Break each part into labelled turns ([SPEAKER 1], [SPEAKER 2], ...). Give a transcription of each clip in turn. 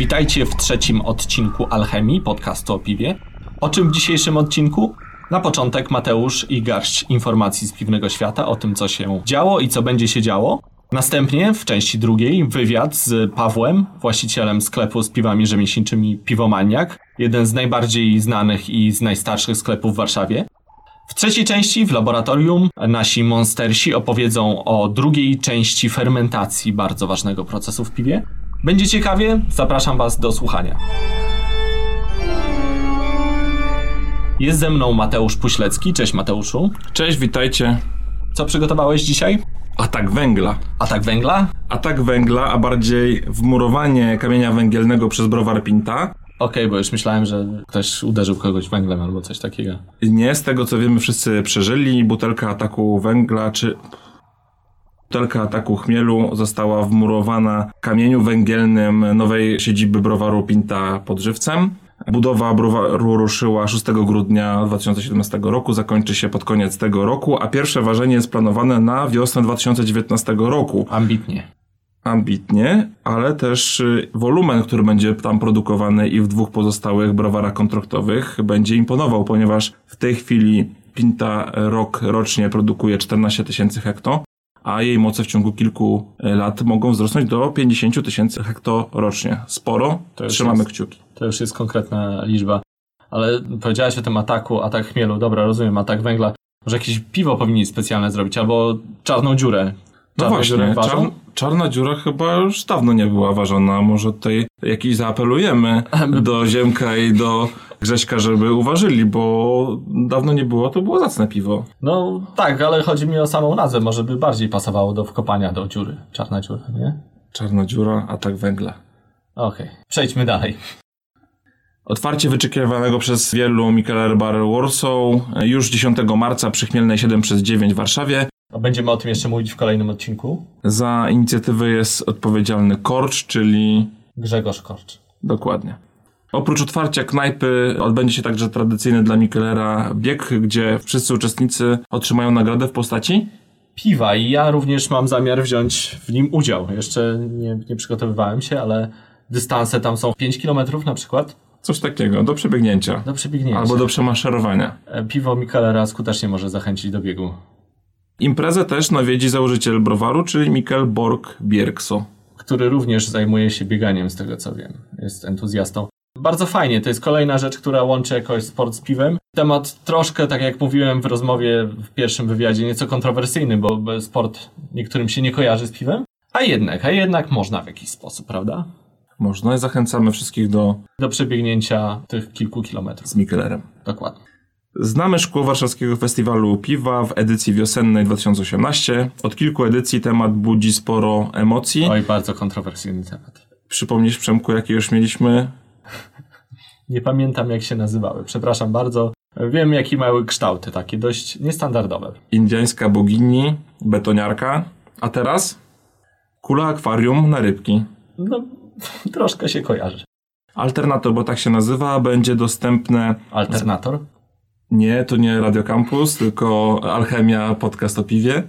[SPEAKER 1] Witajcie w trzecim odcinku Alchemii, podcastu o piwie. O czym w dzisiejszym odcinku? Na początek Mateusz i garść informacji z piwnego świata o tym, co się działo i co będzie się działo. Następnie w części drugiej wywiad z Pawłem, właścicielem sklepu z piwami rzemieślniczymi Piwomaniak, jeden z najbardziej znanych i z najstarszych sklepów w Warszawie. W trzeciej części w laboratorium nasi monstersi opowiedzą o drugiej części fermentacji bardzo ważnego procesu w piwie. Będzie ciekawie, zapraszam Was do słuchania. Jest ze mną Mateusz Puślecki. Cześć Mateuszu.
[SPEAKER 2] Cześć, witajcie.
[SPEAKER 1] Co przygotowałeś dzisiaj?
[SPEAKER 2] Atak węgla.
[SPEAKER 1] Atak węgla?
[SPEAKER 2] Atak węgla, a bardziej wmurowanie kamienia węgielnego przez browar Pinta.
[SPEAKER 1] Okej, bo już myślałem, że ktoś uderzył kogoś węglem albo coś takiego.
[SPEAKER 2] Nie, z tego co wiemy wszyscy przeżyli. Butelka ataku węgla, czy... Butelka ataku chmielu została wmurowana kamieniu węgielnym nowej siedziby browaru Pinta pod Żywcem. Budowa browaru ruszyła 6 grudnia 2017 roku, zakończy się pod koniec tego roku, a pierwsze ważenie jest planowane na wiosnę 2019 roku.
[SPEAKER 1] Ambitnie.
[SPEAKER 2] Ambitnie, ale też y, wolumen, który będzie tam produkowany i w dwóch pozostałych browarach kontraktowych będzie imponował, ponieważ w tej chwili Pinta rok rocznie produkuje 14 tysięcy hekto, a jej moce w ciągu kilku y, lat mogą wzrosnąć do 50 tysięcy hekto rocznie. Sporo, trzymamy
[SPEAKER 1] jest-
[SPEAKER 2] kciuki.
[SPEAKER 1] To już jest konkretna liczba. Ale powiedziałeś o tym ataku, atak chmielu. Dobra, rozumiem, atak węgla. Może jakieś piwo powinni specjalne zrobić, albo czarną dziurę.
[SPEAKER 2] No
[SPEAKER 1] Czarne
[SPEAKER 2] właśnie, czar, czarna dziura chyba już dawno nie była ważona. Może tutaj jakiś zaapelujemy do Ziemka i do Grześka, żeby uważyli, bo dawno nie było, to było zacne piwo.
[SPEAKER 1] No tak, ale chodzi mi o samą nazwę. Może by bardziej pasowało do wkopania do dziury. Czarna dziura, nie?
[SPEAKER 2] Czarna dziura, atak węgla.
[SPEAKER 1] Okej, przejdźmy dalej.
[SPEAKER 2] Otwarcie wyczekiwanego przez wielu Mikeler Bar Warsaw już 10 marca przy Chmielnej 7 przez 9 w Warszawie.
[SPEAKER 1] A Będziemy o tym jeszcze mówić w kolejnym odcinku.
[SPEAKER 2] Za inicjatywę jest odpowiedzialny Korcz, czyli
[SPEAKER 1] Grzegorz Korcz.
[SPEAKER 2] Dokładnie. Oprócz otwarcia knajpy odbędzie się także tradycyjny dla Mikelera bieg, gdzie wszyscy uczestnicy otrzymają nagrodę w postaci
[SPEAKER 1] Piwa i ja również mam zamiar wziąć w nim udział. Jeszcze nie, nie przygotowywałem się, ale dystanse tam są 5 km na przykład
[SPEAKER 2] coś takiego do przebiegnięcia
[SPEAKER 1] do przebiegnięcia.
[SPEAKER 2] albo do przemaszerowania.
[SPEAKER 1] E, Piwo Mikelera skutecznie może zachęcić do biegu.
[SPEAKER 2] Imprezę też nawiedzi założyciel browaru, czyli Mikkel Borg Bierkso.
[SPEAKER 1] który również zajmuje się bieganiem, z tego co wiem. Jest entuzjastą. Bardzo fajnie, to jest kolejna rzecz, która łączy jakoś sport z piwem. Temat troszkę, tak jak mówiłem w rozmowie w pierwszym wywiadzie, nieco kontrowersyjny, bo sport niektórym się nie kojarzy z piwem. A jednak, a jednak można w jakiś sposób, prawda?
[SPEAKER 2] Można i zachęcamy wszystkich do
[SPEAKER 1] Do przebiegnięcia tych kilku kilometrów.
[SPEAKER 2] z Mikkelerem.
[SPEAKER 1] Dokładnie.
[SPEAKER 2] Znamy szkło Warszawskiego Festiwalu Piwa w edycji wiosennej 2018. Od kilku edycji temat budzi sporo emocji.
[SPEAKER 1] Oj, bardzo kontrowersyjny temat.
[SPEAKER 2] Przypomnisz Przemku, jakie już mieliśmy
[SPEAKER 1] Nie pamiętam jak się nazywały, przepraszam bardzo. Wiem jakie mają kształty, takie dość niestandardowe.
[SPEAKER 2] Indiańska bogini, betoniarka, a teraz kula akwarium na rybki.
[SPEAKER 1] No, troszkę się kojarzy.
[SPEAKER 2] Alternator, bo tak się nazywa, będzie dostępne.
[SPEAKER 1] Alternator?
[SPEAKER 2] Nie, to nie Radio Campus, tylko Alchemia, podcast o piwie.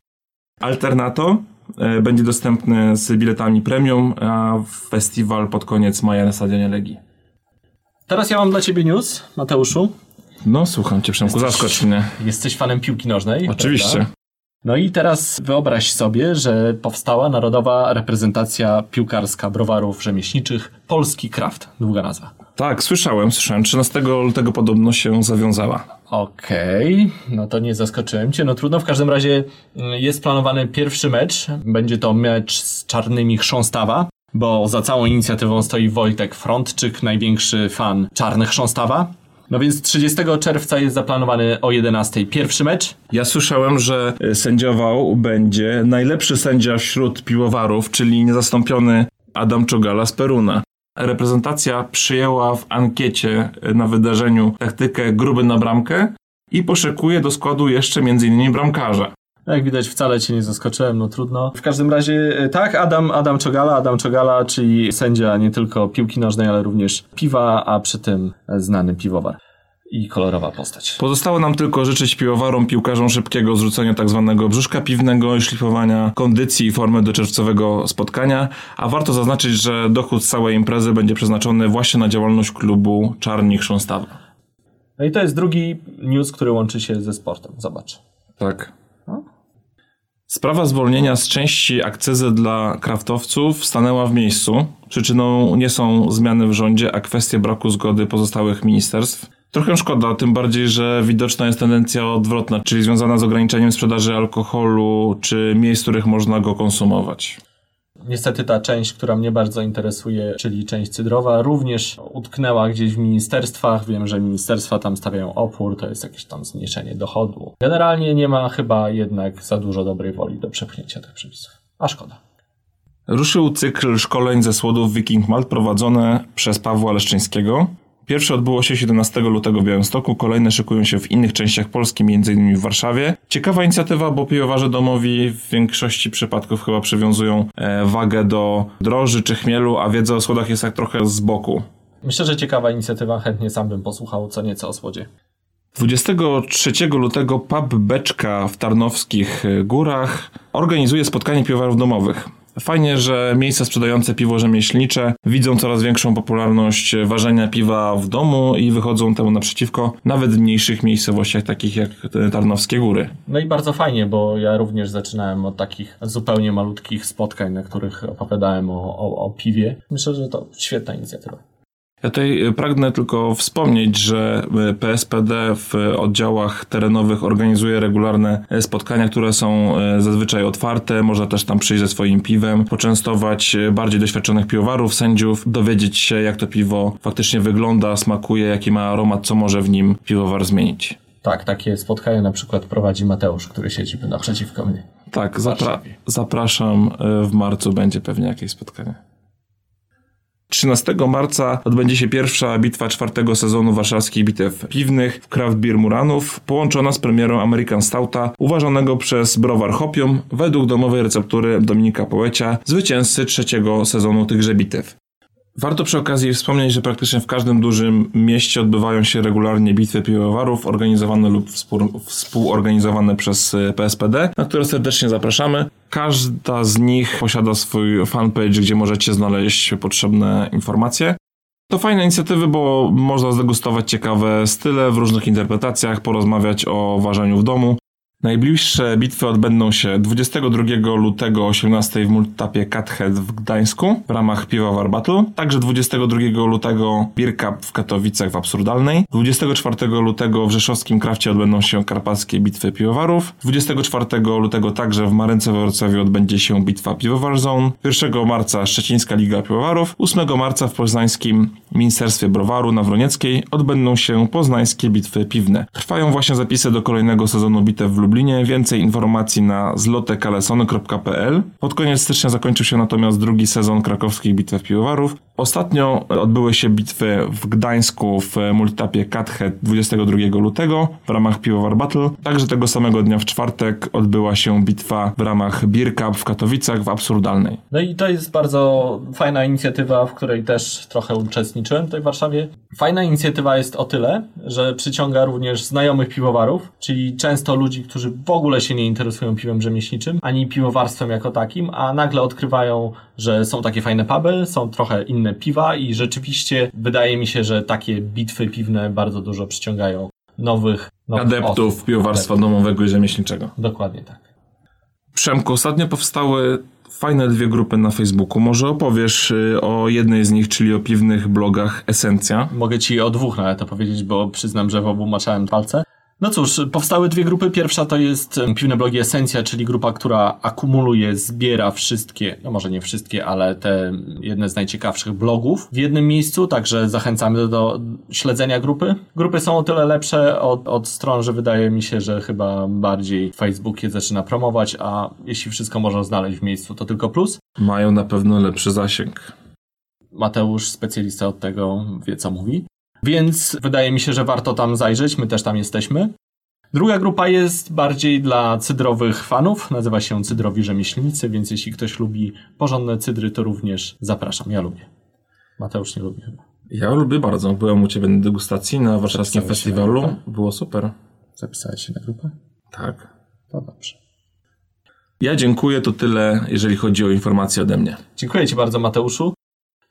[SPEAKER 2] Alternator e, będzie dostępny z biletami premium, a festiwal pod koniec maja na Stadionie Legii.
[SPEAKER 1] Teraz ja mam dla ciebie news, Mateuszu.
[SPEAKER 2] No, słucham cię, Przemku, zaskocz mnie.
[SPEAKER 1] Jesteś fanem piłki nożnej.
[SPEAKER 2] Oczywiście.
[SPEAKER 1] prawda? No i teraz wyobraź sobie, że powstała narodowa reprezentacja piłkarska browarów rzemieślniczych Polski Kraft. Długa nazwa.
[SPEAKER 2] Tak, słyszałem, słyszałem. 13 lutego podobno się zawiązała.
[SPEAKER 1] Okej, no to nie zaskoczyłem cię. No trudno, w każdym razie mm, jest planowany pierwszy mecz. Będzie to mecz z czarnymi chrząstawa, bo za całą inicjatywą stoi Wojtek Frontczyk, największy fan czarnych chrząstawa. No więc 30 czerwca jest zaplanowany o 11 pierwszy mecz.
[SPEAKER 2] Ja słyszałem, że e, sędziował będzie najlepszy sędzia wśród piłowarów, czyli niezastąpiony Adam Czogala z Peruna. Reprezentacja przyjęła w ankiecie e, na wydarzeniu taktykę gruby na bramkę i poszykuje do składu jeszcze m.in. bramkarza.
[SPEAKER 1] Jak widać, wcale cię nie zaskoczyłem, no trudno. W każdym razie, e, tak, Adam, Adam Czogala, Adam Czogala, czyli sędzia nie tylko piłki nożnej, ale również piwa, a przy tym znany piwowar. i kolorowa postać.
[SPEAKER 2] Pozostało nam tylko życzyć piłowarom, piłkarzom szybkiego zrzucenia tak zwanego brzuszka piwnego i szlifowania kondycji i formy do czerwcowego spotkania, a warto zaznaczyć, że dochód z całej imprezy będzie przeznaczony właśnie na działalność klubu Czarni Chrząstawa.
[SPEAKER 1] No i to jest drugi news, który łączy się ze sportem. Zobacz.
[SPEAKER 2] Tak. Sprawa zwolnienia z części akcyzy dla kraftowców stanęła w miejscu. Przyczyną nie są zmiany w rządzie, a kwestie braku zgody pozostałych ministerstw. Trochę szkoda, tym bardziej, że widoczna jest tendencja odwrotna, czyli związana z ograniczeniem sprzedaży alkoholu czy miejsc, w których można go konsumować.
[SPEAKER 1] Niestety ta część, która mnie bardzo interesuje, czyli część cydrowa, również utknęła gdzieś w ministerstwach. Wiem, że ministerstwa tam stawiają opór, to jest jakieś tam zmniejszenie dochodu. Generalnie nie ma chyba jednak za dużo dobrej woli do przepchnięcia tych przepisów. A szkoda.
[SPEAKER 2] Ruszył cykl szkoleń ze słodów Viking Malt prowadzone przez Pawła Leszczyńskiego. Pierwsze odbyło się 17 lutego w Białymstoku, kolejne szykują się w innych częściach Polski, m.in. w Warszawie. Ciekawa inicjatywa, bo piwowarze domowi w większości przypadków chyba przywiązują e, wagę do droży czy chmielu, a wiedza o słodach jest tak trochę z boku.
[SPEAKER 1] Myślę, że ciekawa inicjatywa, chętnie sam bym posłuchał co nieco o słodzie.
[SPEAKER 2] 23 lutego pub Beczka w Tarnowskich Górach organizuje spotkanie piwowarów domowych. Fajnie, że miejsca sprzedające piwo rzemieślnicze widzą coraz większą popularność ważenia piwa w domu i wychodzą temu naprzeciwko nawet w mniejszych miejscowościach takich jak Tarnowskie Góry.
[SPEAKER 1] No i bardzo fajnie, bo ja również zaczynałem od takich zupełnie malutkich spotkań, na których opowiadałem o, o, o piwie. Myślę, że to świetna inicjatywa.
[SPEAKER 2] Ja tutaj pragnę tylko wspomnieć, że PSPD w oddziałach terenowych organizuje regularne spotkania, które są zazwyczaj otwarte. Można też tam przyjść ze swoim piwem, poczęstować bardziej doświadczonych piwowarów, sędziów, dowiedzieć się, jak to piwo faktycznie wygląda, smakuje, jaki ma aromat, co może w nim piwowar zmienić.
[SPEAKER 1] Tak, takie spotkanie na przykład prowadzi Mateusz, który siedzi naprzeciwko mnie.
[SPEAKER 2] Tak, zapra zapraszam. W marcu będzie pewnie jakieś spotkanie. 13 marca odbędzie się pierwsza bitwa czwartego sezonu warszawskich bitew piwnych w Craft Beer Muranów, połączona z premierą American Stouta, uważanego przez browar Hopium według domowej receptury Dominika Poecia, zwycięzcy trzeciego sezonu tychże bitew. Warto przy okazji wspomnieć, że praktycznie w każdym dużym mieście odbywają się regularnie bitwy piwowarów, organizowane lub współorganizowane przez PSPD, na które serdecznie zapraszamy. Każda z nich posiada swój fanpage, gdzie możecie znaleźć potrzebne informacje. To fajne inicjatywy, bo można zdegustować ciekawe style w różnych interpretacjach, porozmawiać o ważeniu w domu. Najbliższe bitwy odbędą się 22 lutego o 18 w multitapie Cathead w Gdańsku w ramach Piwowar Battle, także 22 lutego Beer Cup w Katowicach w Absurdalnej, 24 lutego w Rzeszowskim Krafcie odbędą się karpackie bitwy piwowarów, 24 lutego także w Marynce we Wrocławiu odbędzie się bitwa Piwowar Zone, 1 marca Szczecińska Liga Piwowarów, 8 marca w poznańskim Ministerstwie Browaru na Wronieckiej odbędą się poznańskie bitwy piwne. Trwają właśnie zapisy do kolejnego sezonu bitew w Lublinie Lublinie. Więcej informacji na zlotekalesony.pl. Pod koniec stycznia zakończył się natomiast drugi sezon krakowskich bitew piwowarów. Ostatnio odbyły się bitwy w Gdańsku w multitapie Cathead 22 lutego w ramach Piwowar Battle. Także tego samego dnia w czwartek odbyła się bitwa w ramach Beer Cup w Katowicach w Absurdalnej.
[SPEAKER 1] No i to jest bardzo fajna inicjatywa, w której też trochę uczestniczyłem tutaj w Warszawie. Fajna inicjatywa jest o tyle, że przyciąga również znajomych piwowarów, czyli często ludzi, którzy w ogóle się nie interesują piwem rzemieślniczym, ani piwowarstwem jako takim, a nagle odkrywają, że są takie fajne puby, są trochę inne piwa i rzeczywiście wydaje mi się, że takie bitwy piwne bardzo dużo przyciągają nowych, nowych
[SPEAKER 2] adeptów
[SPEAKER 1] osób.
[SPEAKER 2] piwowarstwa
[SPEAKER 1] Adeptów.
[SPEAKER 2] domowego i rzemieślniczego.
[SPEAKER 1] Dokładnie tak.
[SPEAKER 2] Przemku, ostatnio powstały fajne dwie grupy na Facebooku. Może opowiesz y, o jednej z nich, czyli o piwnych blogach Esencja.
[SPEAKER 1] Mogę ci o dwóch nawet opowiedzieć, bo przyznam, że w obu maczałem palce. No cóż, powstały dwie grupy. Pierwsza to jest Piwne Blogi Esencja, czyli grupa, która akumuluje, zbiera wszystkie, no może nie wszystkie, ale te jedne z najciekawszych blogów w jednym miejscu, także zachęcamy do, do śledzenia grupy. Grupy są o tyle lepsze od, od stron, że wydaje mi się, że chyba bardziej Facebook je zaczyna promować, a jeśli wszystko można znaleźć w miejscu, to tylko plus.
[SPEAKER 2] Mają na pewno lepszy zasięg.
[SPEAKER 1] Mateusz, specjalista od tego, wie co mówi. Więc wydaje mi się, że warto tam zajrzeć, my też tam jesteśmy. Druga grupa jest bardziej dla cydrowych fanów, nazywa się Cydrowi Rzemieślnicy, więc jeśli ktoś lubi porządne cydry, to również zapraszam, ja lubię. Mateusz nie lubi chyba.
[SPEAKER 2] Ja lubię bardzo. Byłem u ciebie na degustacji na warszawskim
[SPEAKER 3] Zapisałeś na
[SPEAKER 2] festiwalu.
[SPEAKER 3] grupę?
[SPEAKER 2] Było super.
[SPEAKER 3] Zapisałeś się na grupę?
[SPEAKER 2] Tak.
[SPEAKER 3] To dobrze.
[SPEAKER 2] Ja dziękuję, to tyle, jeżeli chodzi o informacje ode mnie.
[SPEAKER 1] Dziękuję Ci bardzo, Mateuszu.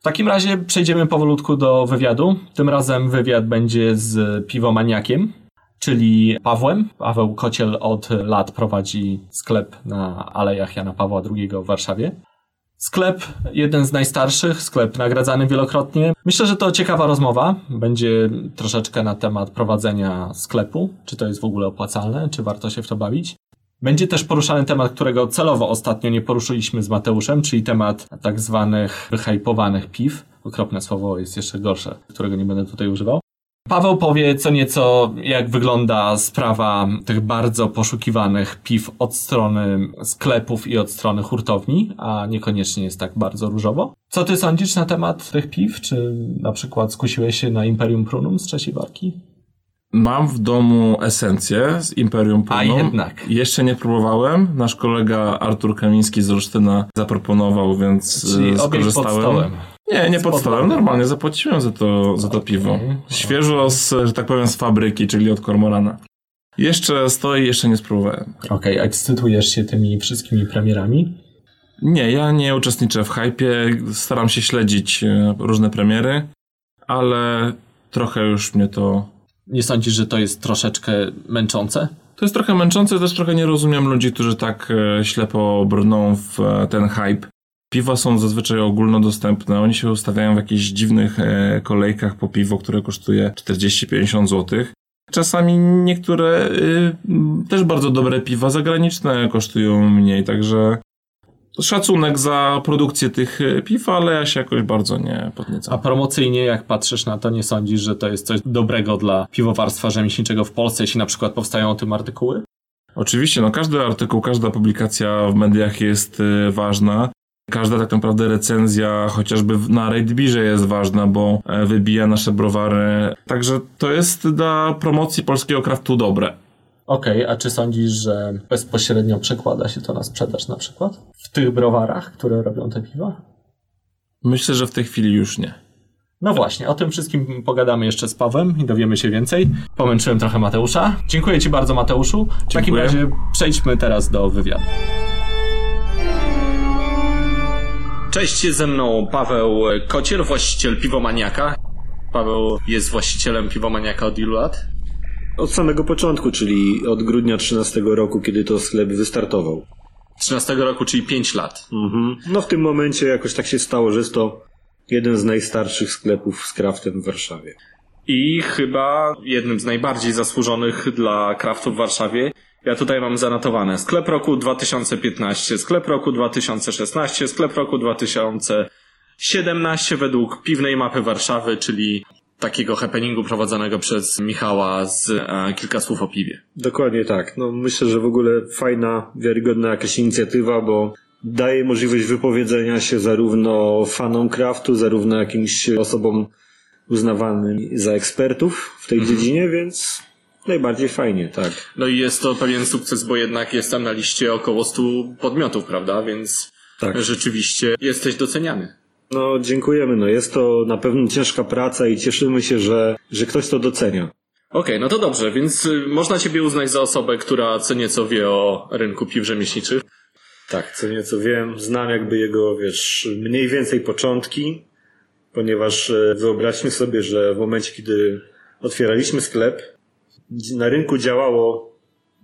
[SPEAKER 1] W takim razie przejdziemy powolutku do wywiadu. Tym razem wywiad będzie z piwomaniakiem, czyli Pawłem. Paweł Kociel od lat prowadzi sklep na Alejach Jana Pawła II w Warszawie. Sklep jeden z najstarszych, sklep nagradzany wielokrotnie. Myślę, że to ciekawa rozmowa. Będzie troszeczkę na temat prowadzenia sklepu, czy to jest w ogóle opłacalne, czy warto się w to bawić. Będzie też poruszany temat, którego celowo ostatnio nie poruszyliśmy z Mateuszem, czyli temat tak zwanych wyhypowanych piw. Okropne słowo jest jeszcze gorsze, którego nie będę tutaj używał. Paweł powie co nieco, jak wygląda sprawa tych bardzo poszukiwanych piw od strony sklepów i od strony hurtowni, a niekoniecznie jest tak bardzo różowo. Co ty sądzisz na temat tych piw? Czy na przykład skusiłeś się na Imperium Prunum z trzeciej warki?
[SPEAKER 2] Mam w domu esencję z Imperium
[SPEAKER 1] A
[SPEAKER 2] Prunum.
[SPEAKER 1] jednak.
[SPEAKER 2] Jeszcze nie próbowałem. Nasz kolega Artur Kamiński z Olsztyna zaproponował, więc
[SPEAKER 1] Czyli
[SPEAKER 2] e,
[SPEAKER 1] pod
[SPEAKER 2] skorzystałem. Nie, nie pod stołem. Normalnie zapłaciłem za to, za to piwo. Świeżo z, że tak powiem, z fabryki, czyli od Kormorana. Jeszcze stoi, jeszcze nie spróbowałem.
[SPEAKER 1] Okej, ekscytujesz się tymi wszystkimi premierami?
[SPEAKER 2] Nie, ja nie uczestniczę w hypie. Staram się śledzić e, różne premiery, ale trochę już mnie to
[SPEAKER 1] Nie sądzisz, że to jest troszeczkę męczące?
[SPEAKER 2] To jest trochę męczące, też trochę nie rozumiem ludzi, którzy tak e, ślepo brną w e, ten hype. Piwa są zazwyczaj ogólnodostępne, oni się ustawiają w jakichś dziwnych e, kolejkach po piwo, które kosztuje 40-50 zł. Czasami niektóre y, też bardzo dobre piwa zagraniczne kosztują mniej, także szacunek za produkcję tych e, piw, ale ja się jakoś bardzo nie
[SPEAKER 1] A
[SPEAKER 2] podniecam.
[SPEAKER 1] promocyjnie, jak patrzysz na to, nie sądzisz, że to jest coś dobrego dla piwowarstwa rzemieślniczego w Polsce, jeśli na przykład powstają o tym artykuły?
[SPEAKER 2] Oczywiście, no każdy artykuł, każda publikacja w mediach jest y, ważna. Każda tak naprawdę recenzja, chociażby na Raidbirze jest ważna, bo e, wybija nasze browary. Także to jest dla promocji polskiego kraftu dobre.
[SPEAKER 1] Okej, a czy sądzisz, że bezpośrednio przekłada się to na sprzedaż na przykład? W tych browarach, które robią te piwa?
[SPEAKER 2] Myślę, że w tej chwili już nie.
[SPEAKER 1] No właśnie, o tym wszystkim pogadamy jeszcze z Pawłem i dowiemy się więcej. Pomęczyłem trochę Mateusza. Dziękuję Ci bardzo, Mateuszu. W takim
[SPEAKER 2] Dziękuję.
[SPEAKER 1] razie przejdźmy teraz do wywiadu. Cześć, ze mną Paweł Kociel, właściciel Piwomaniaka. Paweł jest właścicielem Piwomaniaka od ilu lat?
[SPEAKER 4] Od samego początku, czyli od grudnia 13 roku, kiedy to sklep wystartował.
[SPEAKER 1] 13 roku, czyli 5 lat.
[SPEAKER 4] Mhm. No w tym momencie jakoś tak się stało, że jest to jeden z najstarszych sklepów z kraftem w Warszawie.
[SPEAKER 1] I chyba jednym z najbardziej zasłużonych dla kraftu w Warszawie. Ja tutaj mam zanotowane sklep roku 2015, sklep roku 2016, sklep roku 2017 według piwnej mapy Warszawy, czyli takiego happeningu prowadzonego przez Michała z e, kilka słów o piwie.
[SPEAKER 4] Dokładnie tak. No myślę, że w ogóle fajna, wiarygodna jakaś inicjatywa, bo daje możliwość wypowiedzenia się zarówno fanom kraftu, zarówno jakimś osobom uznawanym za ekspertów w tej dziedzinie, więc najbardziej fajnie, tak.
[SPEAKER 1] No i jest to pewien sukces, bo jednak jest tam na liście około 100 podmiotów, prawda? Więc
[SPEAKER 4] Tak.
[SPEAKER 1] rzeczywiście jesteś doceniany.
[SPEAKER 4] No dziękujemy, no jest to na pewno ciężka praca i cieszymy się, że, że ktoś to docenia.
[SPEAKER 1] Okej, no to dobrze, więc y, można Ciebie uznać za osobę, która co nieco wie o rynku piw rzemieślniczych.
[SPEAKER 4] Tak, co nieco wiem, znam jakby jego, wiesz, mniej więcej początki, ponieważ e, wyobraźmy sobie, że w momencie, kiedy otwieraliśmy sklep, na rynku działało,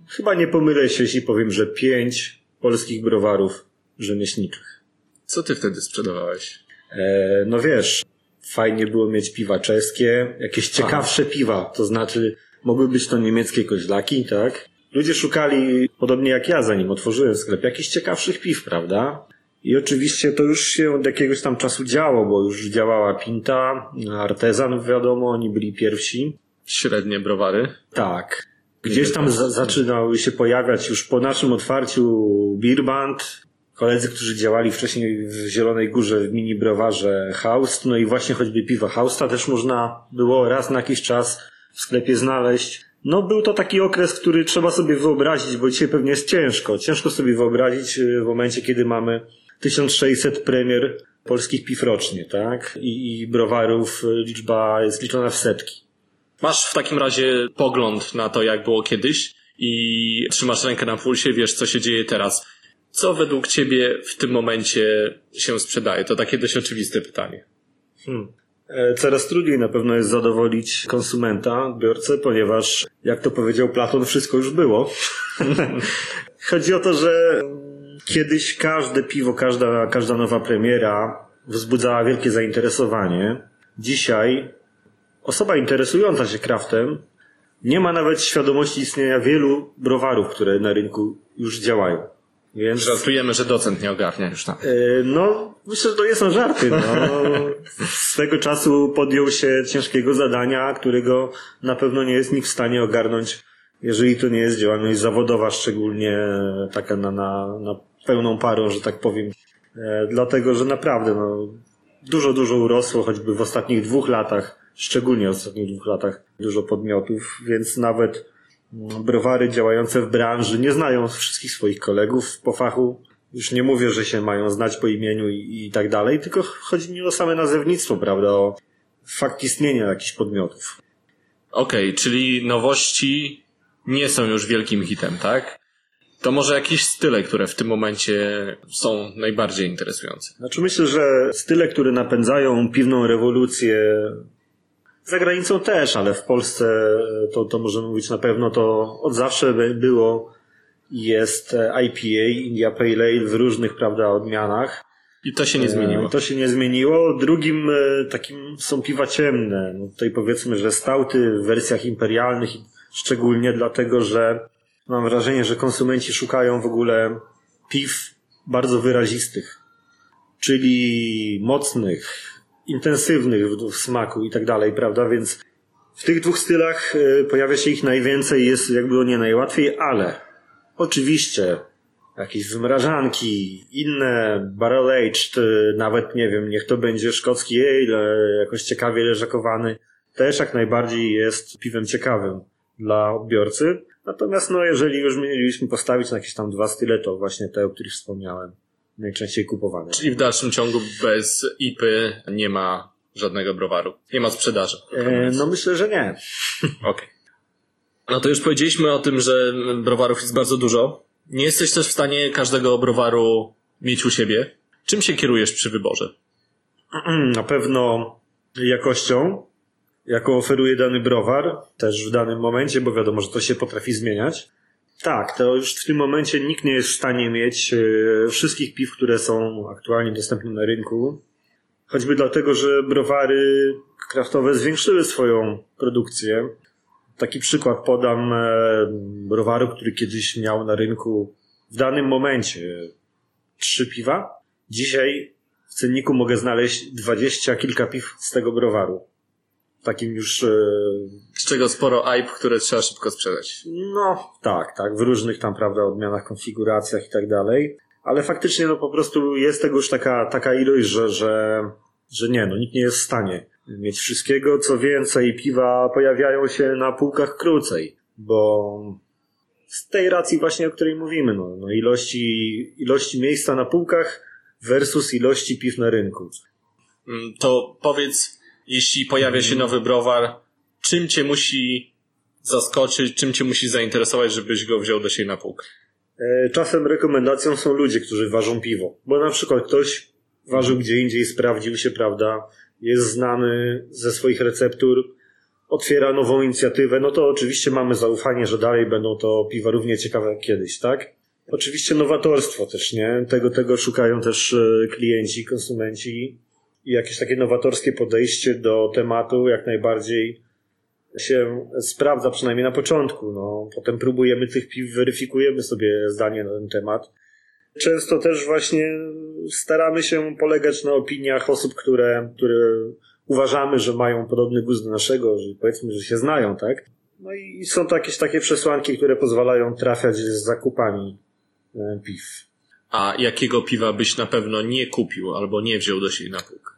[SPEAKER 4] chyba nie pomylę się, jeśli powiem, że pięć polskich browarów rzemieślniczych.
[SPEAKER 1] Co Ty wtedy sprzedawałeś?
[SPEAKER 4] E, no wiesz, fajnie było mieć piwa czeskie, jakieś ciekawsze piwa, to znaczy mogły być to niemieckie koźlaki, tak? Ludzie szukali, podobnie jak ja zanim otworzyłem sklep, jakichś ciekawszych piw, prawda? I oczywiście to już się od jakiegoś tam czasu działo, bo już działała Pinta, Artezan wiadomo, oni byli pierwsi.
[SPEAKER 1] Średnie browary.
[SPEAKER 4] Tak. Gdzieś tam za- zaczynały się pojawiać już po naszym otwarciu Beerband, koledzy, którzy działali wcześniej w Zielonej Górze w mini browarze Haust, no i właśnie choćby piwa Hausta też można było raz na jakiś czas w sklepie znaleźć. No był to taki okres, który trzeba sobie wyobrazić, bo dzisiaj pewnie jest ciężko. Ciężko sobie wyobrazić y, w momencie, kiedy mamy 1600 premier polskich piw rocznie, tak? I, i browarów y, liczba jest liczona w setki.
[SPEAKER 1] Masz w takim razie pogląd na to, jak było kiedyś i trzymasz rękę na pulsie, wiesz, co się dzieje teraz. Co według ciebie w tym momencie się sprzedaje? To takie dość oczywiste pytanie.
[SPEAKER 4] Hmm. E, Coraz trudniej na pewno jest zadowolić konsumenta, odbiorcę, ponieważ, jak to powiedział Platon, wszystko już było. Chodzi o to, że kiedyś każde piwo, każda, każda nowa premiera wzbudzała wielkie zainteresowanie. Dzisiaj osoba interesująca się kraftem nie ma nawet świadomości istnienia wielu browarów, które na rynku już działają. Więc
[SPEAKER 1] Żartujemy, że docent nie ogarnia już tam.
[SPEAKER 4] E, No, myślę, że to nie są żarty. No. Swego czasu podjął się ciężkiego zadania, którego na pewno nie jest nikt w stanie ogarnąć, jeżeli to nie jest działalność zawodowa, szczególnie taka na, na, na pełną parą, że tak powiem. E, Dlatego, że naprawdę no, dużo, dużo urosło, choćby w ostatnich dwóch latach, szczególnie w ostatnich dwóch latach, dużo podmiotów, więc nawet browary działające w branży nie znają wszystkich swoich kolegów po fachu. Już nie mówię, że się mają znać po imieniu i, i tak dalej, tylko chodzi mi o same nazewnictwo, prawda, o fakt istnienia jakichś podmiotów.
[SPEAKER 1] Okej, czyli nowości nie są już wielkim hitem, tak? To może jakieś style, które w tym momencie są najbardziej interesujące.
[SPEAKER 4] Znaczy myślę, że style, które napędzają piwną rewolucję za granicą też, ale w Polsce e, to, to możemy mówić na pewno, to od zawsze by- było jest e, IPA, India Pale Ale w różnych, prawda, odmianach.
[SPEAKER 1] I to się nie zmieniło.
[SPEAKER 4] E, To się nie zmieniło. Drugim takim są piwa ciemne. No tutaj powiedzmy, że stauty w wersjach imperialnych, szczególnie dlatego, że mam wrażenie, że konsumenci szukają w ogóle piw bardzo wyrazistych, czyli mocnych, intensywnych w, w smaku i tak dalej, prawda? Więc w tych dwóch stylach e, pojawia się ich najwięcej, jest jakby było nie najłatwiej, ale oczywiście jakieś wymrażanki, inne barrel aged, y, nawet nie wiem, niech to będzie szkocki ale, e, jakoś ciekawie leżakowany, też jak najbardziej jest piwem ciekawym dla odbiorcy. Natomiast no, jeżeli już mieliśmy postawić na jakieś tam dwa style, to właśnie te, o których wspomniałem, najczęściej kupowane.
[SPEAKER 1] Czyli w dalszym ciągu bez IPy nie ma żadnego browaru. Nie ma sprzedaży.
[SPEAKER 4] E, no myślę, że nie.
[SPEAKER 1] Okej. No to już powiedzieliśmy o tym, że browarów jest bardzo dużo. Nie jesteś też w stanie każdego browaru mieć u siebie. Czym się kierujesz przy wyborze?
[SPEAKER 4] Na pewno jakością, jaką oferuje dany browar, też w danym momencie, bo wiadomo, że to się potrafi zmieniać. Tak, to już w tym momencie nikt nie jest w stanie mieć e, wszystkich piw, które są aktualnie dostępne na rynku. Choćby dlatego, że browary kraftowe zwiększyły swoją produkcję. Taki przykład podam e, browaru, który kiedyś miał na rynku w danym momencie trzy piwa. Dzisiaj w cenniku mogę znaleźć dwadzieścia kilka piw z tego browaru. Takim już, e,
[SPEAKER 1] Z czego sporo IPy, które trzeba szybko sprzedać.
[SPEAKER 4] no tak, tak, w różnych tam, prawda, odmianach, konfiguracjach i tak dalej. Ale faktycznie, no po prostu jest tego już taka, taka ilość, że, że, że nie, no nikt nie jest w stanie mieć wszystkiego. Co więcej, piwa pojawiają się na półkach krócej, bo z tej racji właśnie, o której mówimy, no, no ilości, ilości miejsca na półkach versus ilości piw na rynku.
[SPEAKER 1] Mm, To powiedz, jeśli pojawia się nowy browar, czym cię musi zaskoczyć, czym cię musi zainteresować, żebyś go wziął do siebie na półkę?
[SPEAKER 4] E, Czasem rekomendacją są ludzie, którzy ważą piwo. Bo na przykład ktoś ważył gdzie indziej, sprawdził się, prawda, jest znany ze swoich receptur, otwiera nową inicjatywę, no to oczywiście mamy zaufanie, że dalej będą to piwa równie ciekawe jak kiedyś, tak? Oczywiście nowatorstwo też, nie? Tego, tego szukają też e, klienci, konsumenci i jakieś takie nowatorskie podejście do tematu jak najbardziej się sprawdza, przynajmniej na początku. No, potem próbujemy tych piw, weryfikujemy sobie zdanie na ten temat. Często też właśnie staramy się polegać na opiniach osób, które, które uważamy, że mają podobny gust do naszego, że powiedzmy, że się znają, tak? No i są to jakieś takie przesłanki, które pozwalają trafiać z zakupami e, piw.
[SPEAKER 1] A jakiego piwa byś na pewno nie kupił albo nie wziął do siebie na półkę?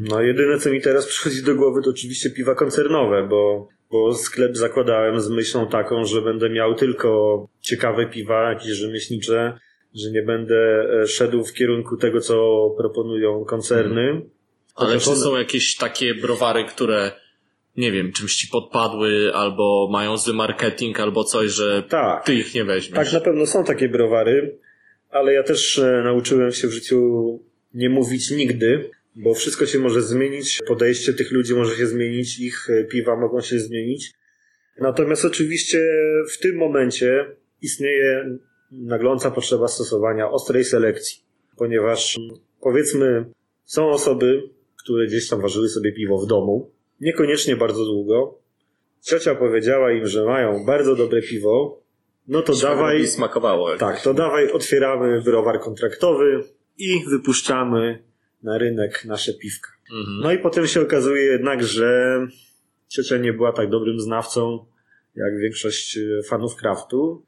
[SPEAKER 4] No jedyne, co mi teraz przychodzi do głowy, to oczywiście piwa koncernowe, bo, bo sklep zakładałem z myślą taką, że będę miał tylko ciekawe piwa, jakieś rzemieślnicze, że nie będę e, szedł w kierunku tego, co proponują koncerny.
[SPEAKER 1] Ale
[SPEAKER 4] Chociaż
[SPEAKER 1] czy
[SPEAKER 4] one-
[SPEAKER 1] są jakieś takie browary, które nie wiem, czymś ci podpadły, albo mają zły marketing, albo coś, że
[SPEAKER 4] Tak.
[SPEAKER 1] ty ich nie weźmiesz?
[SPEAKER 4] Tak, na pewno są takie browary, ale ja też e, nauczyłem się w życiu nie mówić nigdy, bo wszystko się może zmienić, podejście tych ludzi może się zmienić, ich e, piwa mogą się zmienić. Natomiast oczywiście w tym momencie istnieje nagląca potrzeba stosowania ostrej selekcji, ponieważ mm, powiedzmy są osoby, które gdzieś tam ważyły sobie piwo w domu, niekoniecznie bardzo długo. Ciocia powiedziała im, że mają bardzo dobre piwo, no to dawaj,
[SPEAKER 1] smakowało.
[SPEAKER 4] tak, to dawaj, otwieramy browar kontraktowy i wypuszczamy na rynek nasze piwka.
[SPEAKER 1] Mhm.
[SPEAKER 4] No i potem się okazuje jednak, że ciocia nie była tak dobrym znawcą jak większość e, fanów kraftu.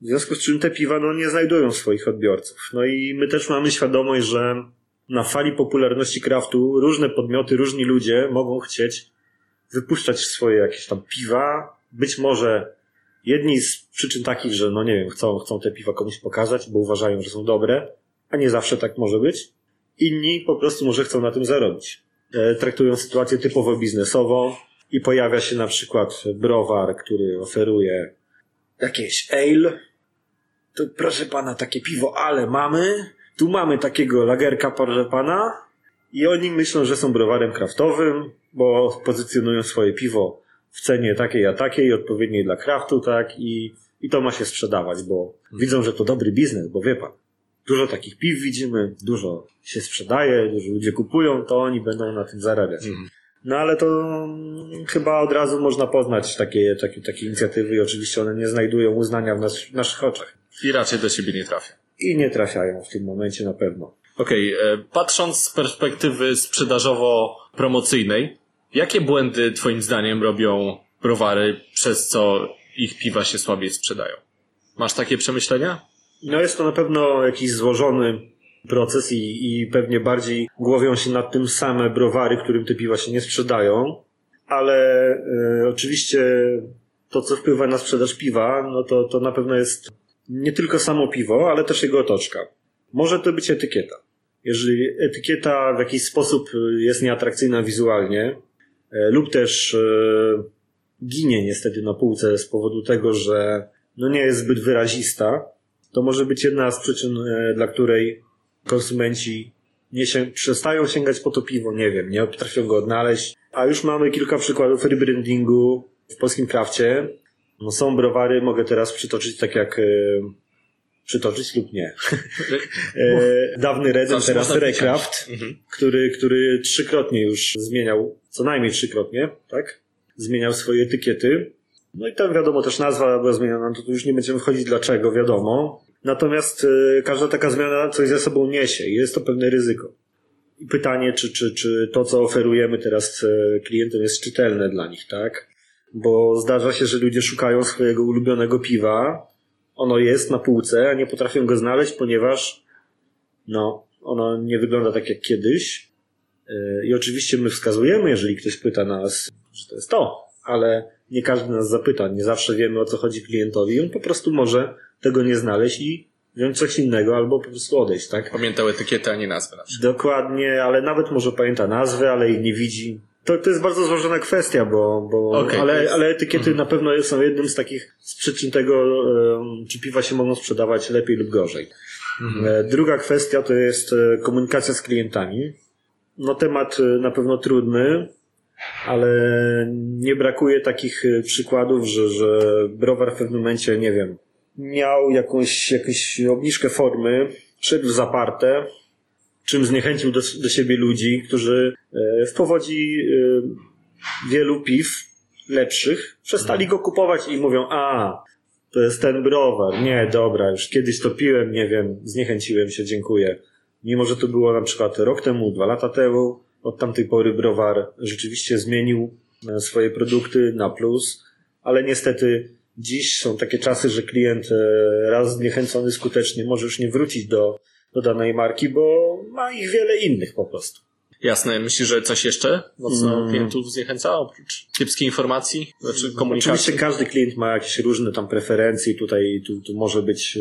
[SPEAKER 4] W związku z czym te piwa no, nie znajdują swoich odbiorców. No i my też mamy świadomość, że na fali popularności kraftu różne podmioty, różni ludzie mogą chcieć wypuszczać swoje jakieś tam piwa. Być może jedni z przyczyn takich, że no nie wiem, chcą, chcą te piwa komuś pokazać, bo uważają, że są dobre, a nie zawsze tak może być. Inni po prostu może chcą na tym zarobić. E, traktują sytuację typowo biznesową i pojawia się na przykład browar, który oferuje jakieś ale. To proszę pana, takie piwo, ale mamy. Tu mamy takiego lagerka, proszę pana. I oni myślą, że są browarem kraftowym, bo pozycjonują swoje piwo w cenie takiej a takiej, odpowiedniej dla kraftu, tak? I, i to ma się sprzedawać, bo widzą, że to dobry biznes, bo wie pan, dużo takich piw widzimy, dużo się sprzedaje, dużo ludzie kupują, to oni będą na tym zarabiać.
[SPEAKER 1] Mhm.
[SPEAKER 4] No ale to mm, chyba od razu można poznać takie, takie, takie inicjatywy i oczywiście one nie znajdują uznania w, nas, w naszych oczach.
[SPEAKER 1] I raczej do siebie nie trafia.
[SPEAKER 4] I nie trafiają w tym momencie na pewno.
[SPEAKER 1] Okej, e, patrząc z perspektywy sprzedażowo-promocyjnej, jakie błędy twoim zdaniem robią browary, przez co ich piwa się słabiej sprzedają? Masz takie przemyślenia?
[SPEAKER 4] No jest to na pewno jakiś złożony proces i, i pewnie bardziej głowią się nad tym same browary, którym te piwa się nie sprzedają, ale e, oczywiście to, co wpływa na sprzedaż piwa, no to, to na pewno jest nie tylko samo piwo, ale też jego otoczka. Może to być etykieta. Jeżeli etykieta w jakiś sposób jest nieatrakcyjna wizualnie, e, lub też e, ginie niestety na półce z powodu tego, że no nie jest zbyt wyrazista, to może być jedna z przyczyn, e, dla której konsumenci nie się, przestają sięgać po to piwo, nie wiem, nie potrafią go odnaleźć. A już mamy kilka przykładów rebrandingu w polskim krafcie. No są browary, mogę teraz przytoczyć tak jak e, przytoczyć lub nie. e, dawny
[SPEAKER 1] Zawsze
[SPEAKER 4] teraz Recraft,
[SPEAKER 1] Mhm.
[SPEAKER 4] który, który trzykrotnie już zmieniał, co najmniej trzykrotnie, tak? Zmieniał swoje etykiety. No i tam wiadomo też nazwa była zmieniona, no to już nie będziemy wchodzić dlaczego, wiadomo. Natomiast e, każda taka zmiana coś ze sobą niesie jest to pewne ryzyko. I pytanie, czy, czy, czy to, co oferujemy teraz e, klientom jest czytelne dla nich, tak? Bo zdarza się, że ludzie szukają swojego ulubionego piwa, ono jest na półce, a nie potrafią go znaleźć, ponieważ no, ono nie wygląda tak jak kiedyś. Yy, I oczywiście my wskazujemy, jeżeli ktoś pyta nas, że to jest to, ale nie każdy nas zapyta, nie zawsze wiemy o co chodzi klientowi i on po prostu może tego nie znaleźć i wziąć coś innego albo po prostu odejść, tak?
[SPEAKER 1] Pamiętał etykietę, a nie nazwę.
[SPEAKER 4] Dokładnie, ale nawet może pamięta nazwę, ale jej nie widzi. To, to jest bardzo złożona kwestia, bo, bo
[SPEAKER 1] to
[SPEAKER 4] ale,
[SPEAKER 1] jest-
[SPEAKER 4] ale etykiety na pewno są jednym z takich z przyczyn tego, czy piwa się mogą sprzedawać lepiej lub gorzej. E, Druga kwestia to jest e, komunikacja z klientami. No temat e, na pewno trudny, ale nie brakuje takich e, przykładów, że, że browar w pewnym momencie, nie wiem, miał jakąś, jakąś obniżkę formy, szedł zaparte, czym zniechęcił do, do siebie ludzi, którzy e, w powodzi e, wielu piw lepszych przestali go kupować i mówią, a, to jest ten browar, nie, dobra, już kiedyś to piłem, nie wiem, zniechęciłem się, dziękuję. Mimo, że to było na przykład rok temu, dwa lata temu, od tamtej pory browar rzeczywiście zmienił e, swoje produkty na plus, ale niestety dziś są takie czasy, że klient e, raz zniechęcony skutecznie może już nie wrócić do, do danej marki, bo ma ich wiele innych po prostu.
[SPEAKER 1] Jasne, myślisz, że coś jeszcze mocno
[SPEAKER 4] Mm.
[SPEAKER 1] klientów zniechęca oprócz kiepskiej informacji, znaczy komunikacji?
[SPEAKER 4] Oczywiście każdy klient ma jakieś różne tam preferencje tutaj tu, tu może być, e,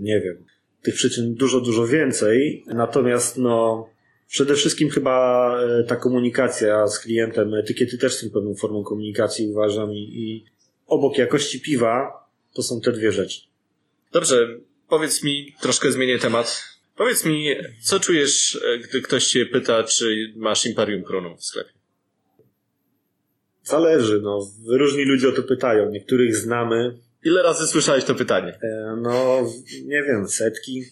[SPEAKER 4] nie wiem, tych przyczyn dużo, dużo więcej. Natomiast no, przede wszystkim chyba e, ta komunikacja z klientem, etykiety też są pewną formą komunikacji, uważam, i, i obok jakości piwa to są te dwie rzeczy.
[SPEAKER 1] Dobrze, powiedz mi, troszkę zmienię temat. Powiedz mi, co czujesz, e, gdy ktoś cię pyta, czy masz Imperium Prunum w sklepie?
[SPEAKER 4] Zależy, no. Różni ludzie o to pytają. Niektórych znamy.
[SPEAKER 1] Ile razy słyszałeś to pytanie?
[SPEAKER 4] E, No, nie wiem, setki.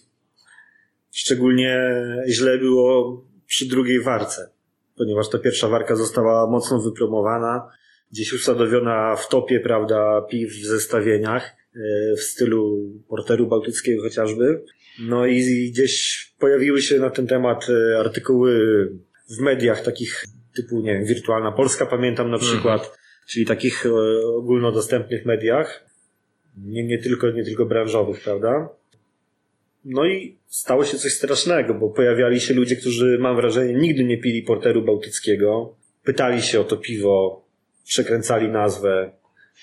[SPEAKER 4] Szczególnie źle było przy drugiej warce, ponieważ ta pierwsza warka została mocno wypromowana, gdzieś usadowiona w topie, prawda, piw w zestawieniach, e, w stylu porteru bałtyckiego chociażby. No i gdzieś pojawiły się na ten temat e, artykuły w mediach takich typu, nie wiem, Wirtualna Polska pamiętam na przykład, czyli takich e, ogólnodostępnych mediach, nie, nie, tylko, nie tylko branżowych, prawda? No i stało się coś strasznego, bo pojawiali się ludzie, którzy, mam wrażenie, nigdy nie pili porteru bałtyckiego, pytali się o to piwo, przekręcali nazwę.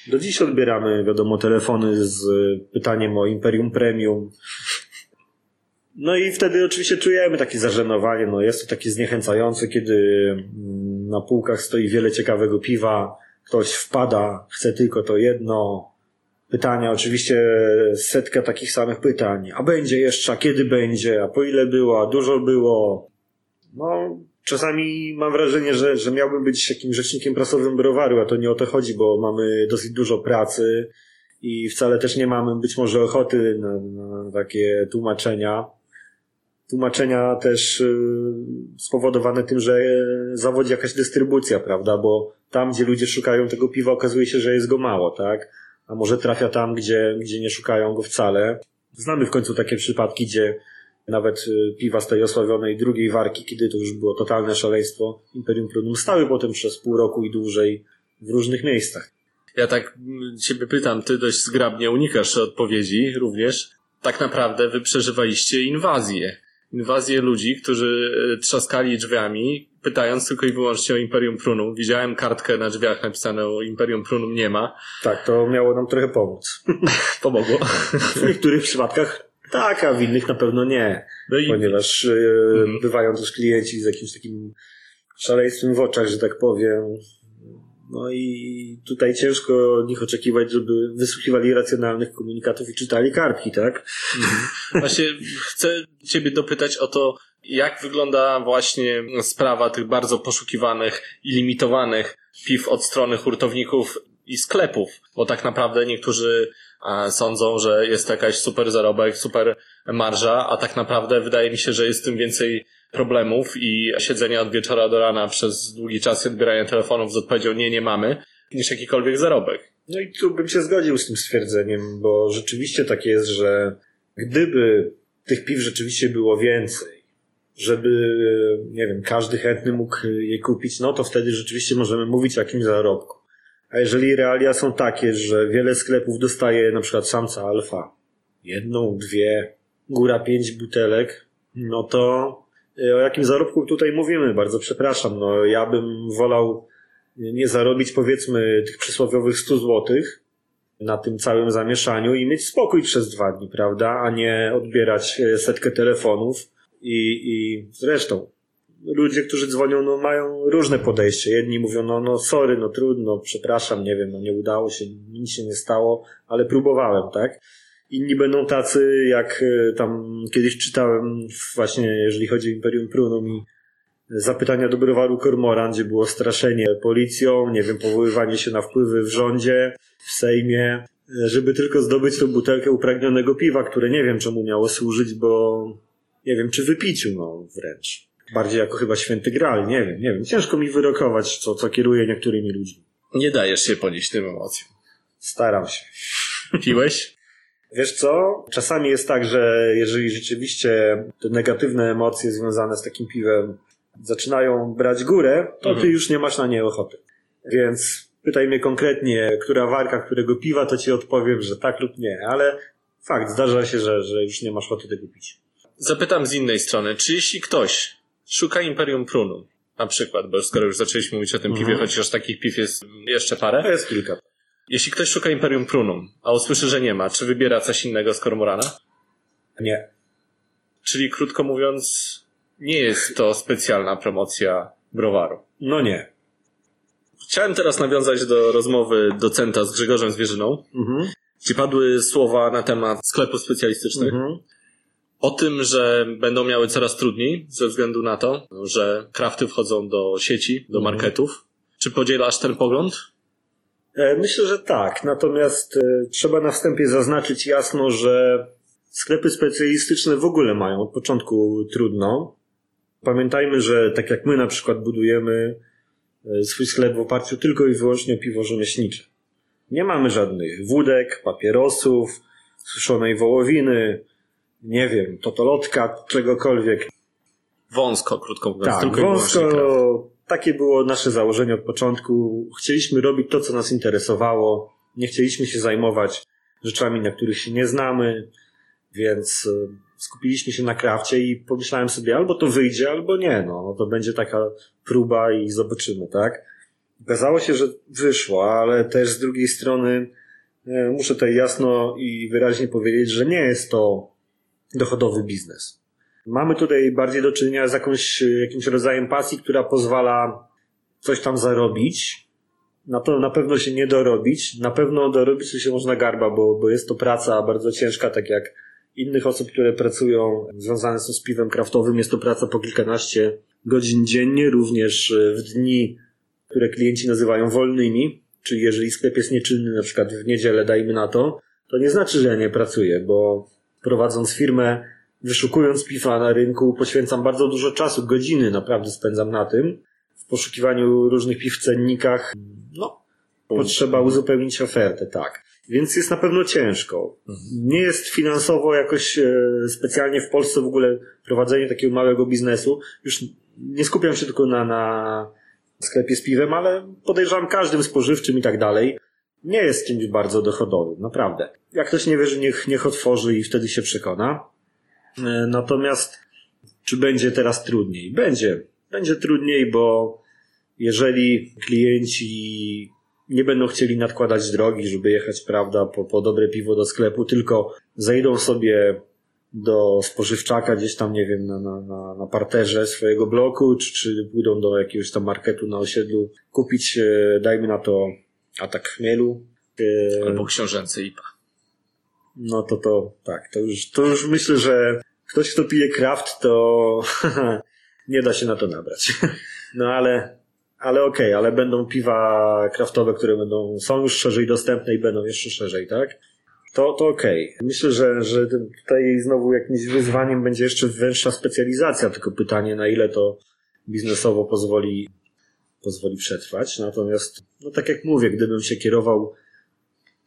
[SPEAKER 4] Do dziś odbieramy, wiadomo, telefony z pytaniem o Imperium Premium. No i wtedy oczywiście czujemy takie zażenowanie. No jest to takie zniechęcające, kiedy mm, na półkach stoi wiele ciekawego piwa, ktoś wpada, chce tylko to jedno. Pytania, oczywiście setka takich samych pytań. A będzie jeszcze, a kiedy będzie, a po ile było, a dużo było. No, czasami mam wrażenie, że, że miałbym być jakimś rzecznikiem prasowym browaru, a to nie o to chodzi, bo mamy dosyć dużo pracy i wcale też nie mamy być może ochoty na, na takie tłumaczenia. Tłumaczenia też y, spowodowane tym, że zawodzi jakaś dystrybucja, prawda? Bo tam, gdzie ludzie szukają tego piwa, okazuje się, że jest go mało, tak? A może trafia tam, gdzie, gdzie nie szukają go wcale. Znamy w końcu takie przypadki, gdzie nawet y, piwa z tej osławionej drugiej warki, kiedy to już było totalne szaleństwo, Imperium Prunum stały potem przez pół roku i dłużej w różnych miejscach.
[SPEAKER 1] Ja tak mm, ciebie pytam, ty dość zgrabnie unikasz odpowiedzi również. Tak naprawdę wy przeżywaliście inwazję. Inwazję ludzi, którzy e, trzaskali drzwiami, pytając tylko i wyłącznie o Imperium Prunum. Widziałem kartkę na drzwiach napisane o Imperium Prunum nie ma.
[SPEAKER 4] Tak, to miało nam trochę pomóc.
[SPEAKER 1] Pomogło.
[SPEAKER 4] W niektórych przypadkach tak, a w innych na pewno nie.
[SPEAKER 1] No i
[SPEAKER 4] Ponieważ y,
[SPEAKER 1] Mhm.
[SPEAKER 4] bywają też klienci z jakimś takim szaleństwem w oczach, że tak powiem. No i tutaj ciężko od nich oczekiwać, żeby wysłuchiwali racjonalnych komunikatów i czytali kartki, tak?
[SPEAKER 1] Właśnie chcę Ciebie dopytać o to, jak wygląda właśnie sprawa tych bardzo poszukiwanych i limitowanych piw od strony hurtowników i sklepów, bo tak naprawdę niektórzy sądzą, że jest to jakaś super zarobek, super marża, a tak naprawdę wydaje mi się, że jest tym więcej problemów i siedzenia od wieczora do rana przez długi czas i odbierania telefonów z odpowiedzią nie, nie mamy, niż jakikolwiek zarobek.
[SPEAKER 4] No i tu bym się zgodził z tym stwierdzeniem, bo rzeczywiście tak jest, że gdyby tych piw rzeczywiście było więcej, żeby, nie wiem, każdy chętny mógł je kupić, no to wtedy rzeczywiście możemy mówić o jakimś zarobku. A jeżeli realia są takie, że wiele sklepów dostaje na przykład samca alfa, jedną, dwie, góra pięć butelek, no to y, o jakim zarobku tutaj mówimy? Bardzo przepraszam. No ja bym wolał nie zarobić powiedzmy tych przysłowiowych 100 złotych na tym całym zamieszaniu i mieć spokój przez dwa dni, prawda? A nie odbierać e, setkę telefonów i, i zresztą ludzie, którzy dzwonią, no mają różne podejście. Jedni mówią, no, no sorry, no trudno, przepraszam, nie wiem, no nie udało się, nic się nie stało, ale próbowałem, tak? Inni będą tacy, jak e, tam kiedyś czytałem właśnie, jeżeli chodzi o Imperium Prunum i zapytania do browaru Kormoran, gdzie było straszenie policją, nie wiem, powoływanie się na wpływy w rządzie, w Sejmie, żeby tylko zdobyć tą butelkę upragnionego piwa, które nie wiem czemu miało służyć, bo nie wiem, czy wypiciu, no wręcz. Bardziej jako chyba święty gral, nie wiem, nie wiem. Ciężko mi wyrokować, co, co kieruje niektórymi ludźmi.
[SPEAKER 1] Nie dajesz się ponieść tym emocjom.
[SPEAKER 4] Staram się.
[SPEAKER 1] Piłeś?
[SPEAKER 4] Wiesz co? Czasami jest tak, że jeżeli rzeczywiście te negatywne emocje związane z takim piwem zaczynają brać górę, to ty
[SPEAKER 1] Mhm.
[SPEAKER 4] już nie masz na nie ochoty. Więc pytaj mnie konkretnie, która warka, którego piwa, to ci odpowiem, że tak lub nie. Ale fakt, zdarza się, że, że już nie masz ochoty tego pić.
[SPEAKER 1] Zapytam z innej strony, czy jeśli ktoś szuka Imperium Prunum, na przykład, bo skoro już zaczęliśmy mówić o tym piwie, chociaż takich piw jest jeszcze
[SPEAKER 4] To
[SPEAKER 1] parę.
[SPEAKER 4] jest kilka.
[SPEAKER 1] Jeśli ktoś szuka Imperium Prunum, a usłyszy, że nie ma, czy wybiera coś innego z Kormorana?
[SPEAKER 4] Nie.
[SPEAKER 1] Czyli krótko mówiąc, nie jest to specjalna promocja browaru.
[SPEAKER 4] No nie.
[SPEAKER 1] Chciałem teraz nawiązać do rozmowy docenta z Grzegorzem Zwierzyną,
[SPEAKER 4] Mhm.
[SPEAKER 1] gdzie padły słowa na temat sklepów specjalistycznych.
[SPEAKER 4] Mhm.
[SPEAKER 1] O tym, że będą miały coraz trudniej ze względu na to, że krafty wchodzą do sieci, do
[SPEAKER 4] Mhm.
[SPEAKER 1] marketów. Czy podzielasz ten pogląd?
[SPEAKER 4] E, Myślę, że tak. Natomiast e, trzeba na wstępie zaznaczyć jasno, że sklepy specjalistyczne w ogóle mają od początku trudno. Pamiętajmy, że tak jak my na przykład budujemy e, swój sklep w oparciu tylko i wyłącznie o piwo rzemieślnicze. Nie mamy żadnych wódek, papierosów, suszonej wołowiny, nie wiem, totolotka, czegokolwiek.
[SPEAKER 1] Wąsko, krótko mówiąc.
[SPEAKER 4] Tak,
[SPEAKER 1] tylko
[SPEAKER 4] wąsko. Takie było nasze założenie od początku. Chcieliśmy robić to, co nas interesowało. Nie chcieliśmy się zajmować rzeczami, na których się nie znamy, więc e, skupiliśmy się na krafcie i pomyślałem sobie, albo to wyjdzie, albo nie. No, no to będzie taka próba i zobaczymy, tak? Okazało się, że wyszło, ale też z drugiej strony e, muszę tutaj jasno i wyraźnie powiedzieć, że nie jest to dochodowy biznes. Mamy tutaj bardziej do czynienia z jakąś, jakimś rodzajem pasji, która pozwala coś tam zarobić. Na to na pewno się nie dorobić. Na pewno dorobić się można garba, bo, bo jest to praca bardzo ciężka, tak jak innych osób, które pracują związane są z piwem kraftowym. Jest to praca po kilkanaście godzin dziennie, również w dni, które klienci nazywają wolnymi. Czyli jeżeli sklep jest nieczynny, na przykład w niedzielę, dajmy na to, to nie znaczy, że ja nie pracuję, bo prowadząc firmę, wyszukując piwa na rynku, poświęcam bardzo dużo czasu, godziny naprawdę spędzam na tym, w poszukiwaniu różnych piw w cennikach. No, potrzeba uzupełnić ofertę, tak. Więc jest na pewno ciężko. Nie jest finansowo jakoś e, specjalnie w Polsce w ogóle prowadzenie takiego małego biznesu. Już nie skupiam się tylko na, na sklepie z piwem, ale podejrzewam każdym spożywczym i tak dalej. Nie jest czymś bardzo dochodowym, naprawdę. Jak ktoś nie wierzy, niech, niech otworzy i wtedy się przekona. E, Natomiast czy będzie teraz trudniej? Będzie. Będzie trudniej, bo jeżeli klienci nie będą chcieli nadkładać drogi, żeby jechać, prawda, po, po dobre piwo do sklepu, tylko zejdą sobie do spożywczaka gdzieś tam, nie wiem, na, na, na, parterze swojego bloku, czy, czy pójdą do jakiegoś tam marketu na osiedlu, kupić, e, dajmy na to, atak chmielu. e,
[SPEAKER 1] Albo książęcy IPA.
[SPEAKER 4] no to to tak, to już, to już myślę, że ktoś, kto pije kraft, to nie da się na to nabrać. No ale, ale okej, ale będą piwa kraftowe, które będą, są już szerzej dostępne i będą jeszcze szerzej, tak? To, to okej. Myślę, że, że tutaj znowu jakimś wyzwaniem będzie jeszcze węższa specjalizacja, tylko pytanie, na ile to biznesowo pozwoli, pozwoli przetrwać. Natomiast, no tak jak mówię, gdybym się kierował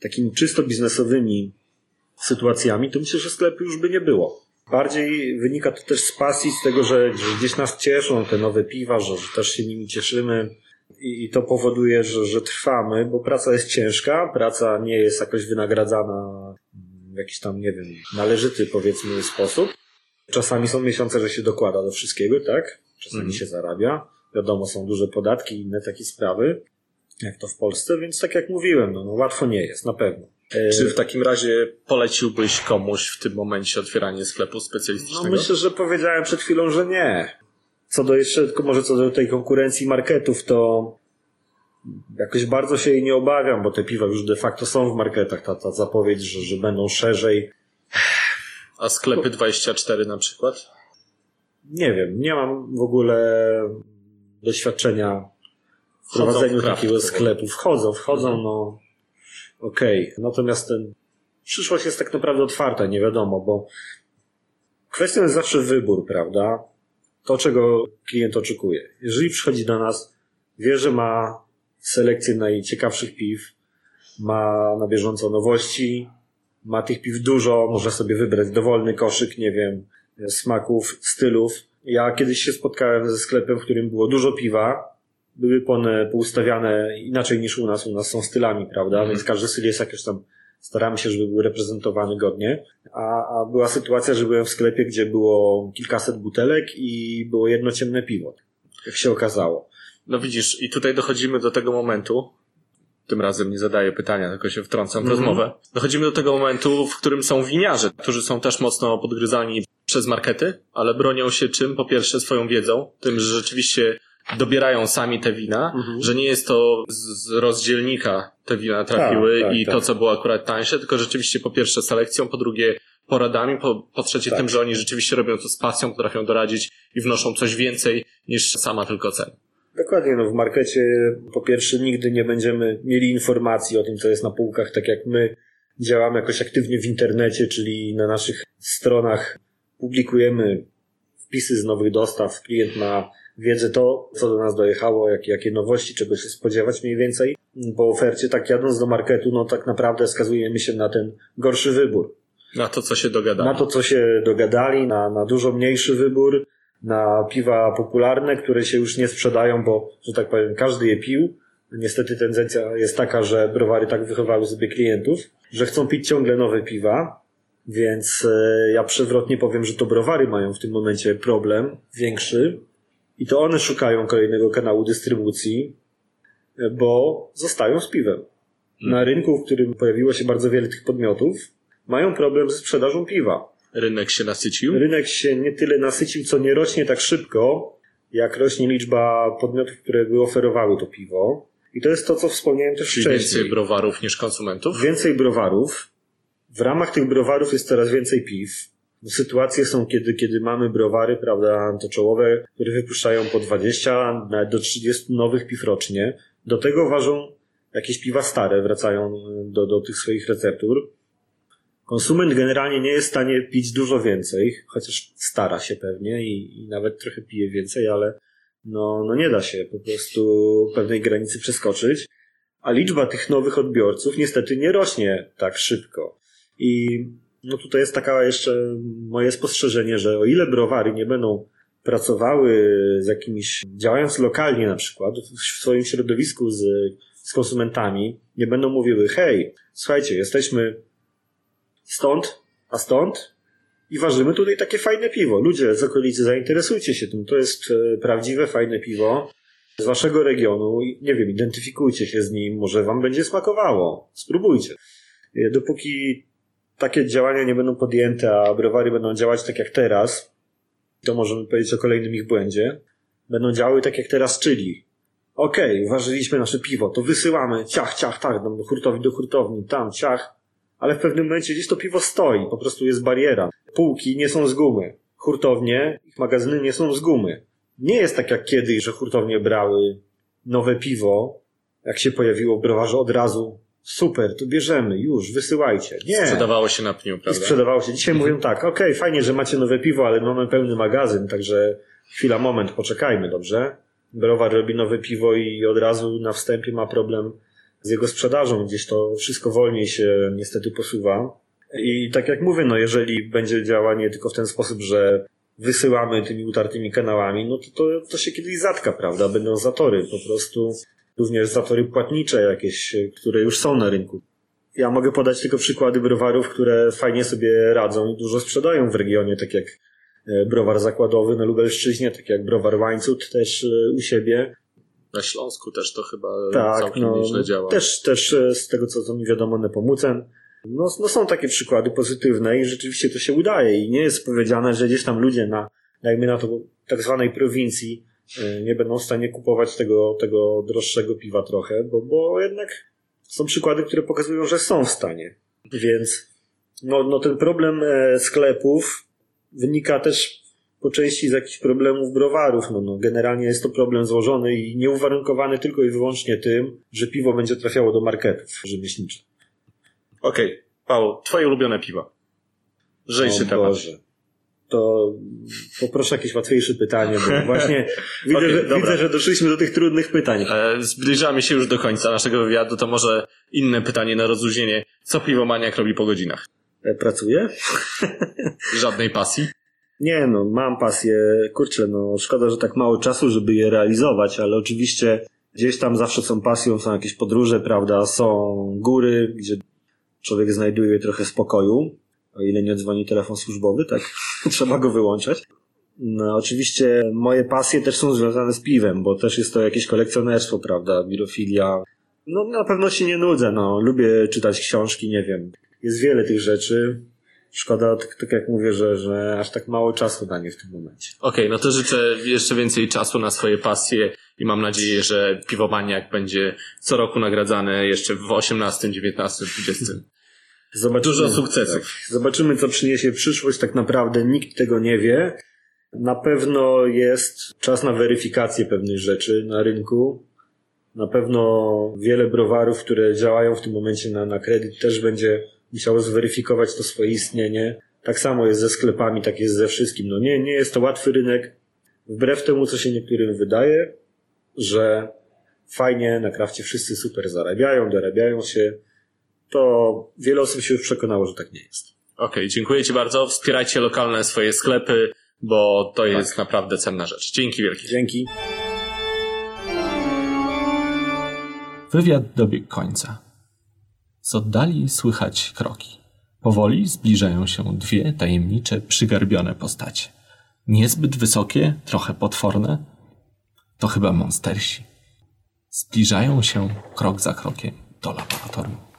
[SPEAKER 4] takimi czysto biznesowymi sytuacjami, to myślę, że sklepu już by nie było. Bardziej wynika to też z pasji, z tego, że, że gdzieś nas cieszą te nowe piwa, że, że też się nimi cieszymy i, i to powoduje, że, że trwamy, bo praca jest ciężka, praca nie jest jakoś wynagradzana w jakiś tam, nie wiem, należyty powiedzmy sposób. Czasami są miesiące, że się dokłada do wszystkiego, tak? Czasami
[SPEAKER 1] Mhm.
[SPEAKER 4] się zarabia. Wiadomo, są duże podatki i inne takie sprawy, jak to w Polsce, więc tak jak mówiłem, no, no łatwo nie jest, na pewno. E,
[SPEAKER 1] Czy w takim razie poleciłbyś komuś w tym momencie otwieranie sklepu specjalistycznego?
[SPEAKER 4] No myślę, że powiedziałem przed chwilą, że nie. Co do jeszcze, tylko może co do tej konkurencji marketów, to jakoś bardzo się jej nie obawiam, bo te piwa już de facto są w marketach. Ta, ta zapowiedź, że, że będą szerzej.
[SPEAKER 1] A sklepy 24 na przykład?
[SPEAKER 4] Nie wiem, nie mam w ogóle doświadczenia w prowadzeniu takiego
[SPEAKER 1] powoli.
[SPEAKER 4] sklepu. Wchodzą, wchodzą, no okej. Natomiast ten przyszłość jest tak naprawdę otwarta, nie wiadomo, bo kwestią jest zawsze wybór, prawda? To, czego klient oczekuje. Jeżeli przychodzi do nas, wie, że ma selekcję najciekawszych piw, ma na bieżąco nowości, ma tych piw dużo, może sobie wybrać dowolny koszyk, nie wiem, smaków, stylów. Ja kiedyś się spotkałem ze sklepem, w którym było dużo piwa, były one poustawiane inaczej niż u nas. U nas są stylami, prawda? Więc każdy styl jest jakoś tam, staramy się, żeby był reprezentowany godnie. A, a była sytuacja, że byłem w sklepie, gdzie było kilkaset butelek i było jedno ciemne piwo. Jak się okazało.
[SPEAKER 1] No widzisz, i tutaj dochodzimy do tego momentu, tym razem nie zadaję pytania, tylko się wtrącam w
[SPEAKER 4] Mhm.
[SPEAKER 1] rozmowę. Dochodzimy do tego momentu, w którym są winiarze, którzy są też mocno podgryzani przez markety, ale bronią się czym? Po pierwsze swoją wiedzą, tym, że rzeczywiście dobierają sami te wina,
[SPEAKER 4] Mhm.
[SPEAKER 1] że nie jest to z z rozdzielnika te wina trafiły
[SPEAKER 4] Tak, tak,
[SPEAKER 1] i
[SPEAKER 4] tak.
[SPEAKER 1] to, co było akurat tańsze, tylko rzeczywiście po pierwsze selekcją, po drugie poradami, po, po trzecie
[SPEAKER 4] Tak.
[SPEAKER 1] tym, że oni rzeczywiście robią to z pasją, potrafią doradzić i wnoszą coś więcej niż sama tylko cena.
[SPEAKER 4] Dokładnie, no w markecie po pierwsze nigdy nie będziemy mieli informacji o tym, co jest na półkach, tak jak my działamy jakoś aktywnie w internecie, czyli na naszych stronach publikujemy wpisy z nowych dostaw, klient ma wiedzę to, co do nas dojechało, jak, jakie nowości, czego się spodziewać mniej więcej. Po ofercie, tak jadąc do marketu, no tak naprawdę skazujemy się na ten gorszy wybór.
[SPEAKER 1] Na to, co się dogadali.
[SPEAKER 4] Na to, co się dogadali, na, na dużo mniejszy wybór, na piwa popularne, które się już nie sprzedają, bo, że tak powiem, każdy je pił. Niestety tendencja jest taka, że browary tak wychowały sobie klientów, że chcą pić ciągle nowe piwa, więc e, ja przewrotnie powiem, że to browary mają w tym momencie problem większy i to one szukają kolejnego kanału dystrybucji, e, bo zostają z piwem. Na rynku, w którym pojawiło się bardzo wiele tych podmiotów, mają problem ze sprzedażą piwa.
[SPEAKER 1] Rynek się nasycił.
[SPEAKER 4] Rynek się nie tyle nasycił, co nie rośnie tak szybko, jak rośnie liczba podmiotów, które by oferowały to piwo. I to jest to, co wspomniałem też
[SPEAKER 1] Czyli
[SPEAKER 4] wcześniej.
[SPEAKER 1] więcej browarów niż konsumentów.
[SPEAKER 4] Więcej browarów. W ramach tych browarów jest coraz więcej piw. Sytuacje są, kiedy, kiedy mamy browary, prawda, to czołowe, które wypuszczają po 20, nawet do 30 nowych piw rocznie. Do tego ważą jakieś piwa stare, wracają do, do tych swoich receptur. Konsument generalnie nie jest w stanie pić dużo więcej, chociaż stara się pewnie i, i nawet trochę pije więcej, ale no, no nie da się po prostu pewnej granicy przeskoczyć. A liczba tych nowych odbiorców niestety nie rośnie tak szybko. I no tutaj jest taka jeszcze moje spostrzeżenie, że o ile browary nie będą pracowały z jakimiś, działając lokalnie na przykład, w swoim środowisku z, z konsumentami, nie będą mówiły, hej, słuchajcie, jesteśmy stąd, a stąd i ważymy tutaj takie fajne piwo. Ludzie z okolicy, zainteresujcie się tym. To jest e, prawdziwe, fajne piwo z waszego regionu. Nie wiem, identyfikujcie się z nim, może wam będzie smakowało. Spróbujcie. E, Dopóki takie działania nie będą podjęte, a browary będą działać tak jak teraz, to możemy powiedzieć o kolejnym ich błędzie. Będą działały tak jak teraz, czyli okej, uważyliśmy nasze piwo, to wysyłamy, ciach, ciach, tak, do hurtowni, do hurtowni, tam, ciach, ale w pewnym momencie gdzieś to piwo stoi, po prostu jest bariera. Półki nie są z gumy, hurtownie, ich magazyny nie są z gumy. Nie jest tak jak kiedyś, że hurtownie brały nowe piwo, jak się pojawiło w browarze od razu, super, to bierzemy, już, wysyłajcie. Nie.
[SPEAKER 1] Sprzedawało się na pniu,
[SPEAKER 4] I
[SPEAKER 1] prawda?
[SPEAKER 4] sprzedawało się. Dzisiaj mówią tak, okej, fajnie, że macie nowe piwo, ale mamy pełny magazyn, także chwila, moment, poczekajmy, dobrze? Browar robi nowe piwo i od razu na wstępie ma problem z jego sprzedażą. Gdzieś to wszystko wolniej się niestety posuwa. I tak jak mówię, no jeżeli będzie działanie tylko w ten sposób, że wysyłamy tymi utartymi kanałami, no to, to, to się kiedyś zatka, prawda? Będą zatory po prostu, również zatory płatnicze jakieś, które już są na rynku. Ja mogę podać tylko przykłady browarów, które fajnie sobie radzą i dużo sprzedają w regionie, tak jak e, browar zakładowy na Lubelszczyźnie, tak jak browar Łańcut też e, u siebie.
[SPEAKER 1] Na Śląsku też to chyba
[SPEAKER 4] Tak,
[SPEAKER 1] całkiem
[SPEAKER 4] no,
[SPEAKER 1] nieźle działa.
[SPEAKER 4] też, też e, z tego co, co mi wiadomo Nepomucen. No, no są takie przykłady pozytywne i rzeczywiście to się udaje i nie jest powiedziane, że gdzieś tam ludzie na, dajmy na to, tak zwanej prowincji e, nie będą w stanie kupować tego, tego droższego piwa trochę, bo, bo jednak są przykłady, które pokazują, że są w stanie. Więc no, no ten problem e, sklepów wynika też po części z jakichś problemów browarów. No, no, generalnie jest to problem złożony i nieuwarunkowany tylko i wyłącznie tym, że piwo będzie trafiało do marketów rzemieślniczych.
[SPEAKER 1] Okej, Paweł, twoje ulubione piwa. Lżejszy
[SPEAKER 4] O
[SPEAKER 1] temat.
[SPEAKER 4] Boże. To poproszę jakieś łatwiejsze pytanie, bo właśnie widzę,
[SPEAKER 1] Okej,
[SPEAKER 4] że,
[SPEAKER 1] dobra.
[SPEAKER 4] widzę, że doszliśmy do tych trudnych pytań.
[SPEAKER 1] E, Zbliżamy się już do końca naszego wywiadu, to może inne pytanie na rozluźnienie. Co piwomaniak robi po godzinach?
[SPEAKER 4] E, Pracuję?
[SPEAKER 1] Żadnej pasji?
[SPEAKER 4] Nie, no, mam pasję. Kurczę, no, szkoda, że tak mało czasu, żeby je realizować, ale oczywiście gdzieś tam zawsze są pasją, są jakieś podróże, prawda, są góry, gdzie człowiek znajduje trochę spokoju, o ile nie dzwoni telefon służbowy, tak, trzeba go wyłączać. No, oczywiście moje pasje też są związane z piwem, bo też jest to jakieś kolekcjonerstwo, prawda, birofilia. No, na pewno się nie nudzę, no, lubię czytać książki, nie wiem. Jest wiele tych rzeczy. szkoda, tak, jak mówię, że, że aż tak mało czasu na nie w tym momencie.
[SPEAKER 1] Okej, no to życzę jeszcze więcej czasu na swoje pasje i mam nadzieję, że Piwomaniak będzie co roku nagradzany jeszcze w 18, 19, 20.
[SPEAKER 4] Zobaczymy,
[SPEAKER 1] Dużo sukcesów.
[SPEAKER 4] Tak, zobaczymy, co przyniesie przyszłość. Tak naprawdę nikt tego nie wie. Na pewno jest czas na weryfikację pewnych rzeczy na rynku. Na pewno wiele browarów, które działają w tym momencie na, na kredyt, też będzie musiało zweryfikować to swoje istnienie. Tak samo jest ze sklepami, tak jest ze wszystkim. No nie, nie jest to łatwy rynek. Wbrew temu, co się niektórym wydaje, że fajnie na krafcie wszyscy super zarabiają, dorabiają się, to wiele osób się już przekonało, że tak nie jest.
[SPEAKER 1] Okej, dziękuję Ci bardzo. Wspierajcie lokalne swoje sklepy, bo to jest naprawdę cenna rzecz. Dzięki wielkie.
[SPEAKER 4] Dzięki.
[SPEAKER 1] Wywiad dobiegł końca. Z oddali słychać kroki. Powoli zbliżają się dwie tajemnicze, przygarbione postacie. Niezbyt wysokie, trochę potworne. To chyba monstersi. Zbliżają się krok za krokiem do laboratorium.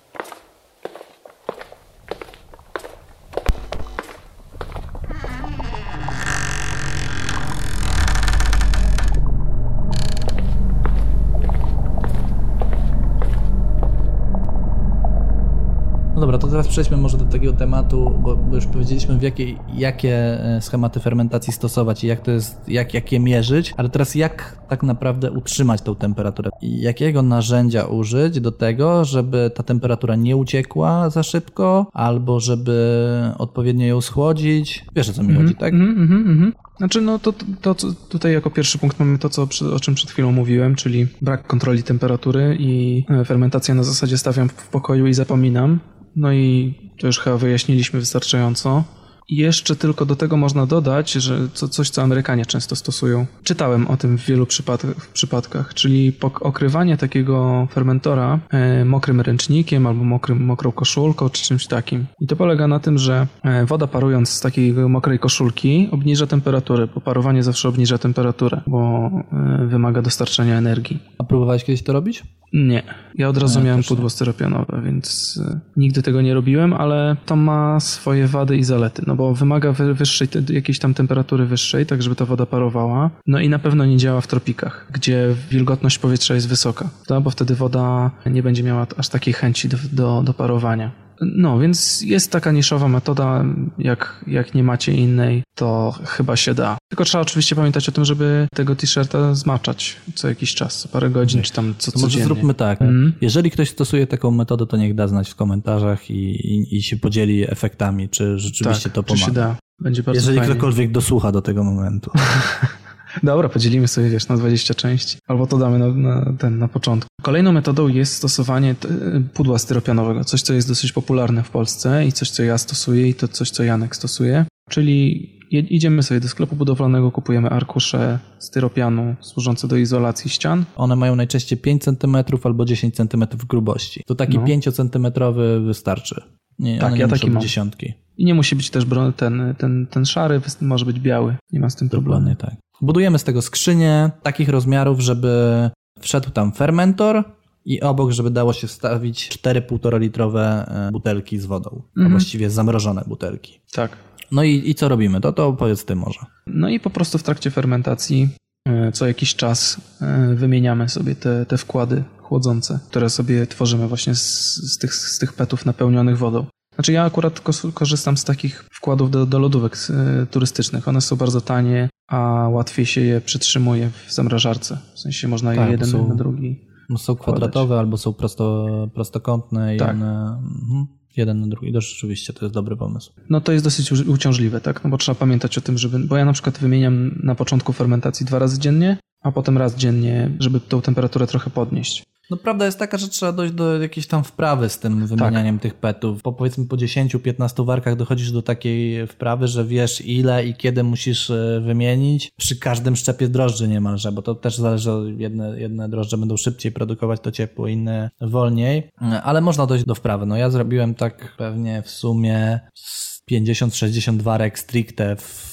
[SPEAKER 5] No dobra, to teraz przejdźmy może do takiego tematu, bo bo już powiedzieliśmy w jakie, jakie schematy fermentacji stosować i jak to jest, jak, jak je mierzyć, ale teraz jak tak naprawdę utrzymać tą temperaturę? I jakiego narzędzia użyć do tego, żeby ta temperatura nie uciekła za szybko, albo żeby odpowiednio ją schłodzić? Wiesz o co mi chodzi, tak?
[SPEAKER 6] Mhm, mhm, mhm. Znaczy, no to, to, to tutaj jako pierwszy punkt mamy to, co, o czym przed chwilą mówiłem, czyli brak kontroli temperatury i e, fermentacja na zasadzie stawiam w pokoju i zapominam. No i to już chyba wyjaśniliśmy wystarczająco. I jeszcze tylko do tego można dodać, że co, coś, co Amerykanie często stosują. Czytałem o tym w wielu przypad- w przypadkach, czyli okrywanie takiego fermentora e, mokrym ręcznikiem albo mokrym, mokrą koszulką czy czymś takim. I to polega na tym, że e, woda parując z takiej mokrej koszulki obniża temperaturę, bo parowanie zawsze obniża temperaturę, bo e, wymaga dostarczenia energii.
[SPEAKER 5] A próbowałeś kiedyś to robić?
[SPEAKER 6] Nie. Ja od razu
[SPEAKER 5] Ja
[SPEAKER 6] miałem pudło styropianowe, więc y, nigdy tego nie robiłem, ale to ma swoje wady i zalety, no bo wymaga wy- wyższej, jakiejś tam temperatury wyższej, tak żeby ta woda parowała. No i na pewno nie działa w tropikach, gdzie wilgotność powietrza jest wysoka, tak? bo wtedy woda nie będzie miała aż takiej chęci do, do, do parowania. No, więc jest taka niszowa metoda, jak, jak nie macie innej, to chyba się da. Tylko trzeba oczywiście pamiętać o tym, żeby tego t-shirta zmaczać co jakiś czas, co parę godzin, czy tam co
[SPEAKER 5] To może zróbmy tak.
[SPEAKER 6] Mhm.
[SPEAKER 5] Jeżeli ktoś stosuje taką metodę, to niech da znać w komentarzach i, i, i się podzieli efektami, czy rzeczywiście
[SPEAKER 6] tak,
[SPEAKER 5] to
[SPEAKER 6] czy się
[SPEAKER 5] pomaga.
[SPEAKER 6] da. Będzie bardzo
[SPEAKER 5] Jeżeli
[SPEAKER 6] fajnie.
[SPEAKER 5] ktokolwiek dosłucha do tego momentu.
[SPEAKER 6] Dobra, podzielimy sobie, wiesz, na 20 części. Albo to damy na, na, ten, na początku. Kolejną metodą jest stosowanie t- pudła styropianowego. Coś, co jest dosyć popularne w Polsce i coś, co ja stosuję i to coś, co Janek stosuje. Czyli idziemy sobie do sklepu budowlanego, kupujemy arkusze styropianu służące do izolacji ścian.
[SPEAKER 5] One mają najczęściej 5 cm albo 10 cm grubości. To taki
[SPEAKER 6] No.
[SPEAKER 5] 5 cm wystarczy. Nie,
[SPEAKER 6] Tak, ja taki mam.
[SPEAKER 5] dziesiątki.
[SPEAKER 6] I nie musi być też bro- ten, ten, ten szary, może być biały. Nie ma z tym problemu.
[SPEAKER 5] Dokładnie tak. Budujemy z tego skrzynię takich rozmiarów, żeby wszedł tam fermentor i obok, żeby dało się wstawić 4 1,5 litrowe e, butelki z wodą. A
[SPEAKER 6] Mhm.
[SPEAKER 5] właściwie zamrożone butelki.
[SPEAKER 6] Tak.
[SPEAKER 5] No i, i co robimy? To, to opowiedz ty może.
[SPEAKER 6] No i po prostu w trakcie fermentacji co jakiś czas e, wymieniamy sobie te, te wkłady chłodzące, które sobie tworzymy właśnie z, z, tych, z tych petów napełnionych wodą. Znaczy ja akurat korzystam z takich wkładów do, do lodówek e, turystycznych. One są bardzo tanie, a łatwiej się je przytrzymuje w zamrażarce. W sensie można
[SPEAKER 5] Tak,
[SPEAKER 6] je jeden
[SPEAKER 5] są-
[SPEAKER 6] na drugi.
[SPEAKER 5] No, Są kwadratowe albo są prosto, prostokątne i
[SPEAKER 6] Tak.
[SPEAKER 5] one... Mhm. Jeden na drugi. To rzeczywiście to jest dobry pomysł.
[SPEAKER 6] No to jest dosyć uciążliwe, tak? No bo trzeba pamiętać o tym, żeby. Bo ja na przykład wymieniam na początku fermentacji dwa razy dziennie, a potem raz dziennie, żeby tą temperaturę trochę podnieść.
[SPEAKER 5] No prawda jest taka, że trzeba dojść do jakiejś tam wprawy z tym wymienianiem tych petów. Po powiedzmy po 10-15 warkach dochodzisz do takiej wprawy, że wiesz ile i kiedy musisz e, wymienić. Przy każdym szczepie drożdży niemalże, bo to też zależy, jedne, jedne drożdże będą szybciej produkować to ciepło, inne wolniej. E, Ale można dojść do wprawy. No ja zrobiłem tak pewnie w sumie z 50-60 warek stricte w,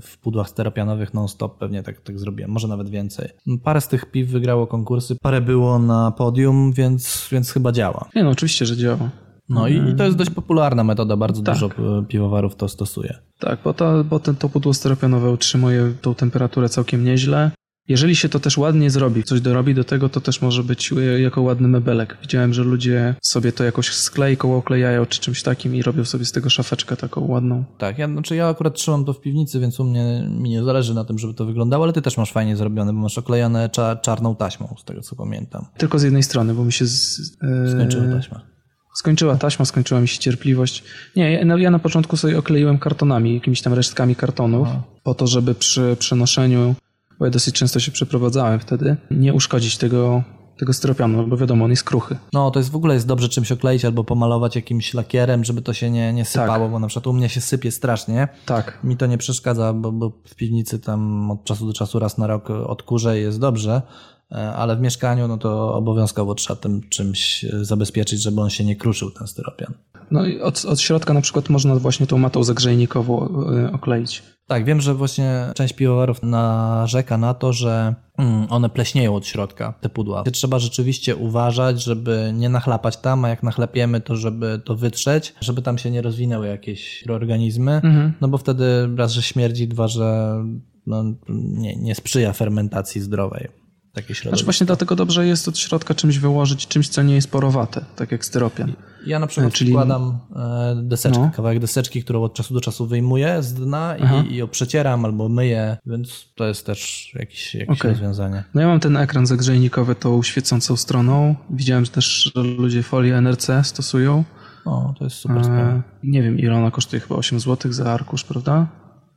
[SPEAKER 5] w pudłach steropianowych non-stop pewnie tak, tak zrobiłem, może nawet więcej. Parę z tych piw wygrało konkursy, parę było na podium, więc, więc chyba działa.
[SPEAKER 6] Nie no, oczywiście, że działa.
[SPEAKER 5] No i, i to jest dość popularna metoda, bardzo
[SPEAKER 6] Tak.
[SPEAKER 5] dużo piwowarów to stosuje.
[SPEAKER 6] Tak, bo, to, bo ten, to pudło styropianowe utrzymuje tą temperaturę całkiem nieźle. Jeżeli się to też ładnie zrobi, coś dorobi do tego, to też może być e, jako ładny mebelek. Widziałem, że ludzie sobie to jakoś sklejką oklejają czy czymś takim i robią sobie z tego szafeczkę taką ładną.
[SPEAKER 5] Tak, ja, znaczy ja akurat trzymam to w piwnicy, więc u mnie mi nie zależy na tym, żeby to wyglądało, ale ty też masz fajnie zrobione, bo masz oklejone cza, czarną taśmą, z tego co pamiętam.
[SPEAKER 6] Tylko z jednej strony, bo mi się z, e,
[SPEAKER 5] Skończyła taśma.
[SPEAKER 6] Skończyła taśma, skończyła mi się cierpliwość. Nie, ja, no, ja na początku sobie okleiłem kartonami, jakimiś tam resztkami kartonów, po to, żeby przy przenoszeniu, bo ja dosyć często się przeprowadzałem wtedy, nie uszkodzić tego, tego styropianu, bo wiadomo, on jest kruchy.
[SPEAKER 5] No, to jest w ogóle jest dobrze czymś okleić albo pomalować jakimś lakierem, żeby to się nie, nie sypało, bo na przykład u mnie się sypie strasznie.
[SPEAKER 6] Tak.
[SPEAKER 5] Mi to nie przeszkadza, bo, bo w piwnicy tam od czasu do czasu raz na rok odkurzę i jest dobrze, e, ale w mieszkaniu no to obowiązkowo trzeba tym czymś e, zabezpieczyć, żeby on się nie kruszył, ten styropian.
[SPEAKER 6] No i od, od środka na przykład można właśnie tą matą zagrzejnikową y, okleić.
[SPEAKER 5] Tak, wiem, że właśnie część piwowarów narzeka na to, że mm, one pleśnieją od środka, te pudła. Trzeba rzeczywiście uważać, żeby nie nachlapać tam, a jak nachlepiemy, to żeby to wytrzeć, żeby tam się nie rozwinęły jakieś mikroorganizmy, no bo wtedy raz, że śmierdzi, dwa, że no, nie, nie sprzyja fermentacji zdrowej. Takie
[SPEAKER 6] Znaczy właśnie dlatego dobrze jest od środka czymś wyłożyć, czymś, co nie jest porowate, tak jak styropian.
[SPEAKER 5] Ja na przykład
[SPEAKER 6] E, czyli-
[SPEAKER 5] wkładam e, deseczkę,
[SPEAKER 6] No.
[SPEAKER 5] kawałek deseczki, którą od czasu do czasu wyjmuję z dna i, i ją przecieram albo myję, więc to jest też jakieś, jakieś
[SPEAKER 6] Okej.
[SPEAKER 5] rozwiązanie.
[SPEAKER 6] No ja mam ten ekran zagrzejnikowy tą świecącą stroną. Widziałem że też, że ludzie folię NRC stosują.
[SPEAKER 5] No, to jest super sprawa.
[SPEAKER 6] E, nie wiem, ile ona kosztuje, chyba 8 zł za arkusz, prawda?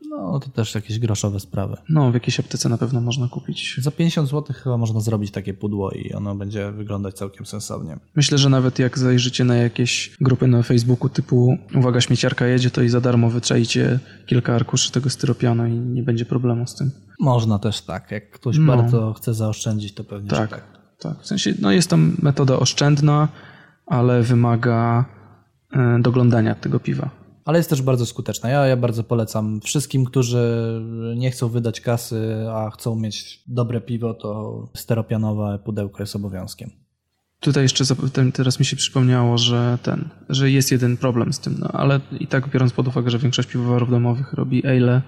[SPEAKER 5] No, to też jakieś groszowe sprawy.
[SPEAKER 6] No, w jakiejś aptece na pewno można kupić.
[SPEAKER 5] Za 50 zł chyba można zrobić takie pudło i ono będzie wyglądać całkiem sensownie.
[SPEAKER 6] Myślę, że nawet jak zajrzycie na jakieś grupy na Facebooku typu uwaga, śmieciarka jedzie, to i za darmo wytrzejcie kilka arkuszy tego styropianu i nie będzie problemu z tym.
[SPEAKER 5] Można też tak. Jak ktoś
[SPEAKER 6] No.
[SPEAKER 5] bardzo chce zaoszczędzić, to pewnie
[SPEAKER 6] Tak,
[SPEAKER 5] tak.
[SPEAKER 6] tak. W sensie, no jest to metoda oszczędna, ale wymaga e, doglądania tego piwa.
[SPEAKER 5] Ale jest też bardzo skuteczna. Ja, ja bardzo polecam wszystkim, którzy nie chcą wydać kasy, a chcą mieć dobre piwo, to steropianowe pudełko jest obowiązkiem.
[SPEAKER 6] Tutaj jeszcze teraz mi się przypomniało, że ten, że jest jeden problem z tym, no ale i tak biorąc pod uwagę, że większość piwowarów domowych robi ale,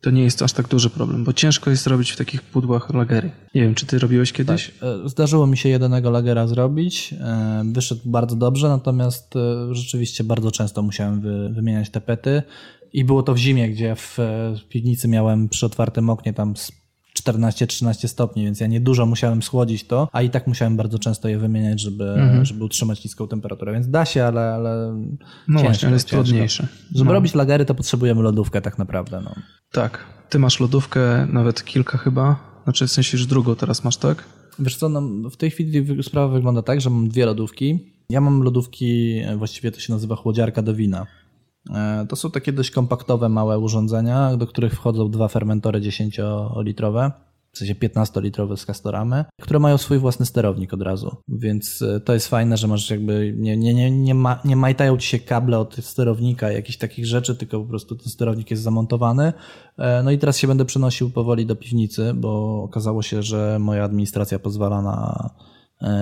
[SPEAKER 6] to nie jest aż tak duży problem, bo ciężko jest robić w takich pudłach lagery. Nie wiem, czy ty robiłeś kiedyś?
[SPEAKER 5] E, Zdarzyło mi się jedynego lagera zrobić. e, Wyszedł bardzo dobrze, natomiast e, rzeczywiście bardzo często musiałem wy, wymieniać te pety. I było to w zimie, gdzie w piwnicy miałem przy otwartym oknie tam z 14-13 stopni, więc ja niedużo musiałem schłodzić to, a i tak musiałem bardzo często je wymieniać, żeby, żeby utrzymać niską temperaturę. Więc da się, ale, ale
[SPEAKER 6] No
[SPEAKER 5] ciężko,
[SPEAKER 6] właśnie, ale jest
[SPEAKER 5] ciężko.
[SPEAKER 6] trudniejsze.
[SPEAKER 5] Żeby
[SPEAKER 6] No.
[SPEAKER 5] robić lagery, to potrzebujemy lodówkę tak naprawdę. No.
[SPEAKER 6] Tak. Ty masz lodówkę, nawet kilka chyba. Znaczy w sensie już drugą teraz masz, tak?
[SPEAKER 5] Wiesz co, no, w tej chwili sprawa wygląda tak, że mam dwie lodówki. Ja mam lodówki, e, właściwie to się nazywa chłodziarka do wina. E, To są takie dość kompaktowe, małe urządzenia, do których wchodzą dwa fermentory 10-litrowe, w sensie 15-litrowe z Castoramy, które mają swój własny sterownik od razu. Więc e, to jest fajne, że masz jakby, nie, nie, nie, nie, ma, nie majtają ci się kable od sterownika, jakichś takich rzeczy, tylko po prostu ten sterownik jest zamontowany. E, No i teraz się będę przenosił powoli do piwnicy, bo okazało się, że moja administracja pozwala na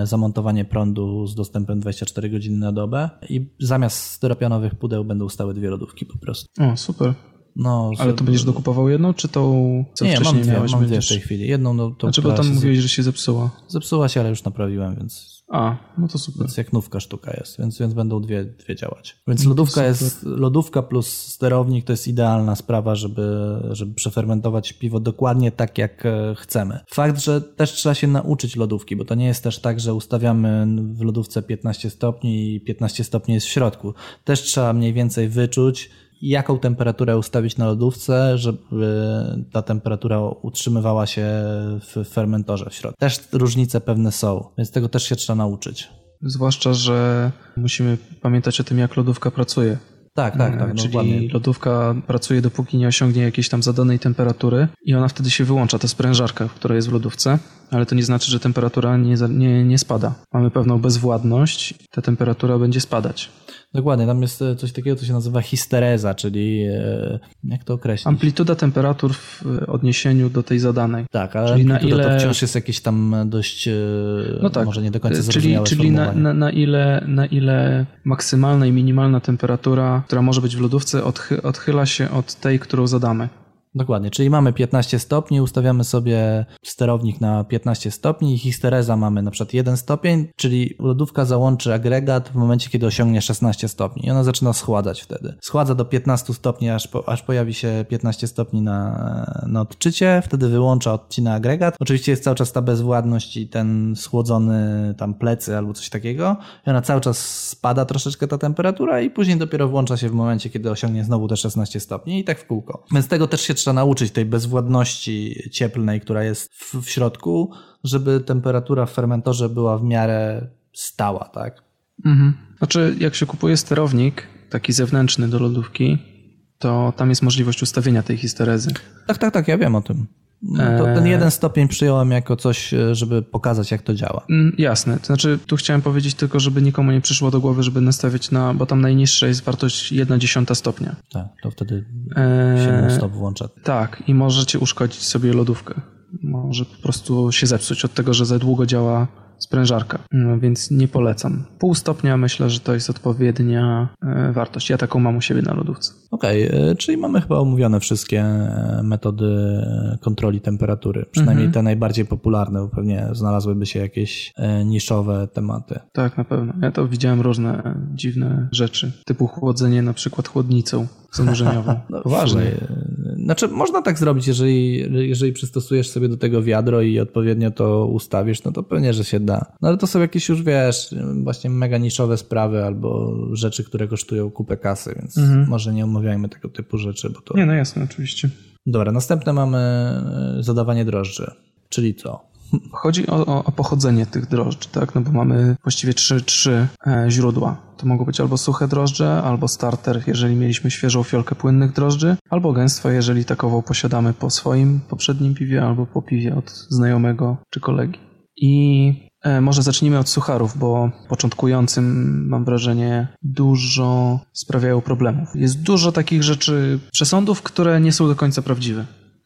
[SPEAKER 5] zamontowanie prądu z dostępem 24 godziny na dobę i zamiast styropianowych pudeł będą stały dwie lodówki po prostu.
[SPEAKER 6] O, super.
[SPEAKER 5] No,
[SPEAKER 6] Ale to będziesz dokupował jedną, czy tą, co
[SPEAKER 5] Nie,
[SPEAKER 6] wcześniej
[SPEAKER 5] mam dwie,
[SPEAKER 6] miałeś?
[SPEAKER 5] mam dwie w tej chwili. Jedną, no
[SPEAKER 6] Znaczy, bo tam
[SPEAKER 5] się
[SPEAKER 6] mówiłeś, że się zepsuła.
[SPEAKER 5] zepsuła się, ale już naprawiłem, więc,
[SPEAKER 6] A, no to super.
[SPEAKER 5] więc jak nówka sztuka jest, więc, więc będą dwie, dwie działać. Więc lodówka jest, lodówka plus sterownik to jest idealna sprawa, żeby, żeby przefermentować piwo dokładnie tak, jak e, chcemy. Fakt, że też trzeba się nauczyć lodówki, bo to nie jest też tak, że ustawiamy w lodówce 15 stopni i 15 stopni jest w środku. Też trzeba mniej więcej wyczuć, jaką temperaturę ustawić na lodówce, żeby ta temperatura utrzymywała się w fermentorze w środku. Też różnice pewne są, więc tego też się trzeba nauczyć.
[SPEAKER 6] Zwłaszcza, że musimy pamiętać o tym, jak lodówka pracuje.
[SPEAKER 5] Tak, tak, tak,
[SPEAKER 6] E, Czyli
[SPEAKER 5] dokładnie.
[SPEAKER 6] lodówka pracuje dopóki nie osiągnie jakiejś tam zadanej temperatury i ona wtedy się wyłącza, ta sprężarka, która jest w lodówce, ale to nie znaczy, że temperatura nie, nie, nie spada. Mamy pewną bezwładność, ta temperatura będzie spadać.
[SPEAKER 5] Dokładnie, tam jest e, coś takiego, co się nazywa histereza, czyli e, Jak to określić?
[SPEAKER 6] Amplituda temperatur w odniesieniu do tej zadanej.
[SPEAKER 5] Tak, ale
[SPEAKER 6] Czyli na ile-
[SPEAKER 5] to wciąż jest jakieś tam dość, e,
[SPEAKER 6] No tak.
[SPEAKER 5] może nie do końca
[SPEAKER 6] czyli, czyli na, na, na, ile, na ile maksymalna i minimalna temperatura, która może być w lodówce, odchy, odchyla się od tej, którą zadamy.
[SPEAKER 5] Dokładnie, czyli mamy 15 stopni, ustawiamy sobie sterownik na 15 stopni i histereza mamy na przykład 1 stopień, czyli lodówka załączy agregat w momencie, kiedy osiągnie 16 stopni i ona zaczyna schładzać wtedy. Schładza do 15 stopni, aż, po, aż pojawi się 15 stopni na, na odczycie, wtedy wyłącza, odcina agregat. Oczywiście jest cały czas ta bezwładność i ten schłodzony tam plecy albo coś takiego i ona cały czas spada troszeczkę ta temperatura i później dopiero włącza się w momencie, kiedy osiągnie znowu te 16 stopni i tak w kółko. Więc tego też się trzeba nauczyć, tej bezwładności cieplnej, która jest w, w środku, żeby temperatura w fermentorze była w miarę stała, tak?
[SPEAKER 6] Mhm. Znaczy, jak się kupuje sterownik, taki zewnętrzny do lodówki, to tam jest możliwość ustawienia tej histerezy.
[SPEAKER 5] Tak, tak, tak, ja wiem o tym. To ten
[SPEAKER 6] Eee.
[SPEAKER 5] jeden stopień przyjąłem jako coś, e, żeby pokazać, jak to działa.
[SPEAKER 6] Mm, Jasne. To znaczy, tu chciałem powiedzieć tylko, żeby nikomu nie przyszło do głowy, żeby nastawiać na, bo tam najniższa jest wartość 1 dziesiąta stopnia.
[SPEAKER 5] Tak, to wtedy
[SPEAKER 6] Eee,
[SPEAKER 5] się non-stop włącza.
[SPEAKER 6] Tak, i możecie uszkodzić sobie lodówkę. Może po prostu się zepsuć od tego, że za długo działa sprężarka, No, więc nie polecam. Pół stopnia myślę, że to jest odpowiednia e, wartość. Ja taką mam u siebie na lodówce.
[SPEAKER 5] Okej, e, czyli mamy chyba omówione wszystkie e, metody e, kontroli temperatury, przynajmniej
[SPEAKER 6] Mhm.
[SPEAKER 5] te najbardziej popularne, bo pewnie znalazłyby się jakieś niszowe tematy.
[SPEAKER 6] Tak, na pewno. Ja to widziałem różne dziwne rzeczy, typu chłodzenie na przykład chłodnicą zanurzeniową. Poważnie.
[SPEAKER 5] Słuchaj, e, Znaczy, można tak zrobić, jeżeli, jeżeli przystosujesz sobie do tego wiadro i odpowiednio to ustawisz, no to pewnie, że się da. No ale to są jakieś już, wiesz, właśnie mega niszowe sprawy albo rzeczy, które kosztują kupę kasy, więc może nie omawiajmy tego typu rzeczy, bo to...
[SPEAKER 6] Nie, no jasne, oczywiście.
[SPEAKER 5] Dobra, następne mamy e, zadawanie drożdży, czyli co?
[SPEAKER 6] Chodzi o, o, o pochodzenie tych drożdży, tak? No bo mamy właściwie trzy, trzy e, źródła. To mogą być albo suche drożdże, albo starter, jeżeli mieliśmy świeżą fiolkę płynnych drożdży, albo gęstwo, jeżeli takową posiadamy po swoim poprzednim piwie, albo po piwie od znajomego czy kolegi. I może zacznijmy od sucharów, bo początkującym mam wrażenie dużo sprawiają problemów. Jest dużo takich rzeczy, przesądów, które nie są do końca prawdziwe.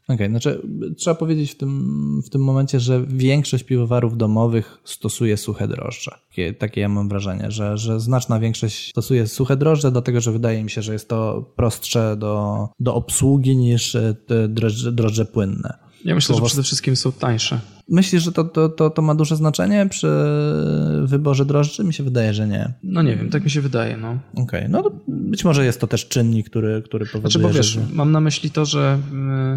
[SPEAKER 5] Okej, znaczy trzeba powiedzieć w tym, w tym momencie, że większość piwowarów domowych stosuje suche drożdże. Takie, takie ja mam wrażenie, że, że znaczna większość stosuje suche drożdże, dlatego że wydaje mi się, że jest to prostsze do, do obsługi niż e, te drożdże, drożdże płynne.
[SPEAKER 6] Ja myślę, że
[SPEAKER 5] Słowo-
[SPEAKER 6] przede wszystkim są tańsze.
[SPEAKER 5] Myślisz, że to, to, to, to ma duże znaczenie przy wyborze drożdży? Mi się wydaje, że nie.
[SPEAKER 6] No nie wiem, tak mi się wydaje, no.
[SPEAKER 5] Okej, no to być może jest to też czynnik, który, który powoduje,
[SPEAKER 6] Znaczy, bo wiesz,
[SPEAKER 5] że...
[SPEAKER 6] mam na myśli to, że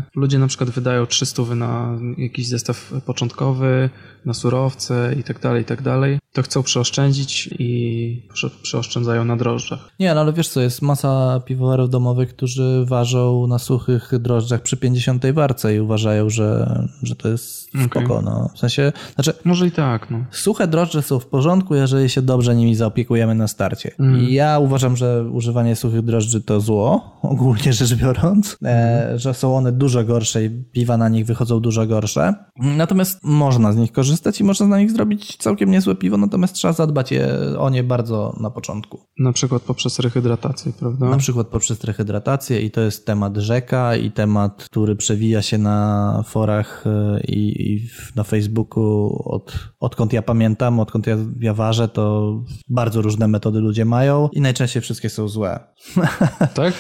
[SPEAKER 6] y, ludzie na przykład wydają 300 na jakiś zestaw początkowy, na surowce i tak dalej, i tak dalej. To chcą przeoszczędzić i prze, przeoszczędzają na drożdżach.
[SPEAKER 5] Nie, no ale wiesz co, jest masa piwowarów domowych, którzy ważą na suchych drożdżach przy 50 warce i uważają, że, że to jest spoko. No. W sensie, znaczy
[SPEAKER 6] Może i tak, no.
[SPEAKER 5] suche drożdże są w porządku, jeżeli się dobrze nimi zaopiekujemy na starcie. I ja uważam, że używanie suchych drożdży to zło, ogólnie rzecz biorąc, e, że są one dużo gorsze i piwa na nich wychodzą dużo gorsze. Natomiast można z nich korzystać i można na nich zrobić całkiem niezłe piwo, natomiast trzeba zadbać je, o nie bardzo na początku.
[SPEAKER 6] Na przykład poprzez rehydratację, prawda?
[SPEAKER 5] Na przykład poprzez rehydratację i to jest temat rzeka i temat, który przewija się na forach e, i, i w- na Facebooku od, odkąd ja pamiętam, odkąd ja, ja ważę, to bardzo różne metody ludzie mają i najczęściej wszystkie są złe.
[SPEAKER 6] Tak?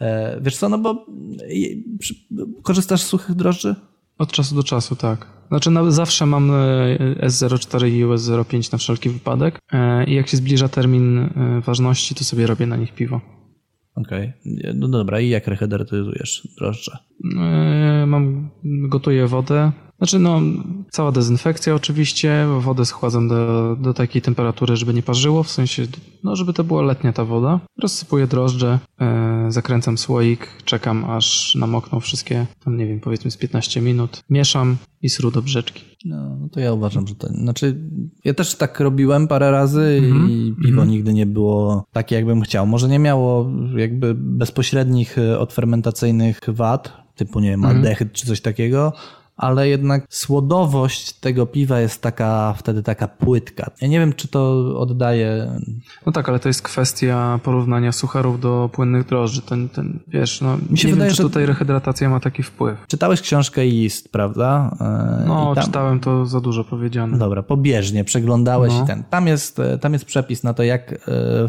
[SPEAKER 5] E, Wiesz co, no bo korzystasz z suchych drożdży?
[SPEAKER 6] Od czasu do czasu, tak. Znaczy na, zawsze mam e, S04 i US05 na wszelki wypadek e, i jak się zbliża termin ważności, to sobie robię na nich piwo.
[SPEAKER 5] Okej, no dobra, i jak rehydratyzujesz drożdże?
[SPEAKER 6] Mam, gotuję wodę. Znaczy, no, cała dezynfekcja oczywiście. Wodę schładzam do, do takiej temperatury, żeby nie parzyło, w sensie, no, żeby to była letnia ta woda. Rozsypuję drożdże, e, zakręcam słoik, czekam aż namokną wszystkie, tam nie wiem, powiedzmy z 15 minut. Mieszam i sru do brzeczki.
[SPEAKER 5] No, no to ja uważam, że to. Znaczy, ja też tak robiłem parę razy
[SPEAKER 6] Mhm,
[SPEAKER 5] i piwo nigdy nie było takie, jakbym chciał. Może nie miało jakby bezpośrednich e, odfermentacyjnych wad, typu, nie wiem,
[SPEAKER 6] Mhm.
[SPEAKER 5] aldehyd czy coś takiego, ale jednak słodowość tego piwa jest taka wtedy taka płytka. Ja nie wiem, czy to oddaje.
[SPEAKER 6] No tak, ale to jest kwestia porównania sucharów do płynnych drożdży. Ten, ten, wiesz, no,
[SPEAKER 5] Mi się
[SPEAKER 6] nie
[SPEAKER 5] wydaje,
[SPEAKER 6] wiem, czy
[SPEAKER 5] że-
[SPEAKER 6] tutaj rehydratacja ma taki wpływ.
[SPEAKER 5] Czytałeś książkę Ist, prawda? E,
[SPEAKER 6] No,
[SPEAKER 5] tam-
[SPEAKER 6] czytałem to za dużo powiedziane.
[SPEAKER 5] Dobra, pobieżnie przeglądałeś
[SPEAKER 6] No.
[SPEAKER 5] i ten. Tam jest, e, tam jest przepis na to, jak e,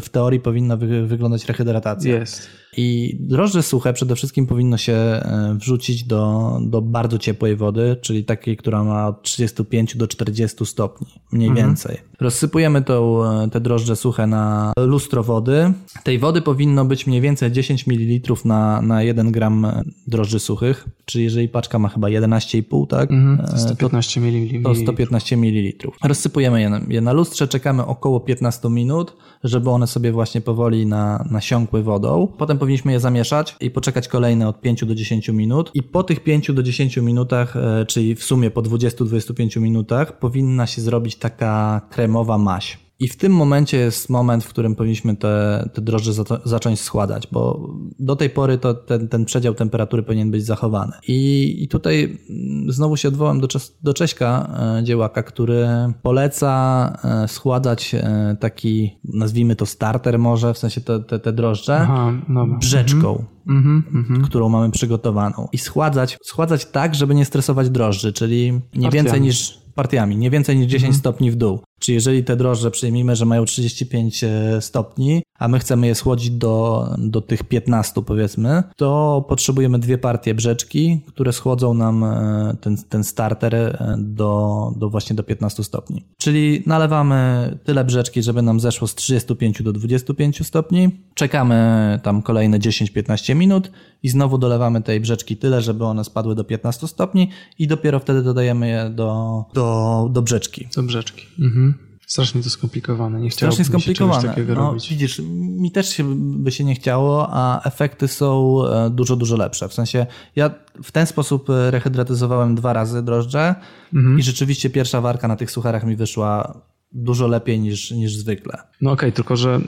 [SPEAKER 5] w teorii powinna wy, wyglądać rehydratacja.
[SPEAKER 6] Jest.
[SPEAKER 5] I drożdże suche przede wszystkim powinno się e, wrzucić do, do bardzo ciepłej wody, czyli takiej, która ma od 35 do 40 stopni, mniej więcej. Rozsypujemy tą, e, te drożdże suche na lustro wody. Tej wody powinno być mniej więcej 10 ml na, na 1 gram e, drożdży suchych, czyli jeżeli paczka ma chyba 11,5, tak?
[SPEAKER 6] Mhm,
[SPEAKER 5] E,
[SPEAKER 6] to 115 ml.
[SPEAKER 5] to 115 ml. Rozsypujemy je na, je na lustrze, czekamy około 15 minut, żeby one sobie właśnie powoli na, nasiąkły wodą. Potem powinniśmy je zamieszać i poczekać kolejne od 5 do 10 minut. I po tych 5 do 10 minutach, e, czyli w sumie po 20-25 minutach, powinna się zrobić taka kremowa maś. I w tym momencie jest moment, w którym powinniśmy te, te drożdże zato- zacząć schładać, bo do tej pory to ten, ten przedział temperatury powinien być zachowany. I, i tutaj mm, znowu się odwołam do, do Cześka e, Dziełaka, który poleca e, schładać e, taki, nazwijmy to starter może, w sensie te, te, te drożdże,
[SPEAKER 6] Aha, dobra.
[SPEAKER 5] brzeczką
[SPEAKER 6] Mhm, mhm.
[SPEAKER 5] którą mamy przygotowaną. I schładzać, schładzać tak, żeby nie stresować drożdży, czyli nie
[SPEAKER 6] Partiami.
[SPEAKER 5] więcej niż partiami, nie więcej niż 10 stopni w dół. Czy jeżeli te drożdże przyjmijmy, że mają 35 stopni, a my chcemy je schłodzić do, do tych 15 powiedzmy, to potrzebujemy dwie partie brzeczki, które schłodzą nam e, ten, ten starter e, do, do właśnie do 15 stopni. Czyli nalewamy tyle brzeczki, żeby nam zeszło z 35 do 25 stopni, czekamy tam kolejne 10-15 minut i znowu dolewamy tej brzeczki tyle, żeby one spadły do 15 stopni i dopiero wtedy dodajemy je do, do, do brzeczki.
[SPEAKER 6] Do brzeczki. Mhm. Strasznie to skomplikowane. Nie chciałbym
[SPEAKER 5] Strasznie skomplikowane.
[SPEAKER 6] takiego
[SPEAKER 5] No,
[SPEAKER 6] robić.
[SPEAKER 5] widzisz, mi też się, by się nie chciało, a efekty są e, dużo, dużo lepsze. W sensie ja w ten sposób e, rehydratyzowałem dwa razy drożdże
[SPEAKER 6] Mhm.
[SPEAKER 5] i rzeczywiście pierwsza warka na tych sucharach mi wyszła dużo lepiej niż, niż zwykle.
[SPEAKER 6] No okej, tylko że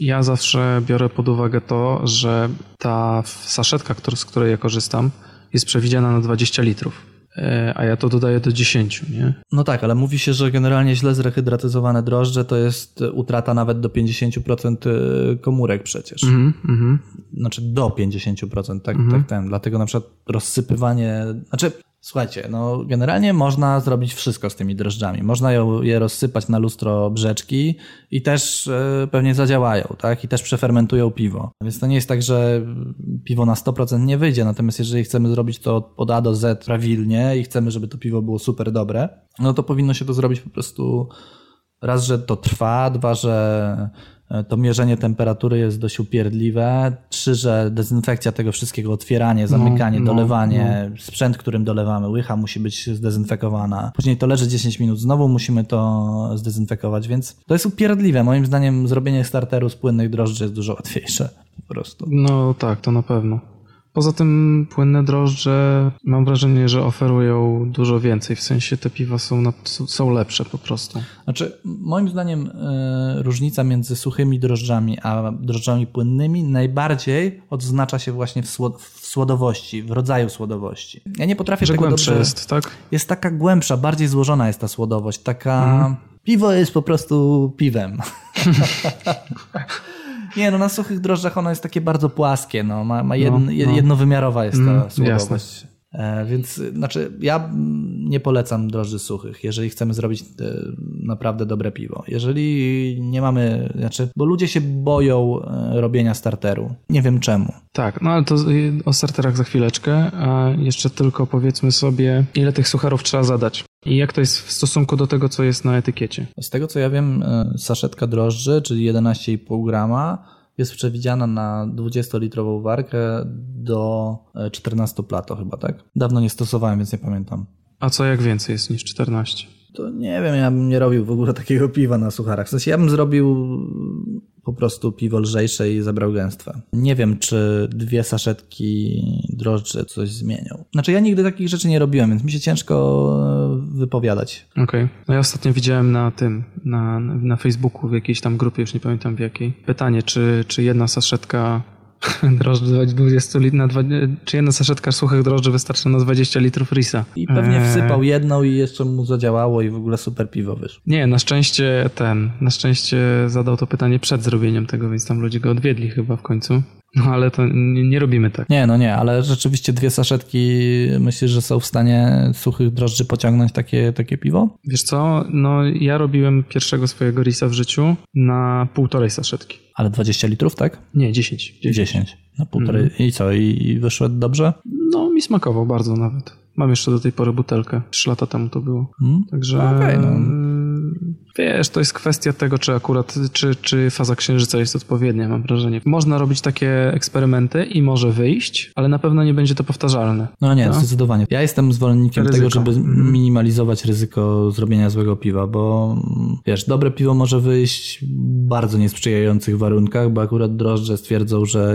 [SPEAKER 6] ja zawsze biorę pod uwagę to, że ta saszetka, z której ja korzystam, jest przewidziana na 20 litrów, a ja to dodaję do 10, nie?
[SPEAKER 5] No tak, ale mówi się, że generalnie źle zrehydratyzowane drożdże to jest utrata nawet do 50% komórek przecież.
[SPEAKER 6] Mhm, mhm.
[SPEAKER 5] Znaczy do 50%, tak, tak ten. Dlatego na przykład rozsypywanie, znaczy słuchajcie, no generalnie można zrobić wszystko z tymi drożdżami. Można je rozsypać na lustro brzeczki i też e, pewnie zadziałają, tak? I też przefermentują piwo. Więc to nie jest tak, że piwo na 100% nie wyjdzie, natomiast jeżeli chcemy zrobić to od- A do Z prawilnie i chcemy, żeby to piwo było super dobre, no to powinno się to zrobić po prostu raz, że to trwa, dwa, że to mierzenie temperatury jest dość upierdliwe, trzy, że dezynfekcja tego wszystkiego, otwieranie, zamykanie,
[SPEAKER 6] no,
[SPEAKER 5] dolewanie, sprzęt, którym dolewamy, łycha musi być zdezynfekowana. Później to leży 10 minut, znowu musimy to zdezynfekować, więc to jest upierdliwe. Moim zdaniem zrobienie starteru z płynnych drożdży jest dużo łatwiejsze po prostu.
[SPEAKER 6] No tak, to na pewno. Poza tym płynne drożdże mam wrażenie, że oferują dużo więcej. W sensie te piwa są, na, są lepsze po prostu.
[SPEAKER 5] Znaczy, moim zdaniem e, różnica między suchymi drożdżami a drożdżami płynnymi najbardziej odznacza się właśnie w, słod- w słodowości, w rodzaju słodowości. Ja nie potrafię
[SPEAKER 6] Że
[SPEAKER 5] tego
[SPEAKER 6] głębsze
[SPEAKER 5] dobrze...
[SPEAKER 6] jest, tak?
[SPEAKER 5] jest taka głębsza, bardziej złożona jest ta słodowość, taka...
[SPEAKER 6] Mhm.
[SPEAKER 5] Piwo jest po prostu piwem. Nie, no na suchych drożdżach ono jest takie bardzo płaskie, no, ma, ma
[SPEAKER 6] No, no.
[SPEAKER 5] jednowymiarowa jest ta
[SPEAKER 6] Mm,
[SPEAKER 5] słodowość. E, więc znaczy, ja nie polecam drożdży suchych, jeżeli chcemy zrobić e, naprawdę dobre piwo. Jeżeli nie mamy, znaczy, bo ludzie się boją e, robienia starteru. Nie wiem czemu.
[SPEAKER 6] Tak, no ale to o starterach za chwileczkę, a jeszcze tylko powiedzmy sobie, ile tych sucharów trzeba zadać i jak to jest w stosunku do tego, co jest na etykiecie.
[SPEAKER 5] Z tego co ja wiem, e, saszetka drożdży, czyli 11,5 grama, jest przewidziana na 20-litrową warkę do e, 14 plato chyba, tak? Dawno nie stosowałem, więc nie pamiętam.
[SPEAKER 6] A co jak więcej jest niż 14?
[SPEAKER 5] To nie wiem, ja bym nie robił w ogóle takiego piwa na sucharach. W sensie ja bym zrobił po prostu piwo lżejsze i zabrał gęstwę. Nie wiem, czy dwie saszetki drożdży coś zmienią. Znaczy ja nigdy takich rzeczy nie robiłem, więc mi się ciężko e, wypowiadać.
[SPEAKER 6] Okej. No ja ostatnio widziałem na tym, na, na Facebooku w jakiejś tam grupie, już nie pamiętam w jakiej, pytanie, czy, czy jedna saszetka drożdży 20 na dwa, czy jedna saszetka suchych drożdży wystarczy na 20 litrów risa.
[SPEAKER 5] I pewnie
[SPEAKER 6] Eee,
[SPEAKER 5] wsypał jedną i jeszcze mu zadziałało i w ogóle super piwo wyszło.
[SPEAKER 6] Nie, na szczęście ten, na szczęście zadał to pytanie przed zrobieniem tego, więc tam ludzie go odwiedli chyba w końcu. No ale to nie, nie robimy tak.
[SPEAKER 5] Nie, no nie, ale rzeczywiście dwie saszetki myślisz, że są w stanie suchych drożdży pociągnąć takie, takie piwo?
[SPEAKER 6] Wiesz co, no ja robiłem pierwszego swojego risa w życiu na półtorej saszetki.
[SPEAKER 5] Ale 20 litrów, tak?
[SPEAKER 6] Nie, 10. 10.
[SPEAKER 5] 10. Na półtorej. I co? I, wyszło dobrze?
[SPEAKER 6] No mi smakował bardzo nawet. Mam jeszcze do tej pory butelkę. Trzy lata temu to było.
[SPEAKER 5] Hmm?
[SPEAKER 6] Także
[SPEAKER 5] Okej, no.
[SPEAKER 6] Wiesz, to jest kwestia tego, czy akurat, czy, czy faza księżyca jest odpowiednia, mam wrażenie. Można robić takie eksperymenty i może wyjść, ale na pewno nie będzie to powtarzalne.
[SPEAKER 5] No nie,
[SPEAKER 6] No.
[SPEAKER 5] zdecydowanie. Ja jestem zwolennikiem
[SPEAKER 6] Ryzyko.
[SPEAKER 5] tego, żeby
[SPEAKER 6] Mhm.
[SPEAKER 5] minimalizować ryzyko zrobienia złego piwa, bo wiesz, dobre piwo może wyjść w bardzo niesprzyjających warunkach, bo akurat drożdże stwierdzą, że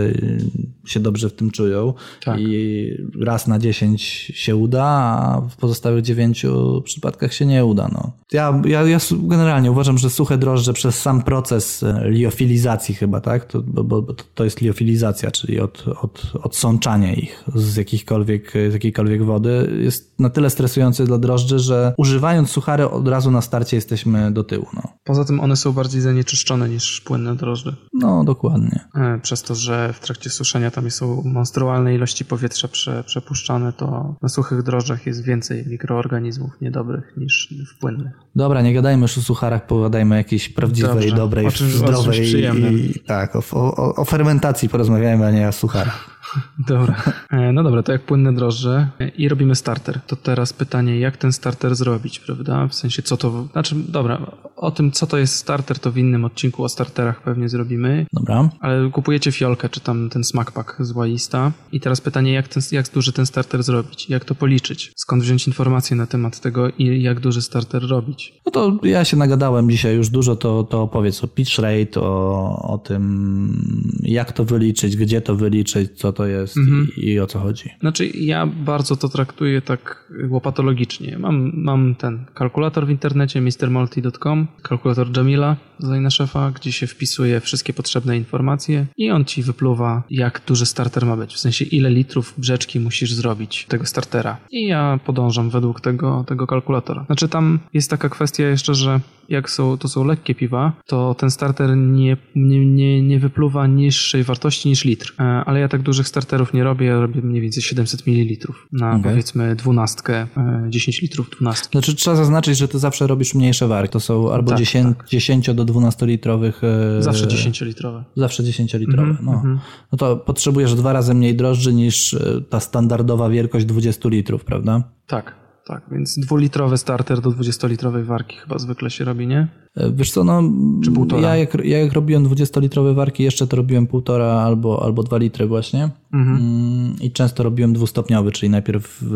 [SPEAKER 5] się dobrze w tym czują
[SPEAKER 6] Tak.
[SPEAKER 5] i raz na 10 się uda, a w pozostałych 9 przypadkach się nie uda. No. Ja, ja, ja su- generalnie uważam, że suche drożdże przez sam proces e, liofilizacji chyba, tak? To, bo, bo to jest liofilizacja, czyli od, od, odsączanie ich z jakichkolwiek, z jakiejkolwiek wody jest na tyle stresujący dla drożdży, że używając suchary od razu na starcie jesteśmy do tyłu. No,
[SPEAKER 6] Poza tym one są bardziej zanieczyszczone niż płynne drożdże.
[SPEAKER 5] no dokładnie.
[SPEAKER 6] E, Przez to, że w trakcie suszenia tam są monstrualne ilości powietrza prze, przepuszczane, to na suchych drożdżach jest więcej mikroorganizmów niedobrych niż w płynnych.
[SPEAKER 5] Dobra, nie gadajmy już o sucharach, pogadajmy o jakiejś prawdziwej,
[SPEAKER 6] Dobrze.
[SPEAKER 5] dobrej,
[SPEAKER 6] O czymś- o czymś
[SPEAKER 5] zdrowej i tak, o, o, o fermentacji porozmawiajmy, a nie o sucharach.
[SPEAKER 6] Dobra. E, No dobra, to jak płynne drożdże e, i robimy starter. To teraz pytanie, jak ten starter zrobić, prawda? W sensie, co to. Znaczy, dobra, o tym, co to jest starter, to w innym odcinku o starterach pewnie zrobimy.
[SPEAKER 5] Dobra.
[SPEAKER 6] Ale kupujecie fiolkę, czy tam ten smack pack z Waista. I teraz pytanie, jak, ten, jak duży ten starter zrobić? Jak to policzyć? Skąd wziąć informacje na temat tego i jak duży starter robić?
[SPEAKER 5] No to ja się nagadałem dzisiaj już dużo, to, to opowiedz o pitch rate, o, o tym jak to wyliczyć, gdzie to wyliczyć, co to jest i, i o co chodzi.
[SPEAKER 6] Znaczy, ja bardzo to traktuję tak łopatologicznie. Mam, mam ten kalkulator w internecie, mrmulti.com, kalkulator Jamila, zajna szefa, gdzie się wpisuje wszystkie potrzebne informacje i on ci wypluwa, jak duży starter ma być. W sensie, ile litrów brzeczki musisz zrobić tego startera. I ja podążam według tego, tego kalkulatora. Znaczy, tam jest taka kwestia jeszcze, że jak są, to są lekkie piwa, to ten starter nie, nie, nie, nie wypluwa niższej wartości niż litr. E, Ale ja tak dużych starterów nie robię, ja robię mniej więcej 700 ml na
[SPEAKER 5] Okej.
[SPEAKER 6] powiedzmy dwunastkę, e, 10 litrów dwunastki.
[SPEAKER 5] Znaczy trzeba zaznaczyć, że ty zawsze robisz mniejsze warki. To są albo
[SPEAKER 6] Tak,
[SPEAKER 5] 10, 10 do 12 litrowych. e,
[SPEAKER 6] Zawsze 10-litrowe.
[SPEAKER 5] Zawsze 10 litrowe.
[SPEAKER 6] Mhm,
[SPEAKER 5] no.
[SPEAKER 6] mhm.
[SPEAKER 5] no to potrzebujesz dwa razy mniej drożdży niż e, ta standardowa wielkość 20 litrów, prawda?
[SPEAKER 6] Tak, tak. Więc dwulitrowy starter do 20-litrowej warki chyba zwykle się robi, nie?
[SPEAKER 5] E, Wiesz co, no
[SPEAKER 6] Czy półtora?
[SPEAKER 5] ja jak, ja jak robiłem 20-litrowe warki, jeszcze to robiłem półtora albo, albo dwa litry właśnie.
[SPEAKER 6] Mhm.
[SPEAKER 5] Mm, I często robiłem dwustopniowy, czyli najpierw w,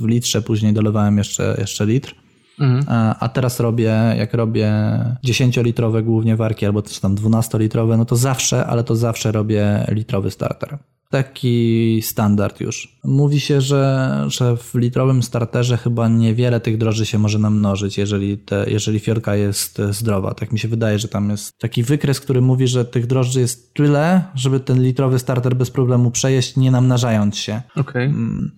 [SPEAKER 5] w litrze, później dolewałem jeszcze, jeszcze litr.
[SPEAKER 6] Mhm.
[SPEAKER 5] A, a teraz robię, jak robię 10-litrowe głównie warki, albo też tam 12-litrowe, no to zawsze, ale to zawsze robię litrowy starter. Taki standard już. Mówi się, że, że w litrowym starterze chyba niewiele tych droży się może namnożyć, jeżeli, te, jeżeli fiorka jest e, zdrowa. Tak mi się wydaje, że tam jest taki wykres, który mówi, że tych drożdży jest tyle, żeby ten litrowy starter bez problemu przejeść, nie namnażając się.
[SPEAKER 6] Okej.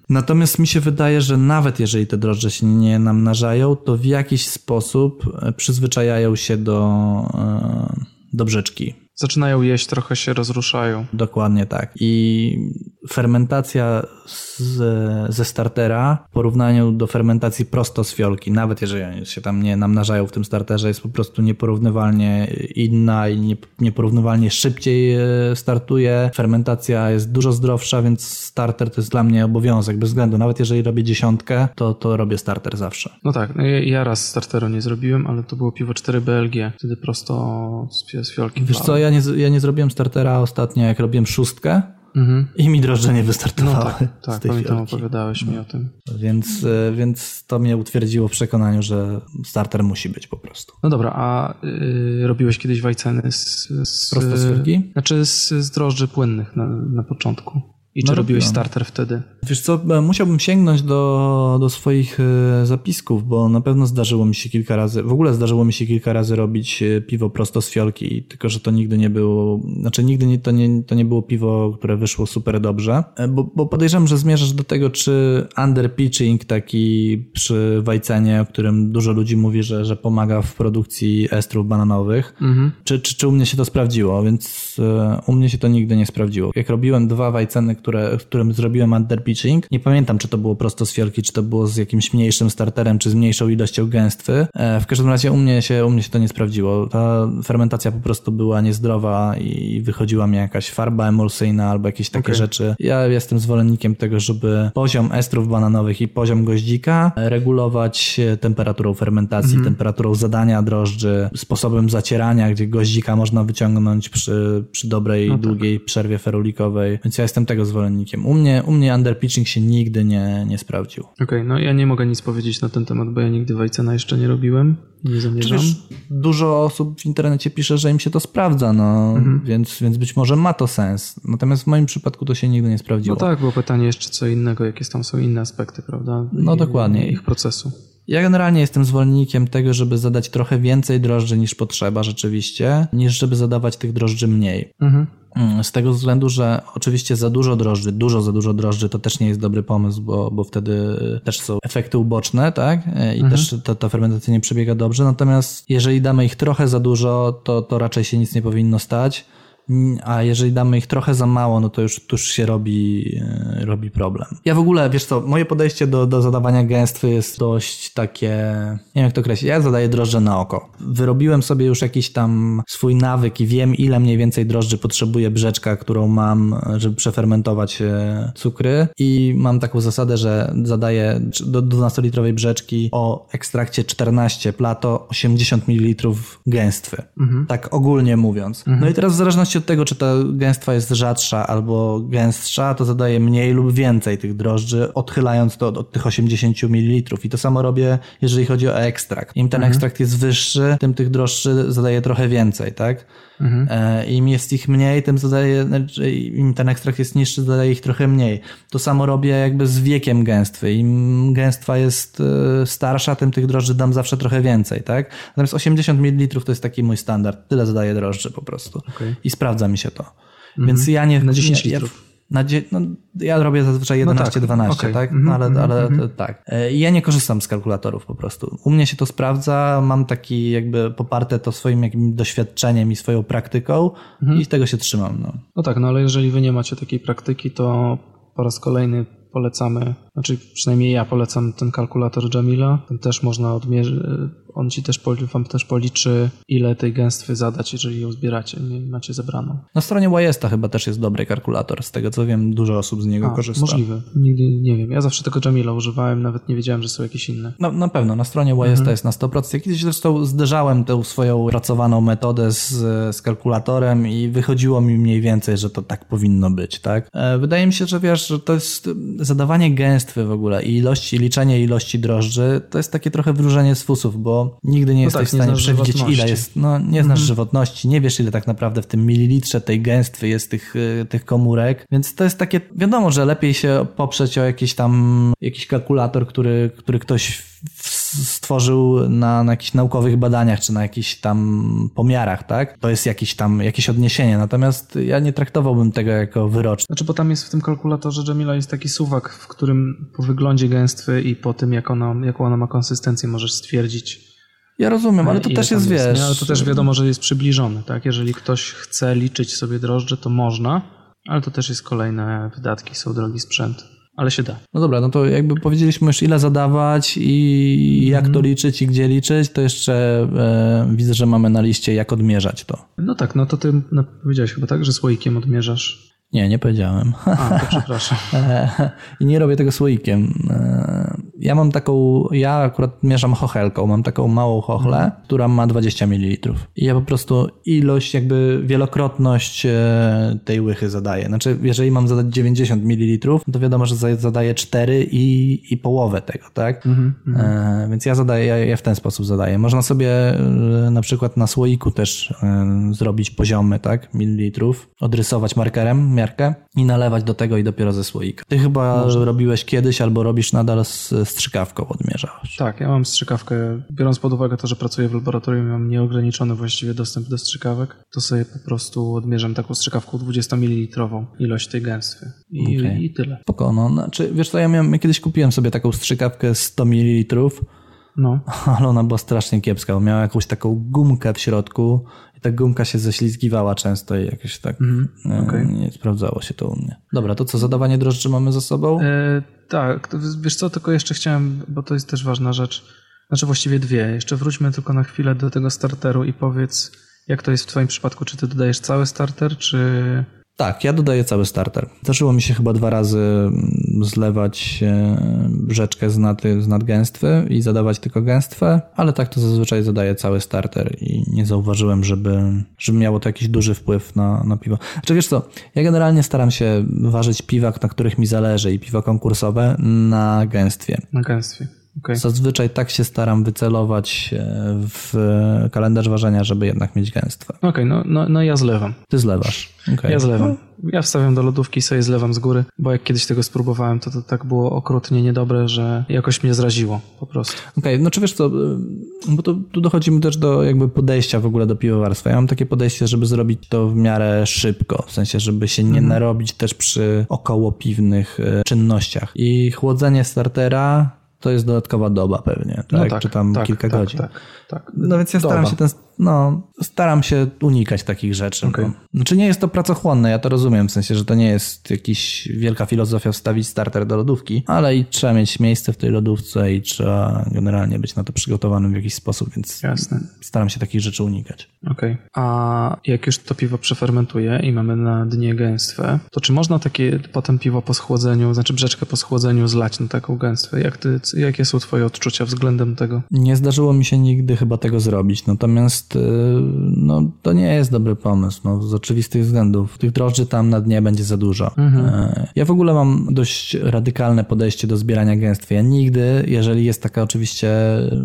[SPEAKER 5] Natomiast mi się wydaje, że nawet jeżeli te drożdże się nie namnażają, to w jakiś sposób e, przyzwyczajają się do, e, do brzeczki.
[SPEAKER 6] Zaczynają jeść, trochę się rozruszają.
[SPEAKER 5] Dokładnie tak. I fermentacja z, ze startera w porównaniu do fermentacji prosto z fiolki, nawet jeżeli one się tam nie namnażają w tym starterze, jest po prostu nieporównywalnie inna i nie, nieporównywalnie szybciej e, startuje. Fermentacja jest dużo zdrowsza, więc starter to jest dla mnie obowiązek, bez względu. Nawet jeżeli robię dziesiątkę, to, to robię starter zawsze.
[SPEAKER 6] No tak, no ja, ja raz starteru nie zrobiłem, ale to było piwo 4 BLG. Wtedy prosto z, z fiolki.
[SPEAKER 5] Wiesz co,
[SPEAKER 6] wlałem.
[SPEAKER 5] Ja nie, ja nie zrobiłem startera ostatnio, jak robiłem szóstkę
[SPEAKER 6] Mhm.
[SPEAKER 5] i mi drożdże nie
[SPEAKER 6] No
[SPEAKER 5] wystartowały
[SPEAKER 6] tak,
[SPEAKER 5] z
[SPEAKER 6] tak,
[SPEAKER 5] tej
[SPEAKER 6] pamiętam,
[SPEAKER 5] fiolki.
[SPEAKER 6] opowiadałeś mi o tym.
[SPEAKER 5] Więc, e, więc to mnie utwierdziło w przekonaniu, że starter musi być po prostu.
[SPEAKER 6] No dobra, a y, robiłeś kiedyś wajceny z, z
[SPEAKER 5] Prosto z fiolki?
[SPEAKER 6] Znaczy z, z drożdży płynnych na, na początku. I czy
[SPEAKER 5] No,
[SPEAKER 6] robiłeś starter wtedy?
[SPEAKER 5] Wiesz co, e, musiałbym sięgnąć do, do swoich e, zapisków, bo na pewno zdarzyło mi się kilka razy, w ogóle zdarzyło mi się kilka razy robić e, piwo prosto z fiolki, tylko że to nigdy nie było, znaczy nigdy nie, to, nie, to nie było piwo, które wyszło super dobrze, bo, bo podejrzewam, że zmierzasz do tego, czy underpitching taki przy wajcenie, o którym dużo ludzi mówi, że, że pomaga w produkcji estrów bananowych,
[SPEAKER 6] Mhm.
[SPEAKER 5] czy, czy, czy u mnie się to sprawdziło, więc u mnie się to nigdy nie sprawdziło. Jak robiłem dwa wajceny, które, w którym zrobiłem underpitching, nie pamiętam, czy to było prosto z fiolki, czy to było z jakimś mniejszym starterem, czy z mniejszą ilością gęstwy. E, w każdym razie u mnie, się, u mnie się to nie sprawdziło. Ta fermentacja po prostu była niezdrowa i wychodziła mi jakaś farba emulsyjna albo jakieś takie
[SPEAKER 6] Okej.
[SPEAKER 5] rzeczy. Ja jestem zwolennikiem tego, żeby poziom estrów bananowych i poziom goździka regulować e, temperaturą fermentacji, temperaturą zadania drożdży, sposobem zacierania, gdzie goździka można wyciągnąć przy, przy dobrej,
[SPEAKER 6] No tak.
[SPEAKER 5] długiej przerwie ferulikowej. Więc ja jestem tego zwolennikiem. U mnie, u mnie underpitching się nigdy nie, nie sprawdził.
[SPEAKER 6] Okej, no ja nie mogę nic powiedzieć na ten temat, bo ja nigdy Wajcena jeszcze nie robiłem i nie zamierzam.
[SPEAKER 5] wiesz, dużo osób w internecie pisze, że im się to sprawdza, no,
[SPEAKER 6] Mhm.
[SPEAKER 5] więc, więc być może ma to sens. Natomiast w moim przypadku to się nigdy nie
[SPEAKER 6] No
[SPEAKER 5] sprawdziło.
[SPEAKER 6] tak, było pytanie jeszcze co innego, jakie tam są inne aspekty, prawda?
[SPEAKER 5] No
[SPEAKER 6] I-
[SPEAKER 5] dokładnie.
[SPEAKER 6] Ich procesu.
[SPEAKER 5] Ja generalnie jestem zwolennikiem tego, żeby zadać trochę więcej drożdży niż potrzeba rzeczywiście, niż żeby zadawać tych drożdży mniej.
[SPEAKER 6] Mhm.
[SPEAKER 5] Mm, Z tego względu, że oczywiście za dużo drożdży, dużo za dużo drożdży to też nie jest dobry pomysł, bo, bo wtedy też są efekty uboczne, tak? I też to, to fermentacja nie przebiega dobrze. Natomiast jeżeli damy ich trochę za dużo, to, to raczej się nic nie powinno stać. A jeżeli damy ich trochę za mało, no to już, to już się robi, e, robi problem. Ja w ogóle, wiesz co, moje podejście do, do zadawania gęstwy jest dość takie, nie wiem jak to określić, ja zadaję drożdże na oko. Wyrobiłem sobie już jakiś tam swój nawyk i wiem ile mniej więcej drożdży potrzebuje brzeczka, którą mam, żeby przefermentować e, cukry i mam taką zasadę, że zadaję do 12-litrowej brzeczki o ekstrakcie 14 plato 80 ml gęstwy. Tak ogólnie mówiąc. No i teraz w zależności od tego, czy ta gęstwa jest rzadsza albo gęstsza, to zadaję mniej lub więcej tych drożdży, odchylając to od, od tych 80 ml. I to samo robię, jeżeli chodzi o ekstrakt. Im ten ekstrakt jest wyższy, tym tych drożdży zadaję trochę więcej, tak? E, Im jest ich mniej, tym zadaję, znaczy, im ten ekstrakt jest niższy, zadaję ich trochę mniej. To samo robię jakby z wiekiem gęstwy. Im gęstwa jest e, starsza, tym tych drożdży dam zawsze trochę więcej, tak? Natomiast 80 ml to jest taki mój standard. Tyle zadaję drożdży po prostu.
[SPEAKER 6] Okej.
[SPEAKER 5] I sprawdza mi się to. Więc ja nie...
[SPEAKER 6] Na 10
[SPEAKER 5] nie, ja,
[SPEAKER 6] litrów.
[SPEAKER 5] Na no, ja robię zazwyczaj
[SPEAKER 6] No tak,
[SPEAKER 5] 11-12,
[SPEAKER 6] okej.
[SPEAKER 5] tak? No, ale
[SPEAKER 6] mhm,
[SPEAKER 5] ale
[SPEAKER 6] mhm.
[SPEAKER 5] to, tak. E, ja nie korzystam z kalkulatorów po prostu. U mnie się to sprawdza, mam taki jakby poparte to swoim jakimś doświadczeniem i swoją praktyką
[SPEAKER 6] Mhm.
[SPEAKER 5] i tego się trzymam. No.
[SPEAKER 6] No tak, no ale jeżeli wy nie macie takiej praktyki, to po raz kolejny polecamy, znaczy przynajmniej ja polecam ten kalkulator Jamila. Ten też można odmierzyć, on ci też, wam też policzy, ile tej gęstwy zadać, jeżeli ją zbieracie, nie macie zebraną.
[SPEAKER 5] Na stronie Wajesta chyba też jest dobry kalkulator. Z tego co wiem, dużo osób z niego
[SPEAKER 6] A,
[SPEAKER 5] korzysta.
[SPEAKER 6] możliwe. Nigdy nie wiem. Ja zawsze tego Jamila używałem, nawet nie wiedziałem, że są jakieś inne.
[SPEAKER 5] No, na pewno, na stronie
[SPEAKER 6] Mhm.
[SPEAKER 5] Wajesta jest na 100%. Ja Kiedyś zresztą zderzałem tę swoją pracowaną metodę z, z kalkulatorem i wychodziło mi mniej więcej, że to tak powinno być, tak? E, Wydaje mi się, że wiesz, że to jest zadawanie gęstwy w ogóle i ilości, liczenie ilości drożdży, to jest takie trochę wróżenie z fusów, bo nigdy nie
[SPEAKER 6] No
[SPEAKER 5] jesteś
[SPEAKER 6] tak,
[SPEAKER 5] w
[SPEAKER 6] nie
[SPEAKER 5] stanie przewidzieć
[SPEAKER 6] żywotności.
[SPEAKER 5] ile jest, no nie znasz żywotności, nie wiesz ile tak naprawdę w tym mililitrze tej gęstwy jest tych, y, tych komórek, więc to jest takie, wiadomo, że lepiej się poprzeć o jakiś tam, jakiś kalkulator, który, który ktoś stworzył na, na jakichś naukowych badaniach, czy na jakichś tam pomiarach, tak? To jest jakiś tam, jakieś odniesienie, natomiast ja nie traktowałbym tego jako wyroczne.
[SPEAKER 6] Znaczy, bo tam jest w tym kalkulatorze Jamila jest taki suwak, w którym po wyglądzie gęstwy i po tym, jak ona, jaką ona ma konsystencję, możesz stwierdzić.
[SPEAKER 5] Ja rozumiem, ale to
[SPEAKER 6] ile
[SPEAKER 5] też jest, wiesz...
[SPEAKER 6] nie? Ale to też wiadomo, że jest przybliżony, tak? Jeżeli ktoś chce liczyć sobie drożdże, to można, ale to też jest kolejne wydatki, są drogi sprzęt. Ale się da.
[SPEAKER 5] No dobra, no to jakby powiedzieliśmy już ile zadawać i jak to liczyć i gdzie liczyć, to jeszcze e, widzę, że mamy na liście jak odmierzać to.
[SPEAKER 6] No tak, no to ty no, powiedziałeś chyba tak, że słoikiem odmierzasz.
[SPEAKER 5] Nie, nie powiedziałem.
[SPEAKER 6] A, to przepraszam.
[SPEAKER 5] E, I nie robię tego słoikiem. Ja mam taką, ja akurat mieszam chochelką, mam taką małą chochlę, która ma 20 ml. I ja po prostu ilość, jakby wielokrotność e, tej łychy zadaję. Znaczy, jeżeli mam zadać 90 ml, to wiadomo, że za- zadaję 4 i, i połowę tego, tak? E, więc ja zadaję, ja, ja w ten sposób zadaję. Można sobie e, na przykład na słoiku też e, zrobić poziomy, tak? Mililitrów, odrysować markerem miarkę i nalewać do tego i dopiero ze słoika. Ty chyba robiłeś kiedyś albo robisz nadal z strzykawką odmierzałeś.
[SPEAKER 6] Tak, ja mam strzykawkę, biorąc pod uwagę to, że pracuję w laboratorium i mam nieograniczony właściwie dostęp do strzykawek, to sobie po prostu odmierzam taką strzykawką 20 ml ilość tej gęstwy. I,
[SPEAKER 5] Okej.
[SPEAKER 6] i tyle.
[SPEAKER 5] Spoko, no, znaczy, wiesz co, ja, miałem, ja kiedyś kupiłem sobie taką strzykawkę 100 ml,
[SPEAKER 6] No,
[SPEAKER 5] ale ona była strasznie kiepska, bo miała jakąś taką gumkę w środku i ta gumka się ześlizgiwała często i jakoś tak e,
[SPEAKER 6] okej.
[SPEAKER 5] nie sprawdzało się to u mnie. Dobra, to co, zadawanie drożdży mamy za sobą?
[SPEAKER 6] E, tak, wiesz co, tylko jeszcze chciałem, bo to jest też ważna rzecz, znaczy właściwie dwie. Jeszcze wróćmy tylko na chwilę do tego starteru i powiedz, jak to jest w twoim przypadku, czy ty dodajesz cały starter, czy...
[SPEAKER 5] Tak, ja dodaję cały starter. Zdarzyło mi się chyba dwa razy mm, zlewać e, rzeczkę z, nad, z nadgęstwy i zadawać tylko gęstwę, ale tak to zazwyczaj zadaję cały starter i nie zauważyłem, żeby, żeby miało to jakiś duży wpływ na, na piwo. Znaczy wiesz co, ja generalnie staram się ważyć piwa, na których mi zależy i piwa konkursowe na gęstwie.
[SPEAKER 6] Na gęstwie. Okej.
[SPEAKER 5] Zazwyczaj tak się staram wycelować e, w kalendarz ważenia, żeby jednak mieć gęstwę.
[SPEAKER 6] Okej, no, no, no ja zlewam.
[SPEAKER 5] Ty zlewasz. Okay.
[SPEAKER 6] Ja zlewam. Ja wstawiam do lodówki i sobie zlewam z góry, bo jak kiedyś tego spróbowałem, to to tak było okrutnie niedobre, że jakoś mnie zraziło po prostu.
[SPEAKER 5] Okej, no czy wiesz co, y, bo to, tu dochodzimy też do jakby podejścia w ogóle do piwowarstwa. Ja mam takie podejście, żeby zrobić to w miarę szybko, w sensie, żeby się nie narobić też przy około piwnych y, czynnościach. I chłodzenie startera to jest dodatkowa doba pewnie, tak?
[SPEAKER 6] No
[SPEAKER 5] czy tam
[SPEAKER 6] tak,
[SPEAKER 5] kilka
[SPEAKER 6] tak,
[SPEAKER 5] godzin.
[SPEAKER 6] Tak, tak.
[SPEAKER 5] No więc ja staram się ten, no, staram się unikać takich rzeczy. No. Znaczy nie jest to pracochłonne, ja to rozumiem, w sensie, że to nie jest jakiś wielka filozofia wstawić starter do lodówki, ale i trzeba mieć miejsce w tej lodówce i trzeba generalnie być na to przygotowanym w jakiś sposób, więc
[SPEAKER 6] Jasne.
[SPEAKER 5] staram się takich rzeczy unikać.
[SPEAKER 6] Okej. A jak już to piwo przefermentuje i mamy na dnie gęstwę, to czy można takie potem piwo po schłodzeniu, znaczy brzeczkę po schłodzeniu zlać na taką gęstwę? Jak ty, jakie są twoje odczucia względem tego?
[SPEAKER 5] Nie zdarzyło mi się nigdy chyba tego zrobić, natomiast yy, no, to nie jest dobry pomysł, no, z oczywistych względów. Tych drożdży tam na dnie będzie za dużo. Yy, Ja w ogóle mam dość radykalne podejście do zbierania gęstwy. Ja nigdy, jeżeli jest taka oczywiście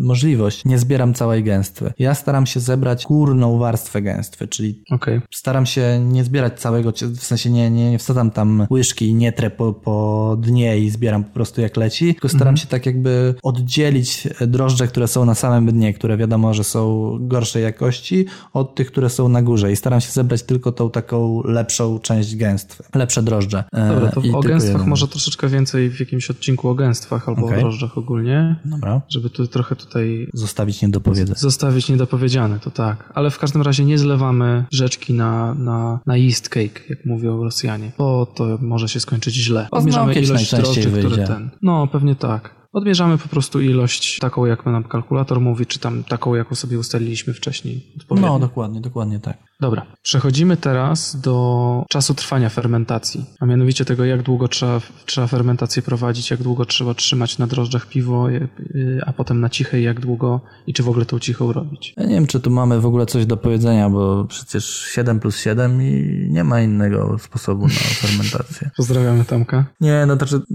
[SPEAKER 5] możliwość, nie zbieram całej gęstwy. Ja staram się zebrać górną warstwę gęstwy, czyli
[SPEAKER 6] Okej.
[SPEAKER 5] Staram się nie zbierać całego, w sensie nie, nie, nie wsadzam tam łyżki i nie trę po, po dnie i zbieram po prostu jak leci, tylko staram się tak jakby oddzielić drożdże, które są na samym dnie, które wiadomo, że są gorszej jakości, od tych, które są na górze i staram się zebrać tylko tą taką lepszą część gęstwy, lepsze drożdże. E,
[SPEAKER 6] Dobra, to
[SPEAKER 5] i
[SPEAKER 6] o gęstwach może troszeczkę więcej w jakimś odcinku o gęstwach albo
[SPEAKER 5] Okej.
[SPEAKER 6] o drożdżach ogólnie,
[SPEAKER 5] Dobra,
[SPEAKER 6] żeby tu trochę tutaj
[SPEAKER 5] zostawić niedopowiedzenie.
[SPEAKER 6] zostawić niedopowiedziane, to tak. Ale w każdym razie nie zlewamy rzeczki na, na, na yeast cake, jak mówią Rosjanie, bo to może się skończyć źle.
[SPEAKER 5] O znakieś najczęściej
[SPEAKER 6] które
[SPEAKER 5] wyjdzie.
[SPEAKER 6] ten. No, pewnie tak. Odmierzamy po prostu ilość taką, jak nam kalkulator mówi, czy tam taką, jaką sobie ustaliliśmy wcześniej.
[SPEAKER 5] No, dokładnie, dokładnie tak.
[SPEAKER 6] Dobra, przechodzimy teraz do czasu trwania fermentacji, a mianowicie tego, jak długo trzeba, trzeba fermentację prowadzić, jak długo trzeba trzymać na drożdżach piwo, y, y, a potem na cichej, jak długo i czy w ogóle tą cichą robić.
[SPEAKER 5] Ja nie wiem, czy tu mamy w ogóle coś do powiedzenia, bo przecież 7 plus 7 i nie ma innego sposobu na fermentację.
[SPEAKER 6] Pozdrawiamy Tomka.
[SPEAKER 5] Nie, no to znaczy...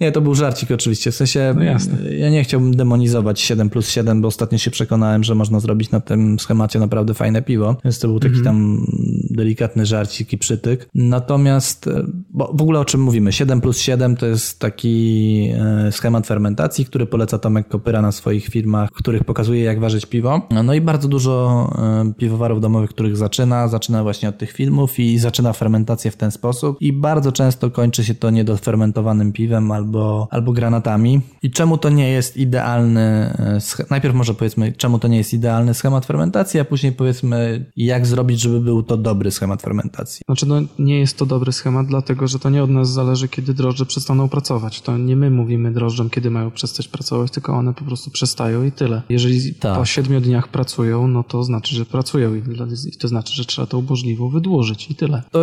[SPEAKER 5] Nie, to był żarcik oczywiście. W sensie
[SPEAKER 6] No jasne.
[SPEAKER 5] ja nie chciałbym demonizować 7 plus 7, bo ostatnio się przekonałem, że można zrobić na tym schemacie naprawdę fajne piwo. Więc to był taki
[SPEAKER 6] Mhm.
[SPEAKER 5] tam delikatny żarcik i przytyk. Natomiast, e, bo w ogóle o czym mówimy? 7 plus 7 to jest taki e, schemat fermentacji, który poleca Tomek Kopyra na swoich filmach, w których pokazuje jak ważyć piwo. No i bardzo dużo e, piwowarów domowych, których zaczyna, zaczyna właśnie od tych filmów i zaczyna fermentację w ten sposób i bardzo często kończy się to niedofermentowanym piwem albo, albo granatami. I czemu to nie jest idealny Najpierw może powiedzmy, czemu to nie jest idealny schemat fermentacji, a później powiedzmy, jak zrobić, żeby był to dobry dobry schemat fermentacji.
[SPEAKER 6] Znaczy, no nie jest to dobry schemat, dlatego że to nie od nas zależy, kiedy drożdże przestaną pracować. To nie my mówimy drożdżom, kiedy mają przestać pracować, tylko one po prostu przestają i tyle. Jeżeli
[SPEAKER 5] Tak.
[SPEAKER 6] po siedmiu dniach pracują, no to znaczy, że pracują i to znaczy, że trzeba to burzliwą wydłużyć i tyle.
[SPEAKER 5] To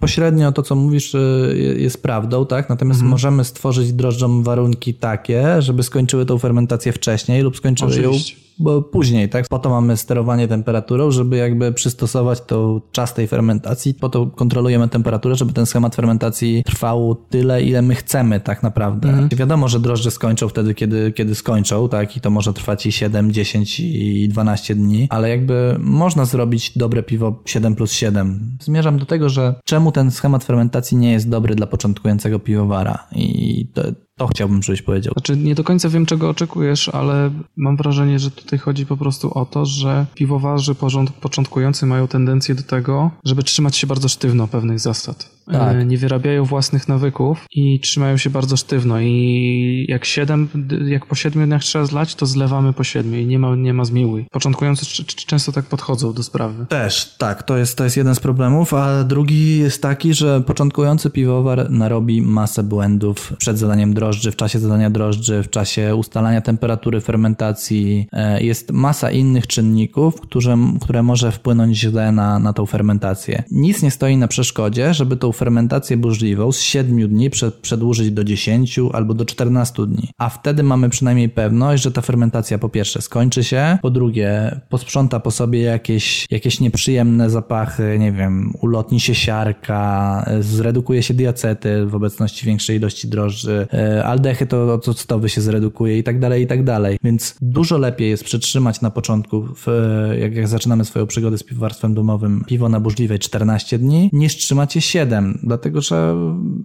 [SPEAKER 5] pośrednio to, co mówisz, y, jest prawdą, tak? Natomiast możemy stworzyć drożdżom warunki takie, żeby skończyły tą fermentację wcześniej lub skończyły
[SPEAKER 6] Oczywiście.
[SPEAKER 5] ją później, tak? Po to mamy sterowanie temperaturą, żeby jakby przystosować to czas tej fermentacji. Po to kontrolujemy temperaturę, żeby ten schemat fermentacji trwał tyle, ile my chcemy tak naprawdę. Wiadomo, że drożdże skończą wtedy, kiedy, kiedy skończą, tak? I to może trwać i 7, 10 i 12 dni, ale jakby można zrobić dobre piwo 7 plus 7. Zmierzam do tego, że czemu ten schemat fermentacji nie jest dobry dla początkującego piwowara i to, to chciałbym, żebyś powiedział.
[SPEAKER 6] Znaczy, nie do końca wiem, czego oczekujesz, ale mam wrażenie, że tutaj chodzi po prostu o to, że piwowarzy początkujący mają tendencję do tego, żeby trzymać się bardzo sztywno pewnych zasad.
[SPEAKER 5] Tak.
[SPEAKER 6] E, Nie wyrabiają własnych nawyków i trzymają się bardzo sztywno i jak siedem, jak po siedmiu dniach trzeba zlać, to zlewamy po siedmiu i nie ma, nie ma zmiłuj. Początkujący często tak podchodzą do sprawy.
[SPEAKER 5] Też, tak, to jest, to jest jeden z problemów, a drugi jest taki, że początkujący piwowar narobi masę błędów przed zadaniem drożdży, w czasie zadania drożdży, w czasie ustalania temperatury fermentacji. E, Jest masa innych czynników, które, które może wpłynąć źle na, na tą fermentację. Nic nie stoi na przeszkodzie, żeby tą fermentację burzliwą z 7 dni przed, przedłużyć do 10 albo do 14 dni. A wtedy mamy przynajmniej pewność, że ta fermentacja po pierwsze skończy się, po drugie posprząta po sobie jakieś, jakieś nieprzyjemne zapachy, nie wiem, ulotni się siarka, e, zredukuje się diacety w obecności większej ilości drożdży, e, to octowy się zredukuje i tak dalej, i tak dalej. Więc dużo lepiej jest przetrzymać na początku, w, e, jak, jak zaczynamy swoją przygodę z piwowarstwem domowym, piwo na burzliwej 14 dni, niż trzymać je 7, dlatego że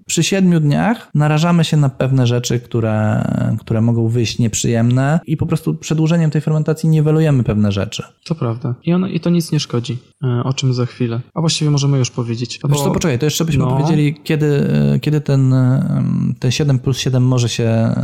[SPEAKER 5] przy 7 dniach narażamy się na pewne rzeczy, które, które mogą wyjść nieprzyjemne i po prostu przedłużeniem tej fermentacji niwelujemy pewne rzeczy.
[SPEAKER 6] To prawda. I, ono, I to nic nie szkodzi, e, o czym za chwilę. A właściwie możemy już powiedzieć.
[SPEAKER 5] Wiesz co, poczekaj, to jeszcze byśmy
[SPEAKER 6] no.
[SPEAKER 5] powiedzieli, kiedy, e, kiedy ten, e, ten 7 plus 7 może się,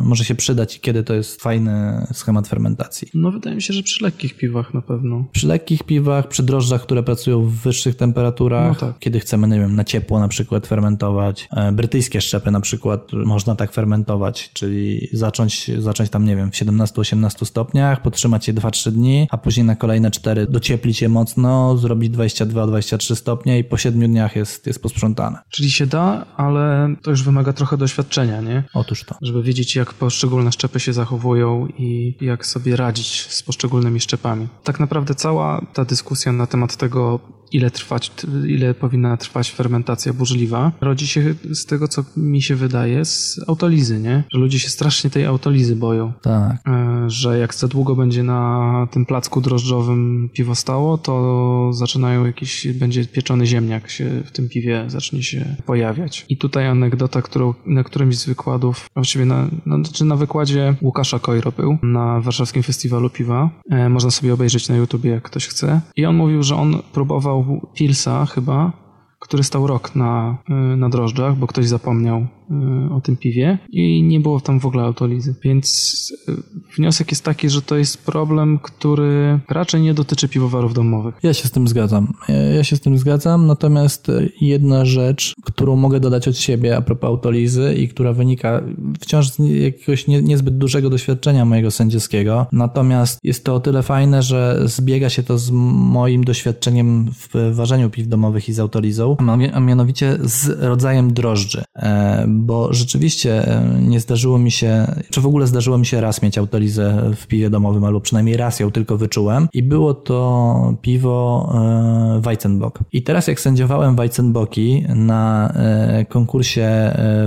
[SPEAKER 5] może się przydać i kiedy to jest fajny schemat fermentacji.
[SPEAKER 6] No wydaje mi się, że przy lekkich piwach na pewno.
[SPEAKER 5] Przy lekkich piwach, przy drożdżach, które pracują w wyższych temperaturach,
[SPEAKER 6] No tak.
[SPEAKER 5] kiedy chcemy, nie wiem, na ciepło na przykład fermentować. E, Brytyjskie szczepy na przykład można tak fermentować, czyli zacząć, zacząć tam, nie wiem, w 17-18 stopniach, podtrzymać je 2-3 dni, a później na kolejne 4 docieplić je mocno, zrobić 22-23 stopnie i po 7 dniach jest, jest posprzątane.
[SPEAKER 6] Czyli się da, ale to już wymaga trochę doświadczenia, nie?
[SPEAKER 5] Otóż to.
[SPEAKER 6] Żeby wiedzieć, jak poszczególne szczepy się zachowują i jak sobie radzić z poszczególnymi szczepami. Tak naprawdę cała ta dyskusja na temat tego, ile trwać, ile powinna trwać fermentacja burzliwa, rodzi się z tego, co mi się wydaje, z autolizy, nie? Że ludzie się strasznie tej autolizy boją.
[SPEAKER 5] Tak.
[SPEAKER 6] E, że jak za długo będzie na tym placku drożdżowym piwo stało, to zaczynają jakiś, będzie pieczony ziemniak się w tym piwie zacznie się pojawiać. I tutaj anegdota, którą na którymś z wykładów, właściwie na, na, czy na wykładzie Łukasza Kojro był, na warszawskim festiwalu piwa. E, można sobie obejrzeć na YouTubie, jak ktoś chce. I on mówił, że on próbował Pilsa chyba, który stał rok na, y, na drożdżach, bo ktoś zapomniał o tym piwie i nie było tam w ogóle autolizy. Więc y, wniosek jest taki, że to jest problem, który raczej nie dotyczy piwowarów domowych.
[SPEAKER 5] Ja się z tym zgadzam. Ja- się z tym zgadzam, natomiast e, jedna rzecz, którą mogę dodać od siebie a propos autolizy i która wynika wciąż z jakiegoś nie, niezbyt dużego doświadczenia mojego sędziowskiego, natomiast jest to o tyle fajne, że zbiega się to z moim doświadczeniem w ważeniu piw domowych i z autolizą, a mianowicie z rodzajem drożdży, E, bo rzeczywiście e, nie zdarzyło mi się, czy w ogóle zdarzyło mi się raz mieć autolizę w piwie domowym, albo przynajmniej raz ją tylko wyczułem i było to piwo e, Weizenbock. I teraz jak sędziowałem Weizenbocki na e, konkursie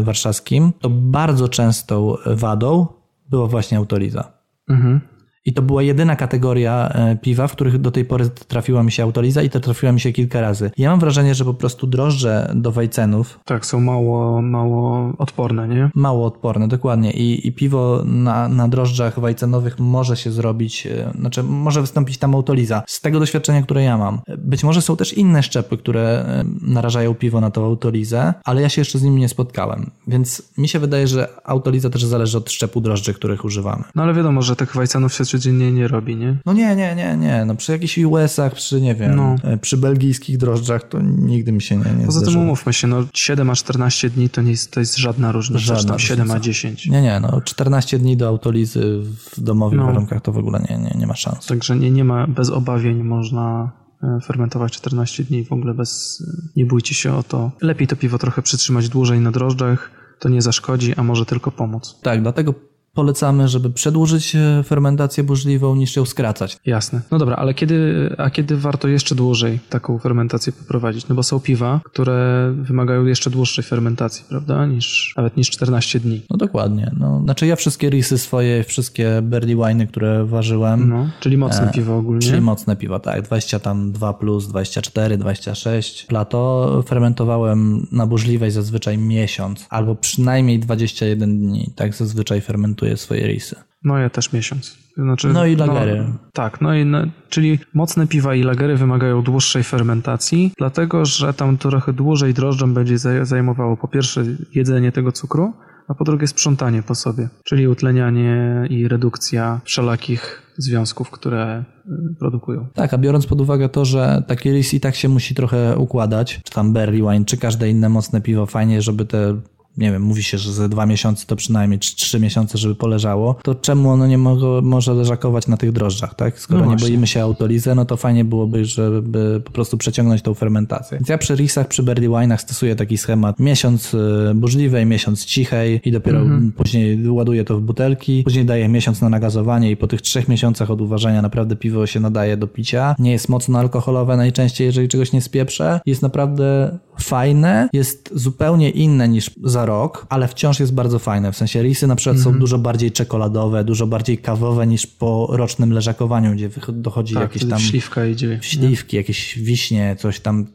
[SPEAKER 5] warszawskim, to bardzo częstą wadą była właśnie autoliza.
[SPEAKER 6] Mhm.
[SPEAKER 5] I to była jedyna kategoria e, piwa, w których do tej pory trafiła mi się autoliza i to trafiła mi się kilka razy. Ja mam wrażenie, że po prostu drożdże do wajcenów
[SPEAKER 6] Tak, są mało, mało odporne, nie?
[SPEAKER 5] mało odporne, dokładnie. I, i piwo na, na drożdżach wajcenowych może się zrobić, e, znaczy może wystąpić tam autoliza. Z tego doświadczenia, które ja mam. Być może są też inne szczepy, które e, narażają piwo na tą autolizę, ale ja się jeszcze z nimi nie spotkałem. Więc mi się wydaje, że autoliza też zależy od szczepu drożdży, których używamy.
[SPEAKER 6] No ale wiadomo, że tych wajcanów się codziennie nie robi, nie?
[SPEAKER 5] No nie, nie, nie, nie. No przy jakichś US-ach, przy nie wiem,
[SPEAKER 6] No.
[SPEAKER 5] e, przy belgijskich drożdżach to nigdy mi się nie, nie
[SPEAKER 6] Poza tym umówmy się, no 7 a 14 dni to nie jest, to jest żadna różnica.
[SPEAKER 5] Żadna
[SPEAKER 6] Żadna 7 a
[SPEAKER 5] różnica.
[SPEAKER 6] 10.
[SPEAKER 5] Nie, nie, no 14 dni do autolizy w domowych
[SPEAKER 6] No.
[SPEAKER 5] warunkach to w ogóle nie, nie, nie ma szans.
[SPEAKER 6] Także nie, nie ma, bez obawień można e, fermentować 14 dni, w ogóle bez, nie bójcie się o to. Lepiej to piwo trochę przytrzymać dłużej na drożdżach, to nie zaszkodzi, a może tylko pomóc.
[SPEAKER 5] Tak, dlatego polecamy, żeby przedłużyć e, fermentację burzliwą niż ją skracać.
[SPEAKER 6] Jasne. No dobra, ale kiedy, a kiedy warto jeszcze dłużej taką fermentację poprowadzić? No bo są piwa, które wymagają jeszcze dłuższej fermentacji, prawda, niż, nawet niż 14 dni.
[SPEAKER 5] No dokładnie. No, znaczy ja wszystkie risy swoje, wszystkie barley które ważyłem,
[SPEAKER 6] No, czyli mocne piwo ogólnie.
[SPEAKER 5] Czyli mocne piwa, tak. 20 tam 2 plus, 24, 26. Plato fermentowałem na burzliwej zazwyczaj miesiąc, albo przynajmniej 21 dni. Tak zazwyczaj fermentuję swoje risy.
[SPEAKER 6] No ja też miesiąc. Znaczy,
[SPEAKER 5] No i lagery.
[SPEAKER 6] tak, no i no, czyli mocne piwa i lagery wymagają dłuższej fermentacji, dlatego że tam trochę dłużej drożdżom będzie zaj- zajmowało po pierwsze jedzenie tego cukru, a po drugie sprzątanie po sobie, czyli utlenianie i redukcja wszelakich związków, które y, produkują.
[SPEAKER 5] Tak, a biorąc pod uwagę to, że taki ris i tak się musi trochę układać, czy tam barley wine, czy każde inne mocne piwo, fajnie, żeby te nie wiem, mówi się, że ze dwa miesiące to przynajmniej, trzy miesiące, żeby poleżało, to czemu ono nie mogło, może leżakować na tych drożdżach, tak? Skoro
[SPEAKER 6] No
[SPEAKER 5] nie boimy się autolizy, no to fajnie byłoby, żeby po prostu przeciągnąć tą fermentację. Więc ja przy risach, przy barley wine'ach stosuję taki schemat miesiąc y, burzliwej, miesiąc cichej i dopiero
[SPEAKER 6] Mhm.
[SPEAKER 5] później ładuję to w butelki, później daję miesiąc na nagazowanie i po tych trzech miesiącach od uważania naprawdę piwo się nadaje do picia. Nie jest mocno alkoholowe najczęściej, jeżeli czegoś nie spieprzę. Jest naprawdę fajne, jest zupełnie inne niż za rok, ale wciąż jest bardzo fajne. W sensie risy na przykład
[SPEAKER 6] Mhm.
[SPEAKER 5] są dużo bardziej czekoladowe, dużo bardziej kawowe niż po rocznym leżakowaniu, gdzie dochodzi
[SPEAKER 6] Tak,
[SPEAKER 5] jakieś tam
[SPEAKER 6] śliwka idzie.
[SPEAKER 5] śliwki, jakieś wiśnie, coś tam,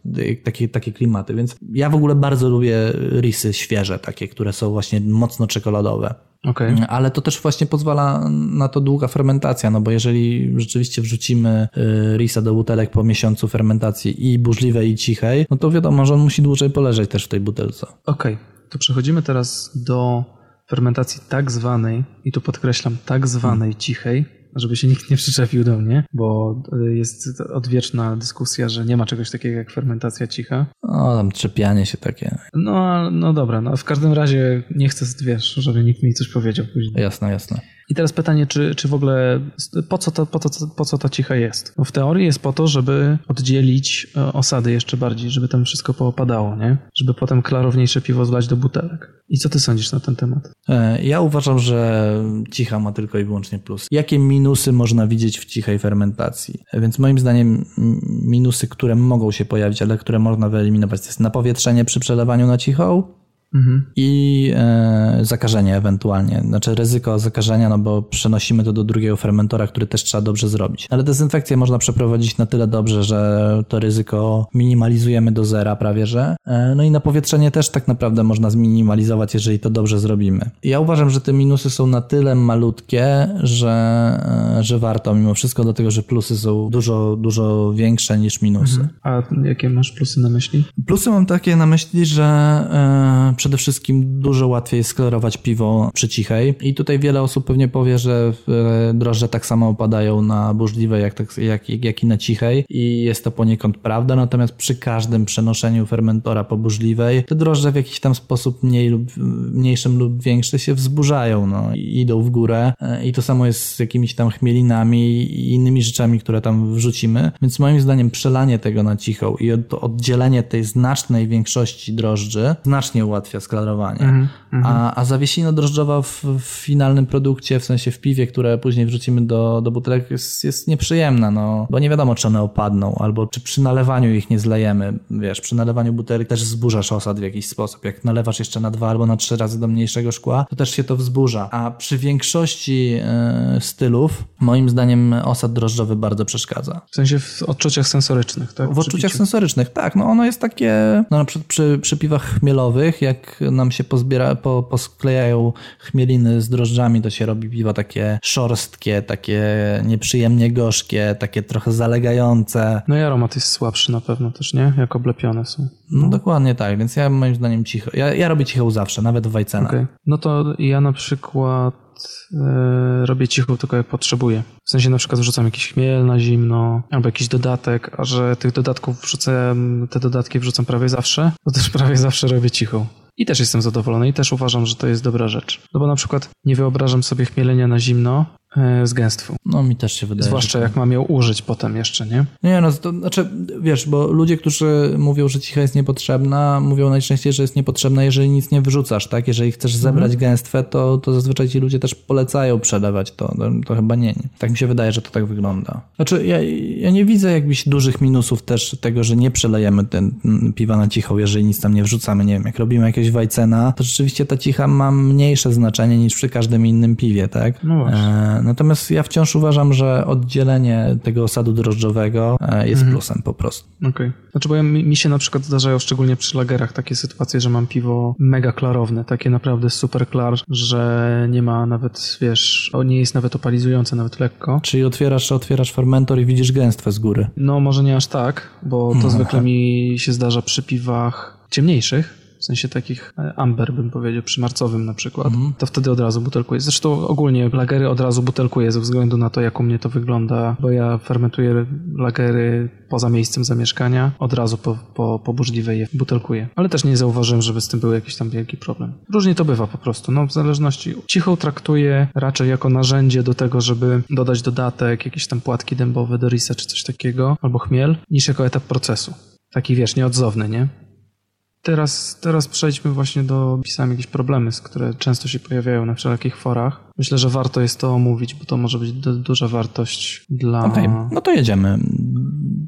[SPEAKER 5] takie, takie klimaty. Więc ja w ogóle bardzo lubię risy świeże, takie, które są właśnie mocno czekoladowe.
[SPEAKER 6] Okej.
[SPEAKER 5] Ale to też właśnie pozwala na to długa fermentacja, no bo jeżeli rzeczywiście wrzucimy y, risa do butelek po miesiącu fermentacji i burzliwej i cichej, no to wiadomo, że on musi dłużej poleżeć też w tej butelce.
[SPEAKER 6] Okej, to przechodzimy teraz do fermentacji tak zwanej, i tu podkreślam, tak zwanej cichej, żeby się nikt nie przyczepił do mnie, bo y, jest odwieczna dyskusja, że nie ma czegoś takiego jak fermentacja cicha.
[SPEAKER 5] O, tam trzepianie się takie.
[SPEAKER 6] No, no dobra, no w każdym razie nie chcę, wiesz, żeby nikt mi coś powiedział później.
[SPEAKER 5] Jasne, jasne.
[SPEAKER 6] I teraz pytanie, czy, czy w ogóle po co, to, po, to, po co ta cicha jest? Bo w teorii jest po to, żeby oddzielić e, osady jeszcze bardziej, żeby tam wszystko poopadało, nie? Żeby potem klarowniejsze piwo zlać do butelek. I co ty sądzisz na ten temat?
[SPEAKER 5] E, Ja uważam, że cicha ma tylko i wyłącznie plus. Jakie minusy można widzieć w cichej fermentacji? E, Więc moim zdaniem minusy, które mogą się pojawić, ale które można wyeliminować, to jest napowietrzenie przy przelewaniu na cichą
[SPEAKER 6] Mhm.
[SPEAKER 5] i e, zakażenie ewentualnie. Znaczy ryzyko zakażenia, no bo przenosimy to do drugiego fermentora, który też trzeba dobrze zrobić. Ale dezynfekcję można przeprowadzić na tyle dobrze, że to ryzyko minimalizujemy do zera prawie, że. E, no i napowietrzenie też tak naprawdę można zminimalizować, jeżeli to dobrze zrobimy. Ja uważam, że te minusy są na tyle malutkie, że, e, że warto mimo wszystko, dlatego że plusy są dużo, dużo większe niż minusy.
[SPEAKER 6] A jakie masz plusy na myśli?
[SPEAKER 5] Plusy mam takie na myśli, że e, przede wszystkim dużo łatwiej sklerować piwo przy cichej. I tutaj wiele osób pewnie powie, że e, drożdże tak samo opadają na burzliwej jak, tak, jak, jak i na cichej. I jest to poniekąd prawda, natomiast przy każdym przenoszeniu fermentora po burzliwej te drożdże w jakiś tam sposób mniej lub, mniejszym lub większy się wzburzają, no. I idą w górę. E, i to samo jest z jakimiś tam chmielinami i innymi rzeczami, które tam wrzucimy, więc moim zdaniem przelanie tego na cichą i od, oddzielenie tej znacznej większości drożdży znacznie ułatwia sklarowanie. A, a zawiesina drożdżowa w, w finalnym produkcie, w sensie w piwie, które później wrzucimy do, do butelek jest, jest nieprzyjemna, no, bo nie wiadomo, czy one opadną, albo czy przy nalewaniu ich nie zlejemy. Wiesz, przy nalewaniu butelek też wzburzasz osad w jakiś sposób. Jak nalewasz jeszcze na dwa albo na trzy razy do mniejszego szkła, to też się to wzburza. A przy większości e, stylów, moim zdaniem, osad drożdżowy bardzo przeszkadza.
[SPEAKER 6] W sensie w odczuciach sensorycznych, tak?
[SPEAKER 5] W odczuciach sensorycznych, tak. No ono jest takie, no na przykład przy, przy piwach chmielowych, jak nam się pozbiera, po, posklejają chmieliny z drożdżami, to się robi piwo takie szorstkie, takie nieprzyjemnie gorzkie, takie trochę zalegające.
[SPEAKER 6] No i aromat jest słabszy na pewno też, nie? Jak oblepione są.
[SPEAKER 5] No dokładnie tak, więc ja moim zdaniem cicho, ja, ja robię cicho zawsze, nawet w Wajcenach.
[SPEAKER 6] Okej. No to ja na przykład e, robię cicho tylko jak potrzebuję. W sensie na przykład wrzucam jakiś chmiel na zimno, albo jakiś dodatek, a że tych dodatków wrzucę, te dodatki wrzucam prawie zawsze, to też prawie zawsze robię cicho. I też jestem zadowolony i też uważam, że to jest dobra rzecz. No bo na przykład nie wyobrażam sobie chmielenia na zimno e, z gęstwą.
[SPEAKER 5] No mi też się wydaje.
[SPEAKER 6] Zwłaszcza
[SPEAKER 5] że...
[SPEAKER 6] jak mam ją użyć potem jeszcze, nie?
[SPEAKER 5] Nie, no to znaczy, wiesz, bo ludzie, którzy mówią, że cicha jest niepotrzebna, mówią najczęściej, że jest niepotrzebna, jeżeli nic nie wrzucasz, tak? Jeżeli chcesz zebrać
[SPEAKER 6] Mhm.
[SPEAKER 5] gęstwę, to, to zazwyczaj ci ludzie też polecają przelewać to. To, to chyba nie, nie. Tak mi się wydaje, że to tak wygląda. Znaczy, ja, ja nie widzę jakichś dużych minusów też tego, że nie przelejemy ten mm, piwa na cicho, jeżeli nic tam nie wrzucamy. Nie wiem, jak robimy jakiegoś wajcena, to rzeczywiście ta cicha ma mniejsze znaczenie niż przy każdym innym piwie, tak?
[SPEAKER 6] No właśnie.
[SPEAKER 5] E, Natomiast ja wciąż uważam, że oddzielenie tego osadu drożdżowego e, jest plusem po prostu.
[SPEAKER 6] Okej. Znaczy, bo ja, mi mi się na przykład zdarzają, szczególnie przy lagerach, takie sytuacje, że mam piwo mega klarowne, takie naprawdę super klar, że nie ma nawet, wiesz, nie jest nawet opalizujące, nawet lekko.
[SPEAKER 5] Czyli otwierasz, otwierasz fermentor i widzisz gęstwę z góry.
[SPEAKER 6] No, może nie aż tak, bo to zwykle mi się zdarza przy piwach ciemniejszych, sensie takich e, amber bym powiedział, przy marcowym na przykład, to wtedy od razu butelkuję. Zresztą ogólnie lagery od razu butelkuję ze względu na to, jak u mnie to wygląda, bo ja fermentuję lagery poza miejscem zamieszkania, od razu po, po, po burzliwej je butelkuję. Ale też nie zauważyłem, żeby z tym był jakiś tam wielki problem. Różnie to bywa po prostu, no w zależności. Cichą traktuję raczej jako narzędzie do tego, żeby dodać dodatek, jakieś tam płatki dębowe do risa czy coś takiego, albo chmiel, niż jako etap procesu. Taki wiesz, nieodzowny, nie? Teraz, teraz przejdźmy właśnie do pisania jakieś problemy, które często się pojawiają na wszelkich forach. Myślę, że warto jest to omówić, bo to może być du- duża wartość dla...
[SPEAKER 5] Okej, no to jedziemy.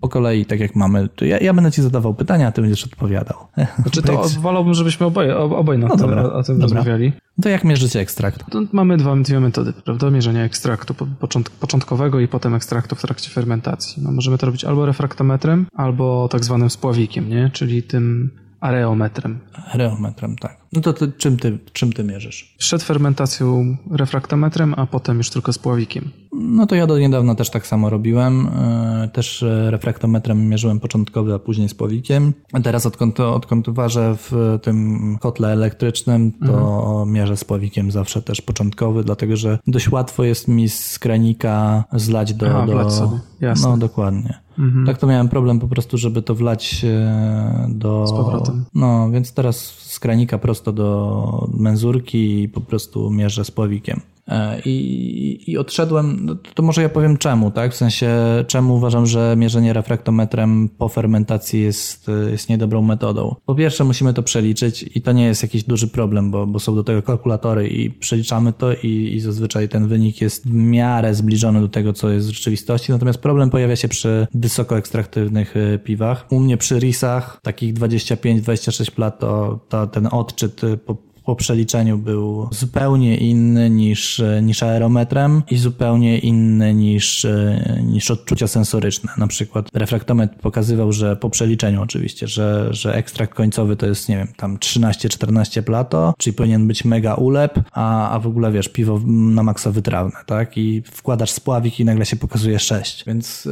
[SPEAKER 5] Po kolei, tak jak mamy. Ja, ja będę ci zadawał pytania, a ty będziesz odpowiadał.
[SPEAKER 6] Znaczy to wolałbym, żebyśmy oboje, ob- obaj na
[SPEAKER 5] No
[SPEAKER 6] tym,
[SPEAKER 5] dobra,
[SPEAKER 6] o tym
[SPEAKER 5] dobra.
[SPEAKER 6] rozmawiali.
[SPEAKER 5] To jak mierzycie ekstrakt?
[SPEAKER 6] To mamy dwa, dwie metody, prawda? Mierzenia ekstraktu po- począt, początkowego i potem ekstraktu w trakcie fermentacji. No, możemy to robić albo refraktometrem, albo tak zwanym spławikiem, nie? Czyli tym areometrem.
[SPEAKER 5] Reometrem, tak. No to ty, czym, ty, czym ty mierzysz?
[SPEAKER 6] Przed fermentacją refraktometrem, a potem już tylko spławikiem.
[SPEAKER 5] No to ja do niedawna też tak samo robiłem. E, Też e, refraktometrem mierzyłem początkowy, a później z powikiem. A teraz odkąd, odkąd ważę w tym kotle elektrycznym, to mierzę z powikiem zawsze też początkowy, dlatego że dość łatwo jest mi z kranika zlać do...
[SPEAKER 6] Aha,
[SPEAKER 5] do
[SPEAKER 6] jasne.
[SPEAKER 5] No dokładnie. Tak to miałem problem po prostu, żeby to wlać e, do...
[SPEAKER 6] Z powrotem.
[SPEAKER 5] No, więc teraz z kranika prosto do menzurki i po prostu mierzę z powikiem. E, I, I odszedłem, no to- może ja powiem czemu, tak? W sensie, czemu uważam, że mierzenie refraktometrem po fermentacji jest, jest niedobrą metodą. Po pierwsze, musimy to przeliczyć i to nie jest jakiś duży problem, bo, bo są do tego kalkulatory i przeliczamy to i, i zazwyczaj ten wynik jest w miarę zbliżony do tego, co jest w rzeczywistości. Natomiast problem pojawia się przy wysoko ekstraktywnych e, piwach. U mnie przy risach, takich 25-26 lat, to, to ten odczyt po po przeliczeniu był zupełnie inny niż, niż aerometrem i zupełnie inny niż, niż odczucia sensoryczne. Na przykład refraktometr pokazywał, że po przeliczeniu oczywiście, że, że ekstrakt końcowy to jest, nie wiem, tam 13-14 plato, czyli powinien być mega ulep, a, a w ogóle wiesz, piwo na maksa wytrawne, tak? I wkładasz spławik i nagle się pokazuje 6. Więc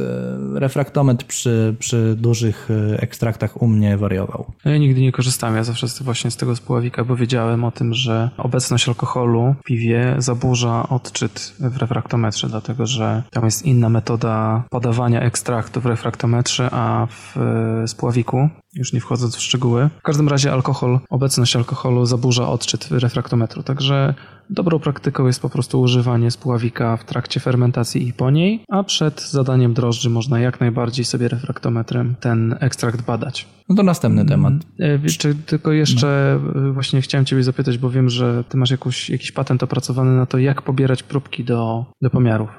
[SPEAKER 5] e, refraktometr przy, przy dużych e, ekstraktach u mnie wariował.
[SPEAKER 6] Ja nigdy nie korzystałem, ja zawsze właśnie z tego spławika, bo wiedziałem o tym, że obecność alkoholu w piwie zaburza odczyt w refraktometrze, dlatego że tam jest inna metoda podawania ekstraktu w refraktometrze, a w e, spławiku, już nie wchodząc w szczegóły. W każdym razie alkohol, obecność alkoholu zaburza odczyt refraktometru, także dobrą praktyką jest po prostu używanie spławika w trakcie fermentacji i po niej, a przed zadaniem drożdży można jak najbardziej sobie refraktometrem ten ekstrakt badać.
[SPEAKER 5] No to następny temat.
[SPEAKER 6] E, czy tylko jeszcze e, właśnie chciałem Ciebie zapytać, bo wiem, że Ty masz jakiś, jakiś patent opracowany na to, jak pobierać próbki do, do pomiarów.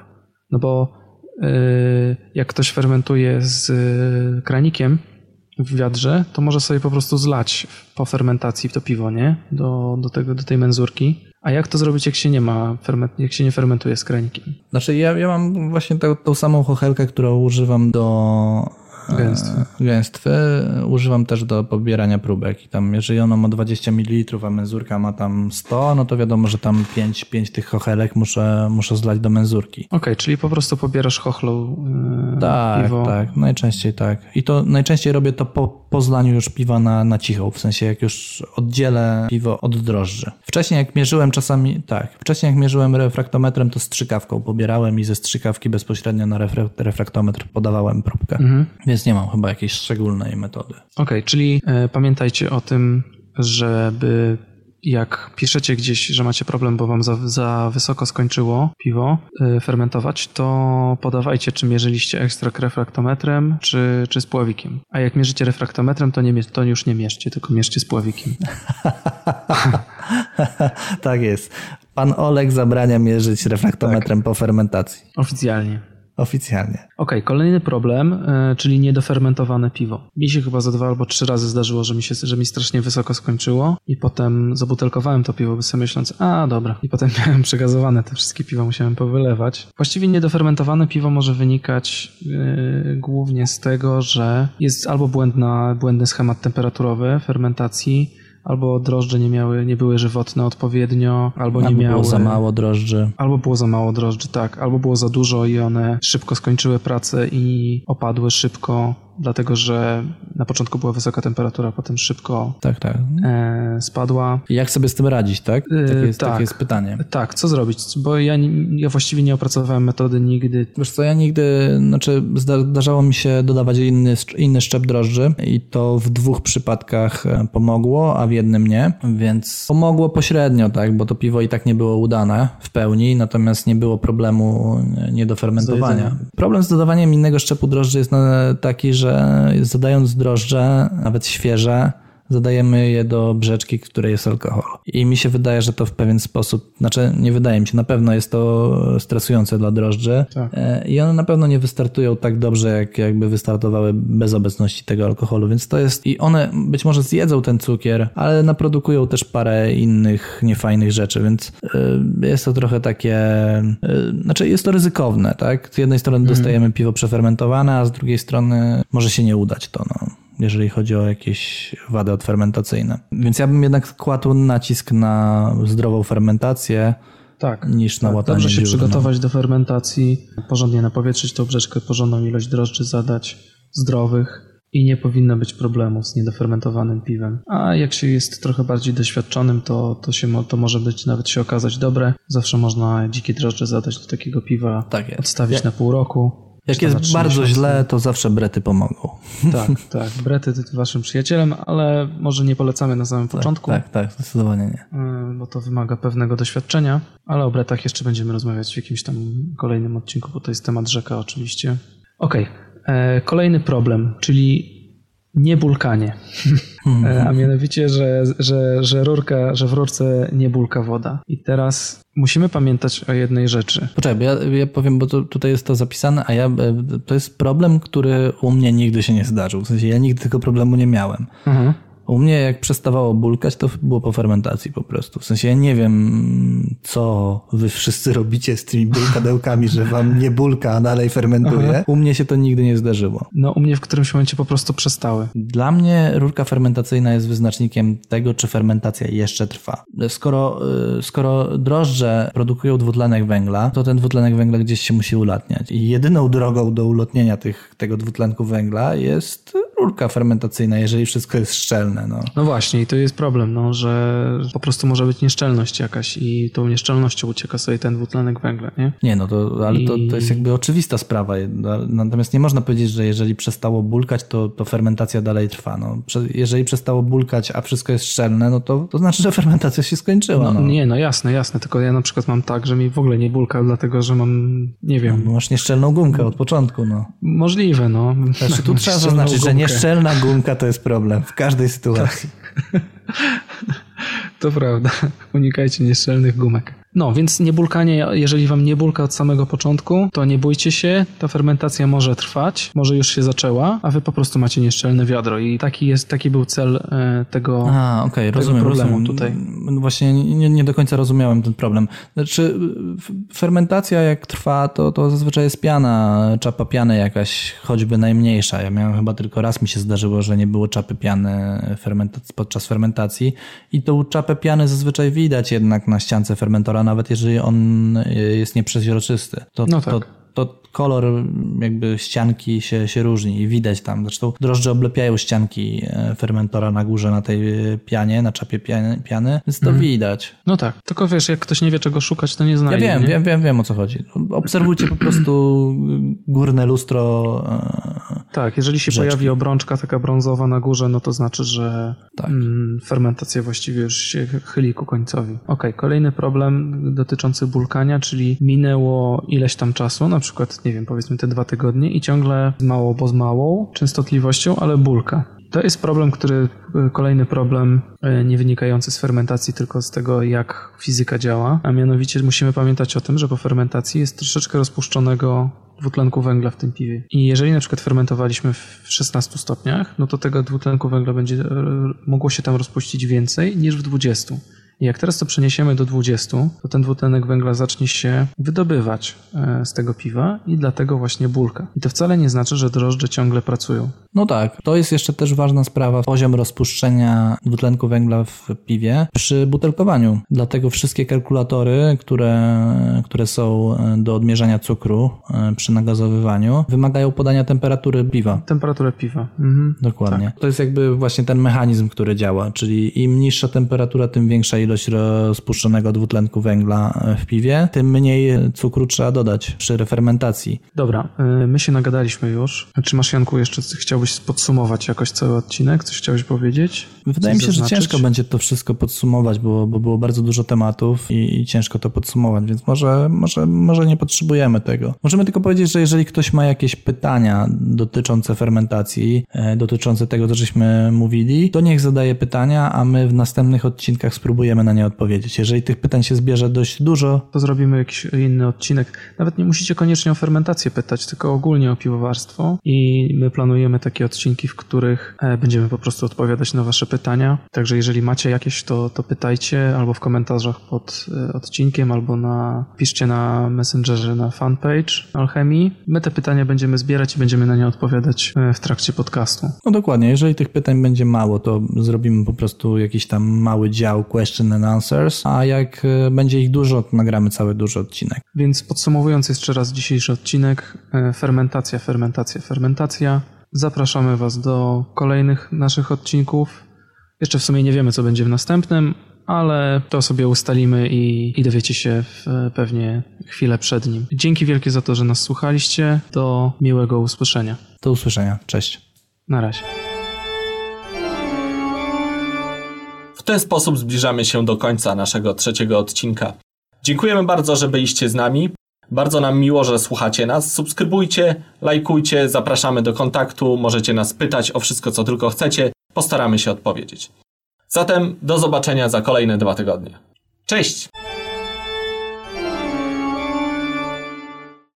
[SPEAKER 6] No bo e, jak ktoś fermentuje z kranikiem w wiadrze, to może sobie po prostu zlać po fermentacji w to piwo, nie? Do, do, tego, do tej menzurki. A jak to zrobić, jak się nie ma, ferment, jak się nie fermentuje z?
[SPEAKER 5] Znaczy ja, ja mam właśnie tą, tą samą chochelkę, którą używam do
[SPEAKER 6] Gęstwy.
[SPEAKER 5] e, gęstwy. Używam też do pobierania próbek i tam jeżeli ono ma 20 ml, a menzurka ma tam 100, no to wiadomo, że tam 5, 5 tych chochelek muszę, muszę zlać do menzurki.
[SPEAKER 6] Okej, czyli po prostu pobierasz chochlą yy,
[SPEAKER 5] Tak,
[SPEAKER 6] piwo.
[SPEAKER 5] tak, najczęściej tak. I to najczęściej robię to po, po zlaniu już piwa na, na cichą, w sensie jak już oddzielę piwo od drożdży. Wcześniej jak mierzyłem czasami, tak, wcześniej jak mierzyłem refraktometrem, to strzykawką pobierałem i ze strzykawki bezpośrednio na refra- refraktometr podawałem próbkę. Więc nie mam chyba jakiejś szczególnej metody.
[SPEAKER 6] Okej, czyli e, pamiętajcie o tym, żeby jak piszecie gdzieś, że macie problem, bo wam za, za wysoko skończyło piwo e, fermentować, to podawajcie, czy mierzyliście ekstrakt refraktometrem, czy, czy z pławikiem. A jak mierzycie refraktometrem, to, nie, to już nie mierzcie, tylko mierzcie z pławikiem.
[SPEAKER 5] tak jest. Pan Olek zabrania mierzyć refraktometrem po fermentacji.
[SPEAKER 6] Oficjalnie.
[SPEAKER 5] Oficjalnie.
[SPEAKER 6] Okej, kolejny problem, e, czyli niedofermentowane piwo. Mi się chyba za dwa albo trzy razy zdarzyło, że mi, się, że mi strasznie wysoko skończyło i potem zabutelkowałem to piwo, sobie myśląc, a dobra. I potem miałem przegazowane te wszystkie piwa, musiałem powylewać. Właściwie niedofermentowane piwo może wynikać e, głównie z tego, że jest albo błędna, błędny schemat temperaturowy fermentacji, albo drożdże nie miały, nie były żywotne odpowiednio, albo nie
[SPEAKER 5] Albo
[SPEAKER 6] miały...
[SPEAKER 5] było za mało drożdży.
[SPEAKER 6] Albo było za mało drożdży, tak, albo było za dużo i one szybko skończyły pracę i opadły szybko, dlatego że na początku była wysoka temperatura, potem szybko
[SPEAKER 5] Tak, tak.
[SPEAKER 6] e, spadła.
[SPEAKER 5] I Jak sobie z tym radzić, tak?
[SPEAKER 6] Yy,
[SPEAKER 5] Takie jest,
[SPEAKER 6] tak.
[SPEAKER 5] takie jest pytanie.
[SPEAKER 6] Tak, co zrobić? Bo ja, ja właściwie nie opracowałem metody nigdy.
[SPEAKER 5] Wiesz co, ja nigdy, znaczy zda- zdarzało mi się dodawać inny, inny szczep drożdży i to w dwóch przypadkach e, pomogło, a w jednym nie, więc pomogło pośrednio, tak, bo to piwo i tak nie było udane w pełni, natomiast nie było problemu e, nie do fermentowania.
[SPEAKER 6] jedzeniem.
[SPEAKER 5] Problem z dodawaniem innego szczepu drożdży jest taki, że zadając drożdże, nawet świeże, zadajemy je do brzeczki, w której jest alkohol. I mi się wydaje, że to w pewien sposób, znaczy nie wydaje mi się, na pewno jest to stresujące dla drożdży
[SPEAKER 6] Tak.
[SPEAKER 5] E, i one na pewno nie wystartują tak dobrze, jak jakby wystartowały bez obecności tego alkoholu, więc to jest, i one być może zjedzą ten cukier, ale naprodukują też parę innych niefajnych rzeczy, więc e, jest to trochę takie, e, znaczy jest to ryzykowne, tak? Z jednej strony dostajemy piwo przefermentowane, a z drugiej strony może się nie udać to, no jeżeli chodzi o jakieś wady odfermentacyjne. Więc ja bym jednak kładł nacisk na zdrową fermentację
[SPEAKER 6] Tak.
[SPEAKER 5] niż na
[SPEAKER 6] tak,
[SPEAKER 5] łatanie
[SPEAKER 6] Dobrze się
[SPEAKER 5] no.
[SPEAKER 6] przygotować do fermentacji, porządnie napowietrzyć tą brzeczkę, porządną ilość drożdży zadać, zdrowych i nie powinno być problemów z niedofermentowanym piwem. A jak się jest trochę bardziej doświadczonym, to, to, się, to może być nawet się okazać dobre. Zawsze można dzikie drożdże zadać do takiego piwa,
[SPEAKER 5] Tak
[SPEAKER 6] odstawić
[SPEAKER 5] Jak-
[SPEAKER 6] na pół roku.
[SPEAKER 5] Jak jest bardzo źle, to zawsze brety pomogą.
[SPEAKER 6] Tak, tak. Brety to waszym przyjacielem, ale może nie polecamy na samym początku.
[SPEAKER 5] Tak, tak, zdecydowanie nie.
[SPEAKER 6] y, bo to wymaga pewnego doświadczenia, ale o bretach jeszcze będziemy rozmawiać w jakimś tam kolejnym odcinku, bo to jest temat rzeka oczywiście. Okej, e, kolejny problem, czyli niebulkanie. E, A mianowicie, że, że, że, rurka, że w rurce nie bulka woda. I teraz musimy pamiętać o jednej rzeczy.
[SPEAKER 5] Poczekaj, bo ja, ja powiem, bo to, tutaj jest to zapisane, a ja, e, to jest problem, który u mnie nigdy się nie zdarzył. W sensie ja nigdy tego problemu nie miałem.
[SPEAKER 6] Mhm.
[SPEAKER 5] U mnie jak przestawało bulkać, to było po fermentacji po prostu. W sensie ja nie wiem, co wy wszyscy robicie z tymi bulkadełkami, że wam nie bulka, a dalej fermentuje. U mnie się to nigdy nie zdarzyło.
[SPEAKER 6] No u mnie w którymś momencie po prostu przestały.
[SPEAKER 5] Dla mnie rurka fermentacyjna jest wyznacznikiem tego, czy fermentacja jeszcze trwa. Skoro, y, skoro drożdże produkują dwutlenek węgla, to ten dwutlenek węgla gdzieś się musi ulatniać. I jedyną drogą do ulotnienia tych, tego dwutlenku węgla jest rurka fermentacyjna, jeżeli wszystko jest szczelne. No.
[SPEAKER 6] No właśnie, i to jest problem, no, że po prostu może być nieszczelność jakaś i tą nieszczelnością ucieka sobie ten dwutlenek węgla, nie?
[SPEAKER 5] Nie, no to, ale to, to jest jakby oczywista sprawa. Natomiast nie można powiedzieć, że jeżeli przestało bulkać, to, to fermentacja dalej trwa. No, jeżeli przestało bulkać, a wszystko jest szczelne, no to, to znaczy, że fermentacja się skończyła.
[SPEAKER 6] No,
[SPEAKER 5] No,
[SPEAKER 6] Nie, no jasne, jasne, tylko ja na przykład mam tak, że mi w ogóle nie bulka, dlatego że mam, nie wiem,
[SPEAKER 5] Bo Masz nieszczelną gumkę od początku, no.
[SPEAKER 6] możliwe, no.
[SPEAKER 5] Znaczy, tu trzeba zaznaczyć, że
[SPEAKER 6] gumkę.
[SPEAKER 5] nieszczelna gumka to jest problem w każdej sytuacji.
[SPEAKER 6] To prawda, unikajcie nieszczelnych gumek. No, więc niebulkanie, jeżeli wam nie bulka od samego początku, to nie bójcie się, ta fermentacja może trwać, może już się zaczęła, a wy po prostu macie nieszczelne wiadro i taki jest, taki był cel e, tego...
[SPEAKER 5] A, okej, rozumiem,
[SPEAKER 6] problemu
[SPEAKER 5] rozumiem.
[SPEAKER 6] tutaj.
[SPEAKER 5] właśnie nie, nie do końca rozumiałem ten problem. Znaczy, fermentacja jak trwa, to, to zazwyczaj jest piana, czapa piany jakaś, choćby najmniejsza. Ja miałem chyba tylko raz mi się zdarzyło, że nie było czapy piany fermentac- podczas fermentacji i tą czapę piany zazwyczaj widać jednak na ściance fermentora, nawet jeżeli on jest nieprzezroczysty. To,
[SPEAKER 6] No tak.
[SPEAKER 5] to, to kolor jakby ścianki się, się różni i widać tam. Zresztą drożdże oblepiają ścianki e, fermentora na górze na tej pianie, na czapie piany, piany więc to widać.
[SPEAKER 6] No tak, tylko wiesz, jak ktoś nie wie czego szukać, to nie
[SPEAKER 5] Ja
[SPEAKER 6] znajdzie.
[SPEAKER 5] wiem,
[SPEAKER 6] nie?
[SPEAKER 5] wiem, wiem, wiem o co chodzi. Obserwujcie po prostu górne lustro.
[SPEAKER 6] Tak, jeżeli się
[SPEAKER 5] Rzeczki.
[SPEAKER 6] pojawi obrączka taka brązowa na górze, no to znaczy, że
[SPEAKER 5] Tak.
[SPEAKER 6] mm, fermentacja właściwie już się chyli ku końcowi. Okej, kolejny problem dotyczący bulkania, czyli minęło ileś tam czasu, na przykład, nie wiem, powiedzmy te dwa tygodnie i ciągle mało, bo z małą częstotliwością, ale bulka. To jest problem, który, y, kolejny problem y, nie wynikający z fermentacji, tylko z tego, jak fizyka działa, a mianowicie musimy pamiętać o tym, że po fermentacji jest troszeczkę rozpuszczonego dwutlenku węgla w tym piwie. I jeżeli na przykład fermentowaliśmy w 16 stopniach, no to tego dwutlenku węgla będzie e, mogło się tam rozpuścić więcej niż w 20. I jak teraz to przeniesiemy do 20, to ten dwutlenek węgla zacznie się wydobywać e, z tego piwa i dlatego właśnie bulka. I to wcale nie znaczy, że drożdże ciągle pracują.
[SPEAKER 5] No tak, to jest jeszcze też ważna sprawa. Poziom rozpuszczenia dwutlenku węgla w piwie przy butelkowaniu. Dlatego wszystkie kalkulatory, które, które są do odmierzania cukru e, przy nagazowywaniu, wymagają podania temperatury piwa.
[SPEAKER 6] Temperaturę piwa. Mhm.
[SPEAKER 5] Dokładnie. To jest jakby właśnie ten mechanizm, który działa, czyli im niższa temperatura, tym większa ilość rozpuszczonego dwutlenku węgla w piwie, tym mniej cukru trzeba dodać przy refermentacji.
[SPEAKER 6] Dobra, y, my się nagadaliśmy już. Czy masz, Janku, jeszcze chciałbyś podsumować jakoś cały odcinek? Coś chciałbyś powiedzieć?
[SPEAKER 5] Wydaje mi się, że
[SPEAKER 6] zaznaczyć?
[SPEAKER 5] ciężko będzie to wszystko podsumować, bo, bo było bardzo dużo tematów i, i ciężko to podsumować, więc może, może, może nie potrzebujemy tego. Możemy tylko powiedzieć, że jeżeli ktoś ma jakieś pytania dotyczące fermentacji, e, dotyczące tego, co żeśmy mówili, to niech zadaje pytania, a my w następnych odcinkach spróbujemy na nie odpowiedzieć. Jeżeli tych pytań się zbierze dość dużo,
[SPEAKER 6] To zrobimy jakiś inny odcinek. Nawet nie musicie koniecznie o fermentację pytać, tylko ogólnie o piwowarstwo. I my planujemy takie odcinki, w których e, będziemy po prostu odpowiadać na Wasze pytania. Także jeżeli macie jakieś, to, to pytajcie albo w komentarzach pod e, odcinkiem, albo na, piszcie na Messengerze na fanpage Alchemii. My te pytania będziemy zbierać i będziemy na nie odpowiadać e, w trakcie podcastu.
[SPEAKER 5] no dokładnie, jeżeli tych pytań będzie mało, to zrobimy po prostu jakiś tam mały dział question and answers, a jak e, będzie ich dużo, to nagramy cały duży odcinek.
[SPEAKER 6] Więc podsumowując jeszcze raz dzisiejszy odcinek, e, fermentacja, fermentacja, fermentacja. Zapraszamy Was do kolejnych naszych odcinków. Jeszcze w sumie nie wiemy, co będzie w następnym, ale to sobie ustalimy i, i dowiecie się w, pewnie chwilę przed nim. Dzięki wielkie za to, że nas słuchaliście. Do miłego usłyszenia.
[SPEAKER 5] Do usłyszenia. Cześć.
[SPEAKER 6] Na razie.
[SPEAKER 1] Ten sposób zbliżamy się do końca naszego trzeciego odcinka. Dziękujemy bardzo, że byliście z nami. Bardzo nam miło, że słuchacie nas. Subskrybujcie, lajkujcie, zapraszamy do kontaktu. Możecie nas pytać o wszystko, co tylko chcecie. Postaramy się odpowiedzieć. Zatem do zobaczenia za kolejne dwa tygodnie. Cześć!